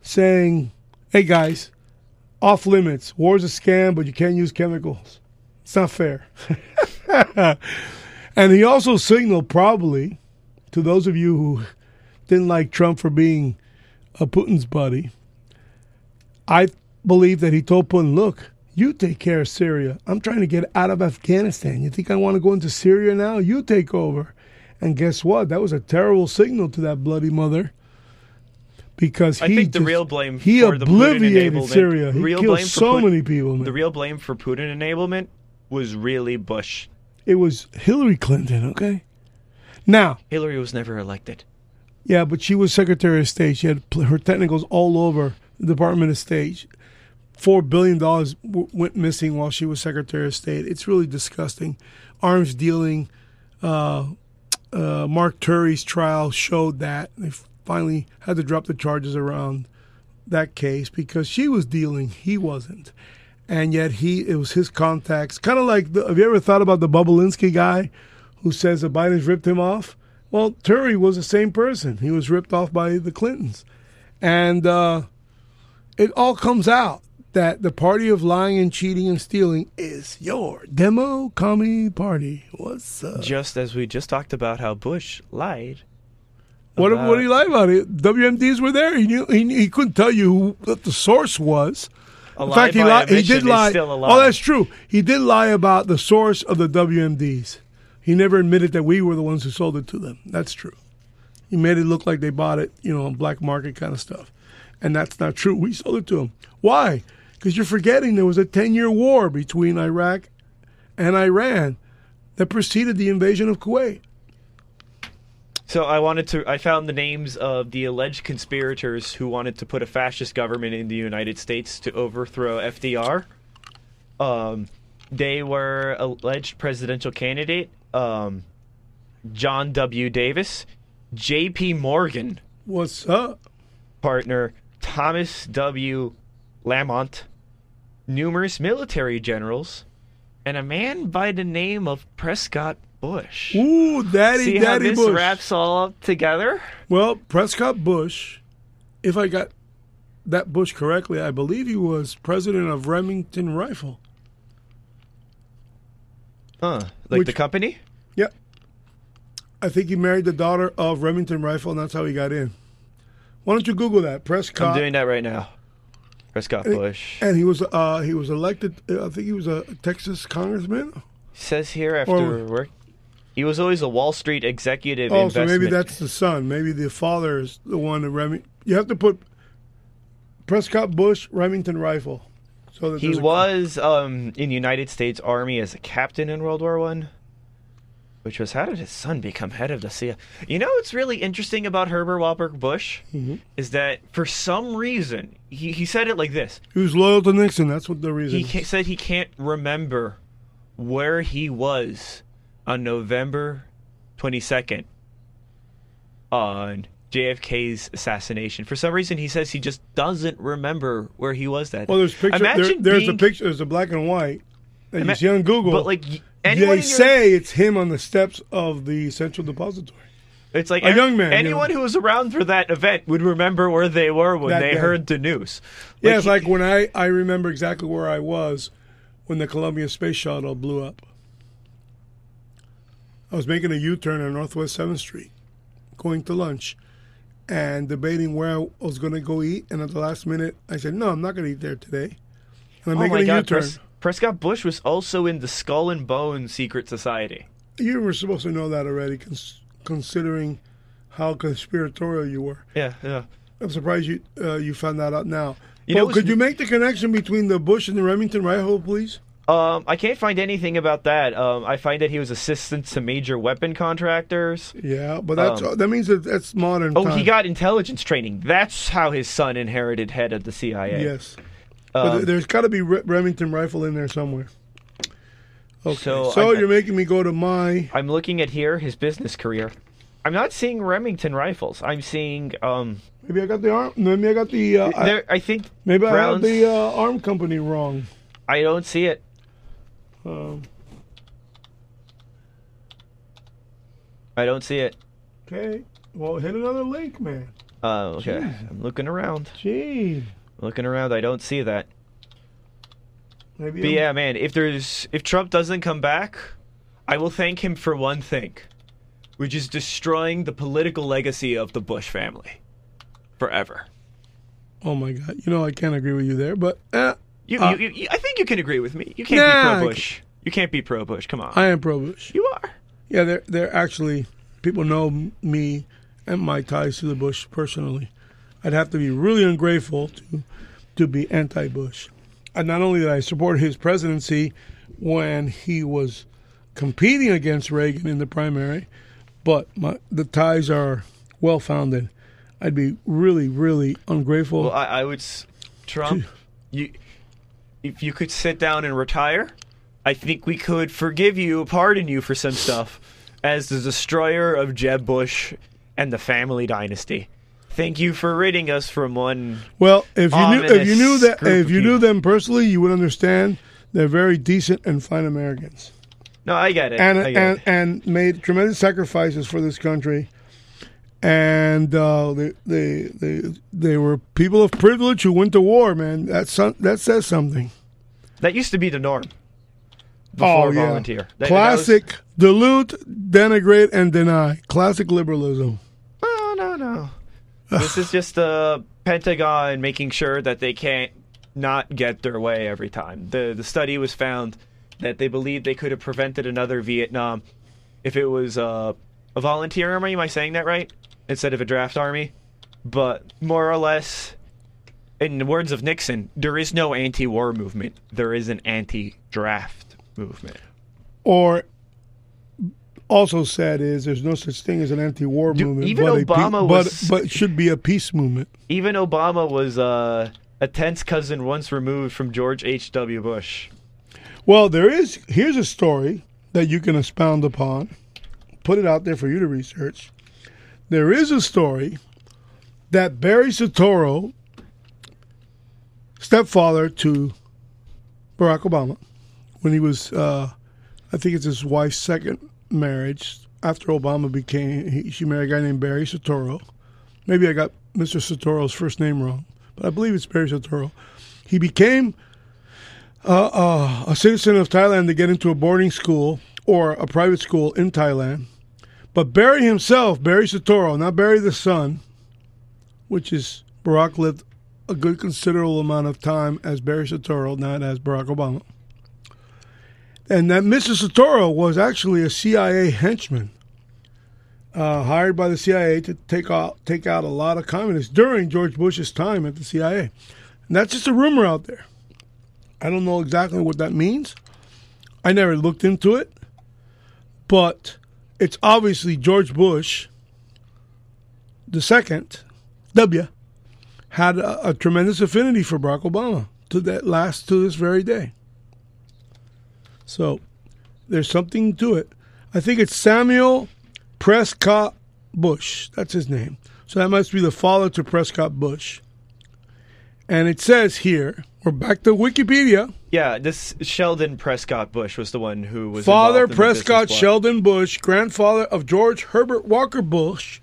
saying, hey guys, off limits. War's a scam, but you can't use chemicals. It's not fair. and he also signaled, probably, to those of you who didn't like Trump for being a Putin's buddy, I believe that he told Putin, look, you take care of Syria. I'm trying to get out of Afghanistan. You think I want to go into Syria now? You take over. And guess what? That was a terrible signal to that bloody mother. Because he I think the just- real blame he for the Putin enablement, Syria. He real killed blame for so Put- many people. man. The real blame for Putin enablement was really Bush. it was Hillary Clinton. Okay. Now, Hillary was never elected. Yeah, but she was Secretary of State. She had her technicals all over the Department of State. Four billion dollars w- went missing while she was Secretary of State. It's really disgusting. Arms dealing. Uh, uh, Marc Turi's trial showed that they finally had to drop the charges around that case because she was dealing, he wasn't, and yet he it was his contacts. Kind of like, the, have you ever thought about the Bobulinski guy who says that Biden's ripped him off? Well, Turi was the same person. He was ripped off by the Clintons, and uh, it all comes out that the party of lying and cheating and stealing is your demo commie party. What's up? Just as we just talked about how Bush lied. What, about- what do you like about it? WMDs were there. He knew he, he couldn't tell you what the source was. A In lie fact, he, he did lie. Oh, lie. Oh, that's true. He did lie about the source of the WMDs. He never admitted that we were the ones who sold it to them. That's true. He made it look like they bought it, you know, on black market kind of stuff, and that's not true. We sold it to them. Why? Because you're forgetting there was a 10-year war between Iraq and Iran that preceded the invasion of Kuwait. So I wanted to. I found the names of the alleged conspirators who wanted to put a fascist government in the United States to overthrow FDR. Um, they were alleged presidential candidate um, John W. Davis, J.P. Morgan What's up? partner Thomas W. Lamont, numerous military generals, and a man by the name of Prescott Bush. Ooh, Daddy, See how Daddy this Bush. wraps all up together? Well, Prescott Bush, if I got that Bush correctly, I believe he was president of Remington Rifle. Huh? Like Which- the company? Yep. I think he married the daughter of Remington Rifle, and that's how he got in. Why don't you Google that, Prescott? I'm doing that right now. Prescott Bush and he was uh, he was elected. Uh, I think he was a Texas congressman. says here after Or- work, he was always a Wall Street executive. Oh, so maybe that's the son. Maybe the father is the one that Remi. You have to put Prescott Bush Remington Rifle. So that He was um, in the United States Army as a captain in World War One, which was how did his son become head of the CIA? You know what's really interesting about Herbert Walberg Bush Mm-hmm. is that for some reason he, he said it like this. He was loyal to Nixon. That's what the reason. He said he can't remember where he was on November 22nd on JFK's assassination. For some reason, he says he just doesn't remember where he was that. Well, there's picture. There, there's being- a picture. There's a black and white that you see on Google. But like anyone, they your- say it's him on the steps of the Central Depository. it's like a young man, you Anyone know. who was around for that event would remember where they were when they day. heard the news. yeah, it's like when I I remember exactly where I was when the Columbia Space Shuttle blew up. I was making a U-turn on Northwest Seventh Street, going to lunch, and debating where I was going to go eat. And at the last minute, I said, "No, I'm not going to eat there today." And I'm oh making my a God, U-turn. Pres- Prescott Bush was also in the Skull and Bones secret society. You were supposed to know that already, cons- considering how conspiratorial you were. Yeah, yeah. I'm surprised you uh, you found that out now. You know, could you make the connection between the Bush and the Remington rifle, please? Um, I can't find anything about that. Um, I find that he was assistant to major weapon contractors. Yeah, but that's Um, that means that that's modern. Oh, time. he got intelligence training. That's how his son inherited head of the CIA. yes. but Um, there- there's got to be Re- Remington rifle in there somewhere. Okay, so, So you're making me go to my. I'm looking at here his business career. I'm not seeing Remington rifles. I'm seeing um. Maybe I got the arm. Maybe I got the. Uh, I- there, I think maybe I got the uh, arm company wrong. I don't see it. Um, I don't see it. okay. Well, hit another link, man. Uh, okay. I'm looking around. Gee. Looking around. I don't see that. Maybe. But I'm- yeah, man, if there's if Trump doesn't come back, I will thank him for one thing, which is destroying the political legacy of the Bush family forever. Oh my God! You know I can't agree with you there, but eh, You, Uh, you, you, I think you can agree with me. You can't Nah, be pro Bush. You can't be pro Bush. Come on. I am pro Bush. you are. Yeah, they're they're actually people know me and my ties to the Bush personally. I'd have to be really ungrateful to to be anti-Bush. And not only did I support his presidency when he was competing against Reagan in the primary, but my, the ties are well founded. I'd be really, really ungrateful. Well, I, I would. Trump, you, if you could sit down and retire, I think we could forgive you, pardon you for some stuff, as the destroyer of Jeb Bush and the family dynasty. Thank you for ridding us from one. Well, if you knew if you knew that if you knew them personally, you would understand they're very decent and fine Americans, No, I get it. and I get and it. and made tremendous sacrifices for this country. And uh, they, they they they were people of privilege who went to war. Man, that that says something. That used to be the norm. Before oh yeah, volunteer. That- that was- classic dilute, denigrate, and deny. Classic liberalism. Oh no, no. this is just the Pentagon making sure that they can't not get their way every time. The the study was found that they believed they could have prevented another Vietnam if it was uh, a volunteer army. Am I saying that right? Instead of a draft army, but more or less. In the words of Nixon, there is no anti-war movement. There is an anti-draft movement. Or also said is there's no such thing as an anti-war Dude, movement. even but a pe- Obama but but it should be a peace movement. Even Obama was uh, a tense cousin once removed from George H.W. Bush. Well, there is. Here's a story that you can expound upon. Put it out there for you to research. There is a story that Barry Soetoro, stepfather to Barack Obama, when he was, uh, I think it's his wife's second marriage after Obama became, he, she married a guy named Barry Soetoro. Maybe I got Mr. Soetoro's first name wrong, but I believe it's Barry Soetoro. He became uh, uh, a citizen of Thailand to get into a boarding school or a private school in Thailand. But Barry himself, Barry Soetoro, not Barry the son, which is Barack lived a good considerable amount of time as Barry Soetoro, not as Barack Obama. And that Mr. Soetoro was actually a CIA henchman uh, hired by the CIA to take out take out a lot of communists during George Bush's time at the CIA. And that's just a rumor out there. I don't know exactly what that means. I never looked into it, but it's obviously George Bush, the second, W, had a, a tremendous affinity for Barack Obama to that last to this very day. So there's something to it. I think it's Samuel Prescott Bush. That's his name. So that must be the father to Prescott Bush. And it says here, we're back to Wikipedia. Yeah, this Sheldon Prescott Bush was the one who was Father Prescott. Sheldon Bush, grandfather of George Herbert Walker Bush,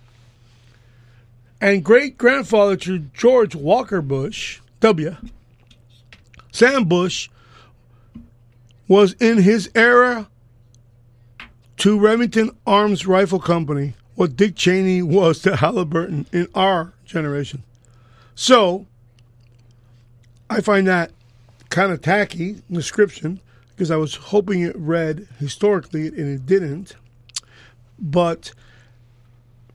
and great grandfather to George Walker Bush, W. Sam Bush was in his era to Remington Arms Rifle Company what Dick Cheney was to Halliburton in our generation. So, I find that kind of tacky description because I was hoping it read historically and it didn't. But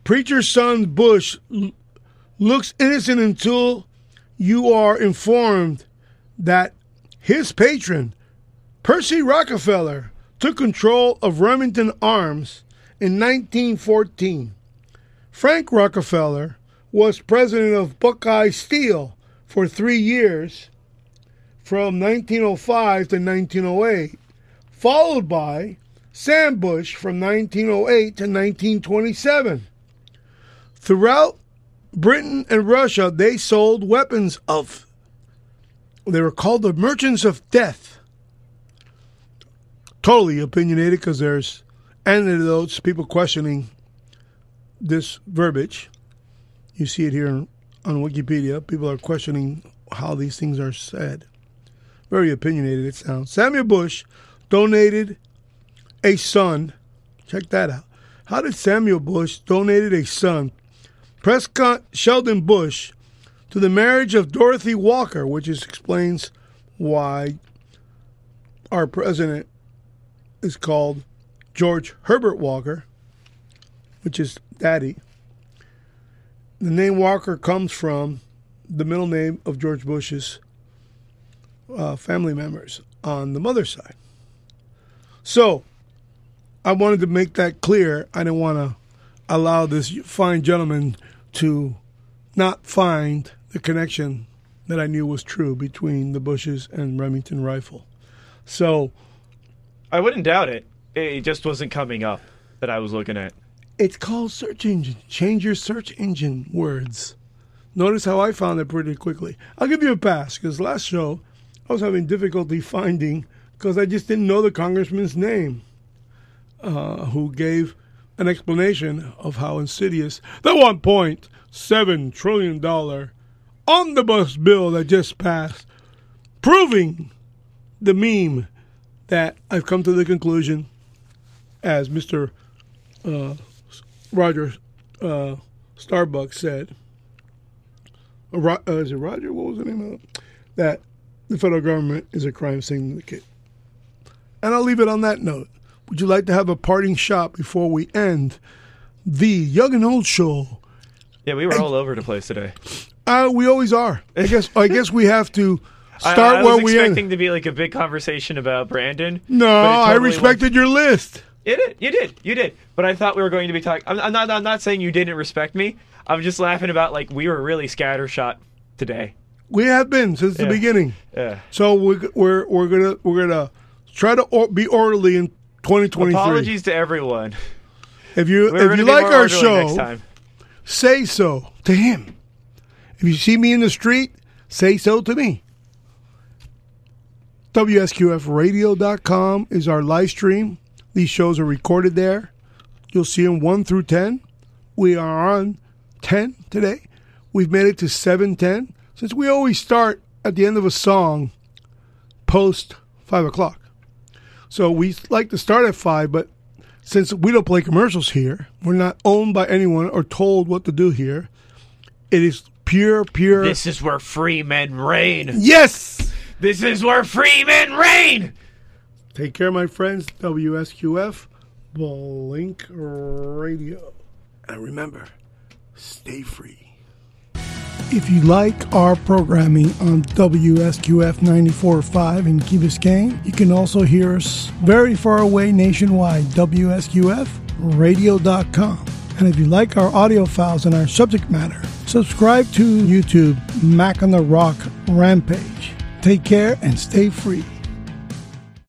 preacher's son Bush looks innocent until you are informed that his patron, Percy Rockefeller, took control of Remington Arms in 1914. Frank Rockefeller was president of Buckeye Steel for three years from 1905 to 1908, followed by Sam Bush from 1908 to 1927. Throughout Britain and Russia, they sold weapons of, they were called the Merchants of Death. Totally opinionated because there's anecdotes, people questioning this verbiage. You see it here on Wikipedia. People are questioning how these things are said. Very opinionated it sounds. Samuel Bush donated a son. Check that out. How did Samuel Bush donated a son, Prescott Sheldon Bush, to the marriage of Dorothy Walker, which is, explains why our president is called George Herbert Walker. which is daddy. The name Walker comes from the middle name of George Bush's uh, family members on the mother's side. So, I wanted to make that clear. I didn't want to allow this fine gentleman to not find the connection that I knew was true between the Bushes and Remington Rifle. So, I wouldn't doubt it. It just wasn't coming up that I was looking at. It's called search engine. Change your search engine words. Notice how I found it pretty quickly. I'll give you a pass because last show I was having difficulty finding because I just didn't know the congressman's name, uh, who gave an explanation of how insidious the 1.7 trillion dollar omnibus bill that just passed, proving the meme that I've come to the conclusion, as Mr. Uh, Roger uh, Starbucks said. Uh, uh, is it Roger? What was the name of it? That the federal government is a crime syndicate. And I'll leave it on that note. Would you like to have a parting shot before we end the Young and Old Show? Yeah, we were all over the place today. Uh, we always are. I guess. I guess we have to start I, where was we expecting end. to be like a big conversation about Brandon. No, it I totally respected your list. You did, you did, you did. But I thought we were going to be talking. I'm, I'm not. I'm not saying you didn't respect me. I'm just laughing about like we were really scattershot today. We have been since the Yeah. beginning. Yeah. So we're we're we're gonna we're gonna try to or, be orderly in 2023. Apologies to everyone. If you We're if you like our show, time. say so to him. If you see me in the street, say so to me. WSQFradio.com is our live stream. These shows are recorded there. You'll see them 1 through 10. We are on 10 today. We've made it to 710. Since we always start at the end of a song post 5 o'clock. So we like to start at 5, but since we don't play commercials here, we're not owned by anyone or told what to do here. It is pure, pure. This is where free men reign. yes! This is where free men reign. Take care, my friends. WSQF, Blink Radio. And remember, stay free. If you like our programming on WSQF 94.5 in Key Biscayne, you can also hear us very far away nationwide, WSQFradio.com. And if you like our audio files and our subject matter, subscribe to YouTube Mac on the Rock Rampage. Take care and stay free.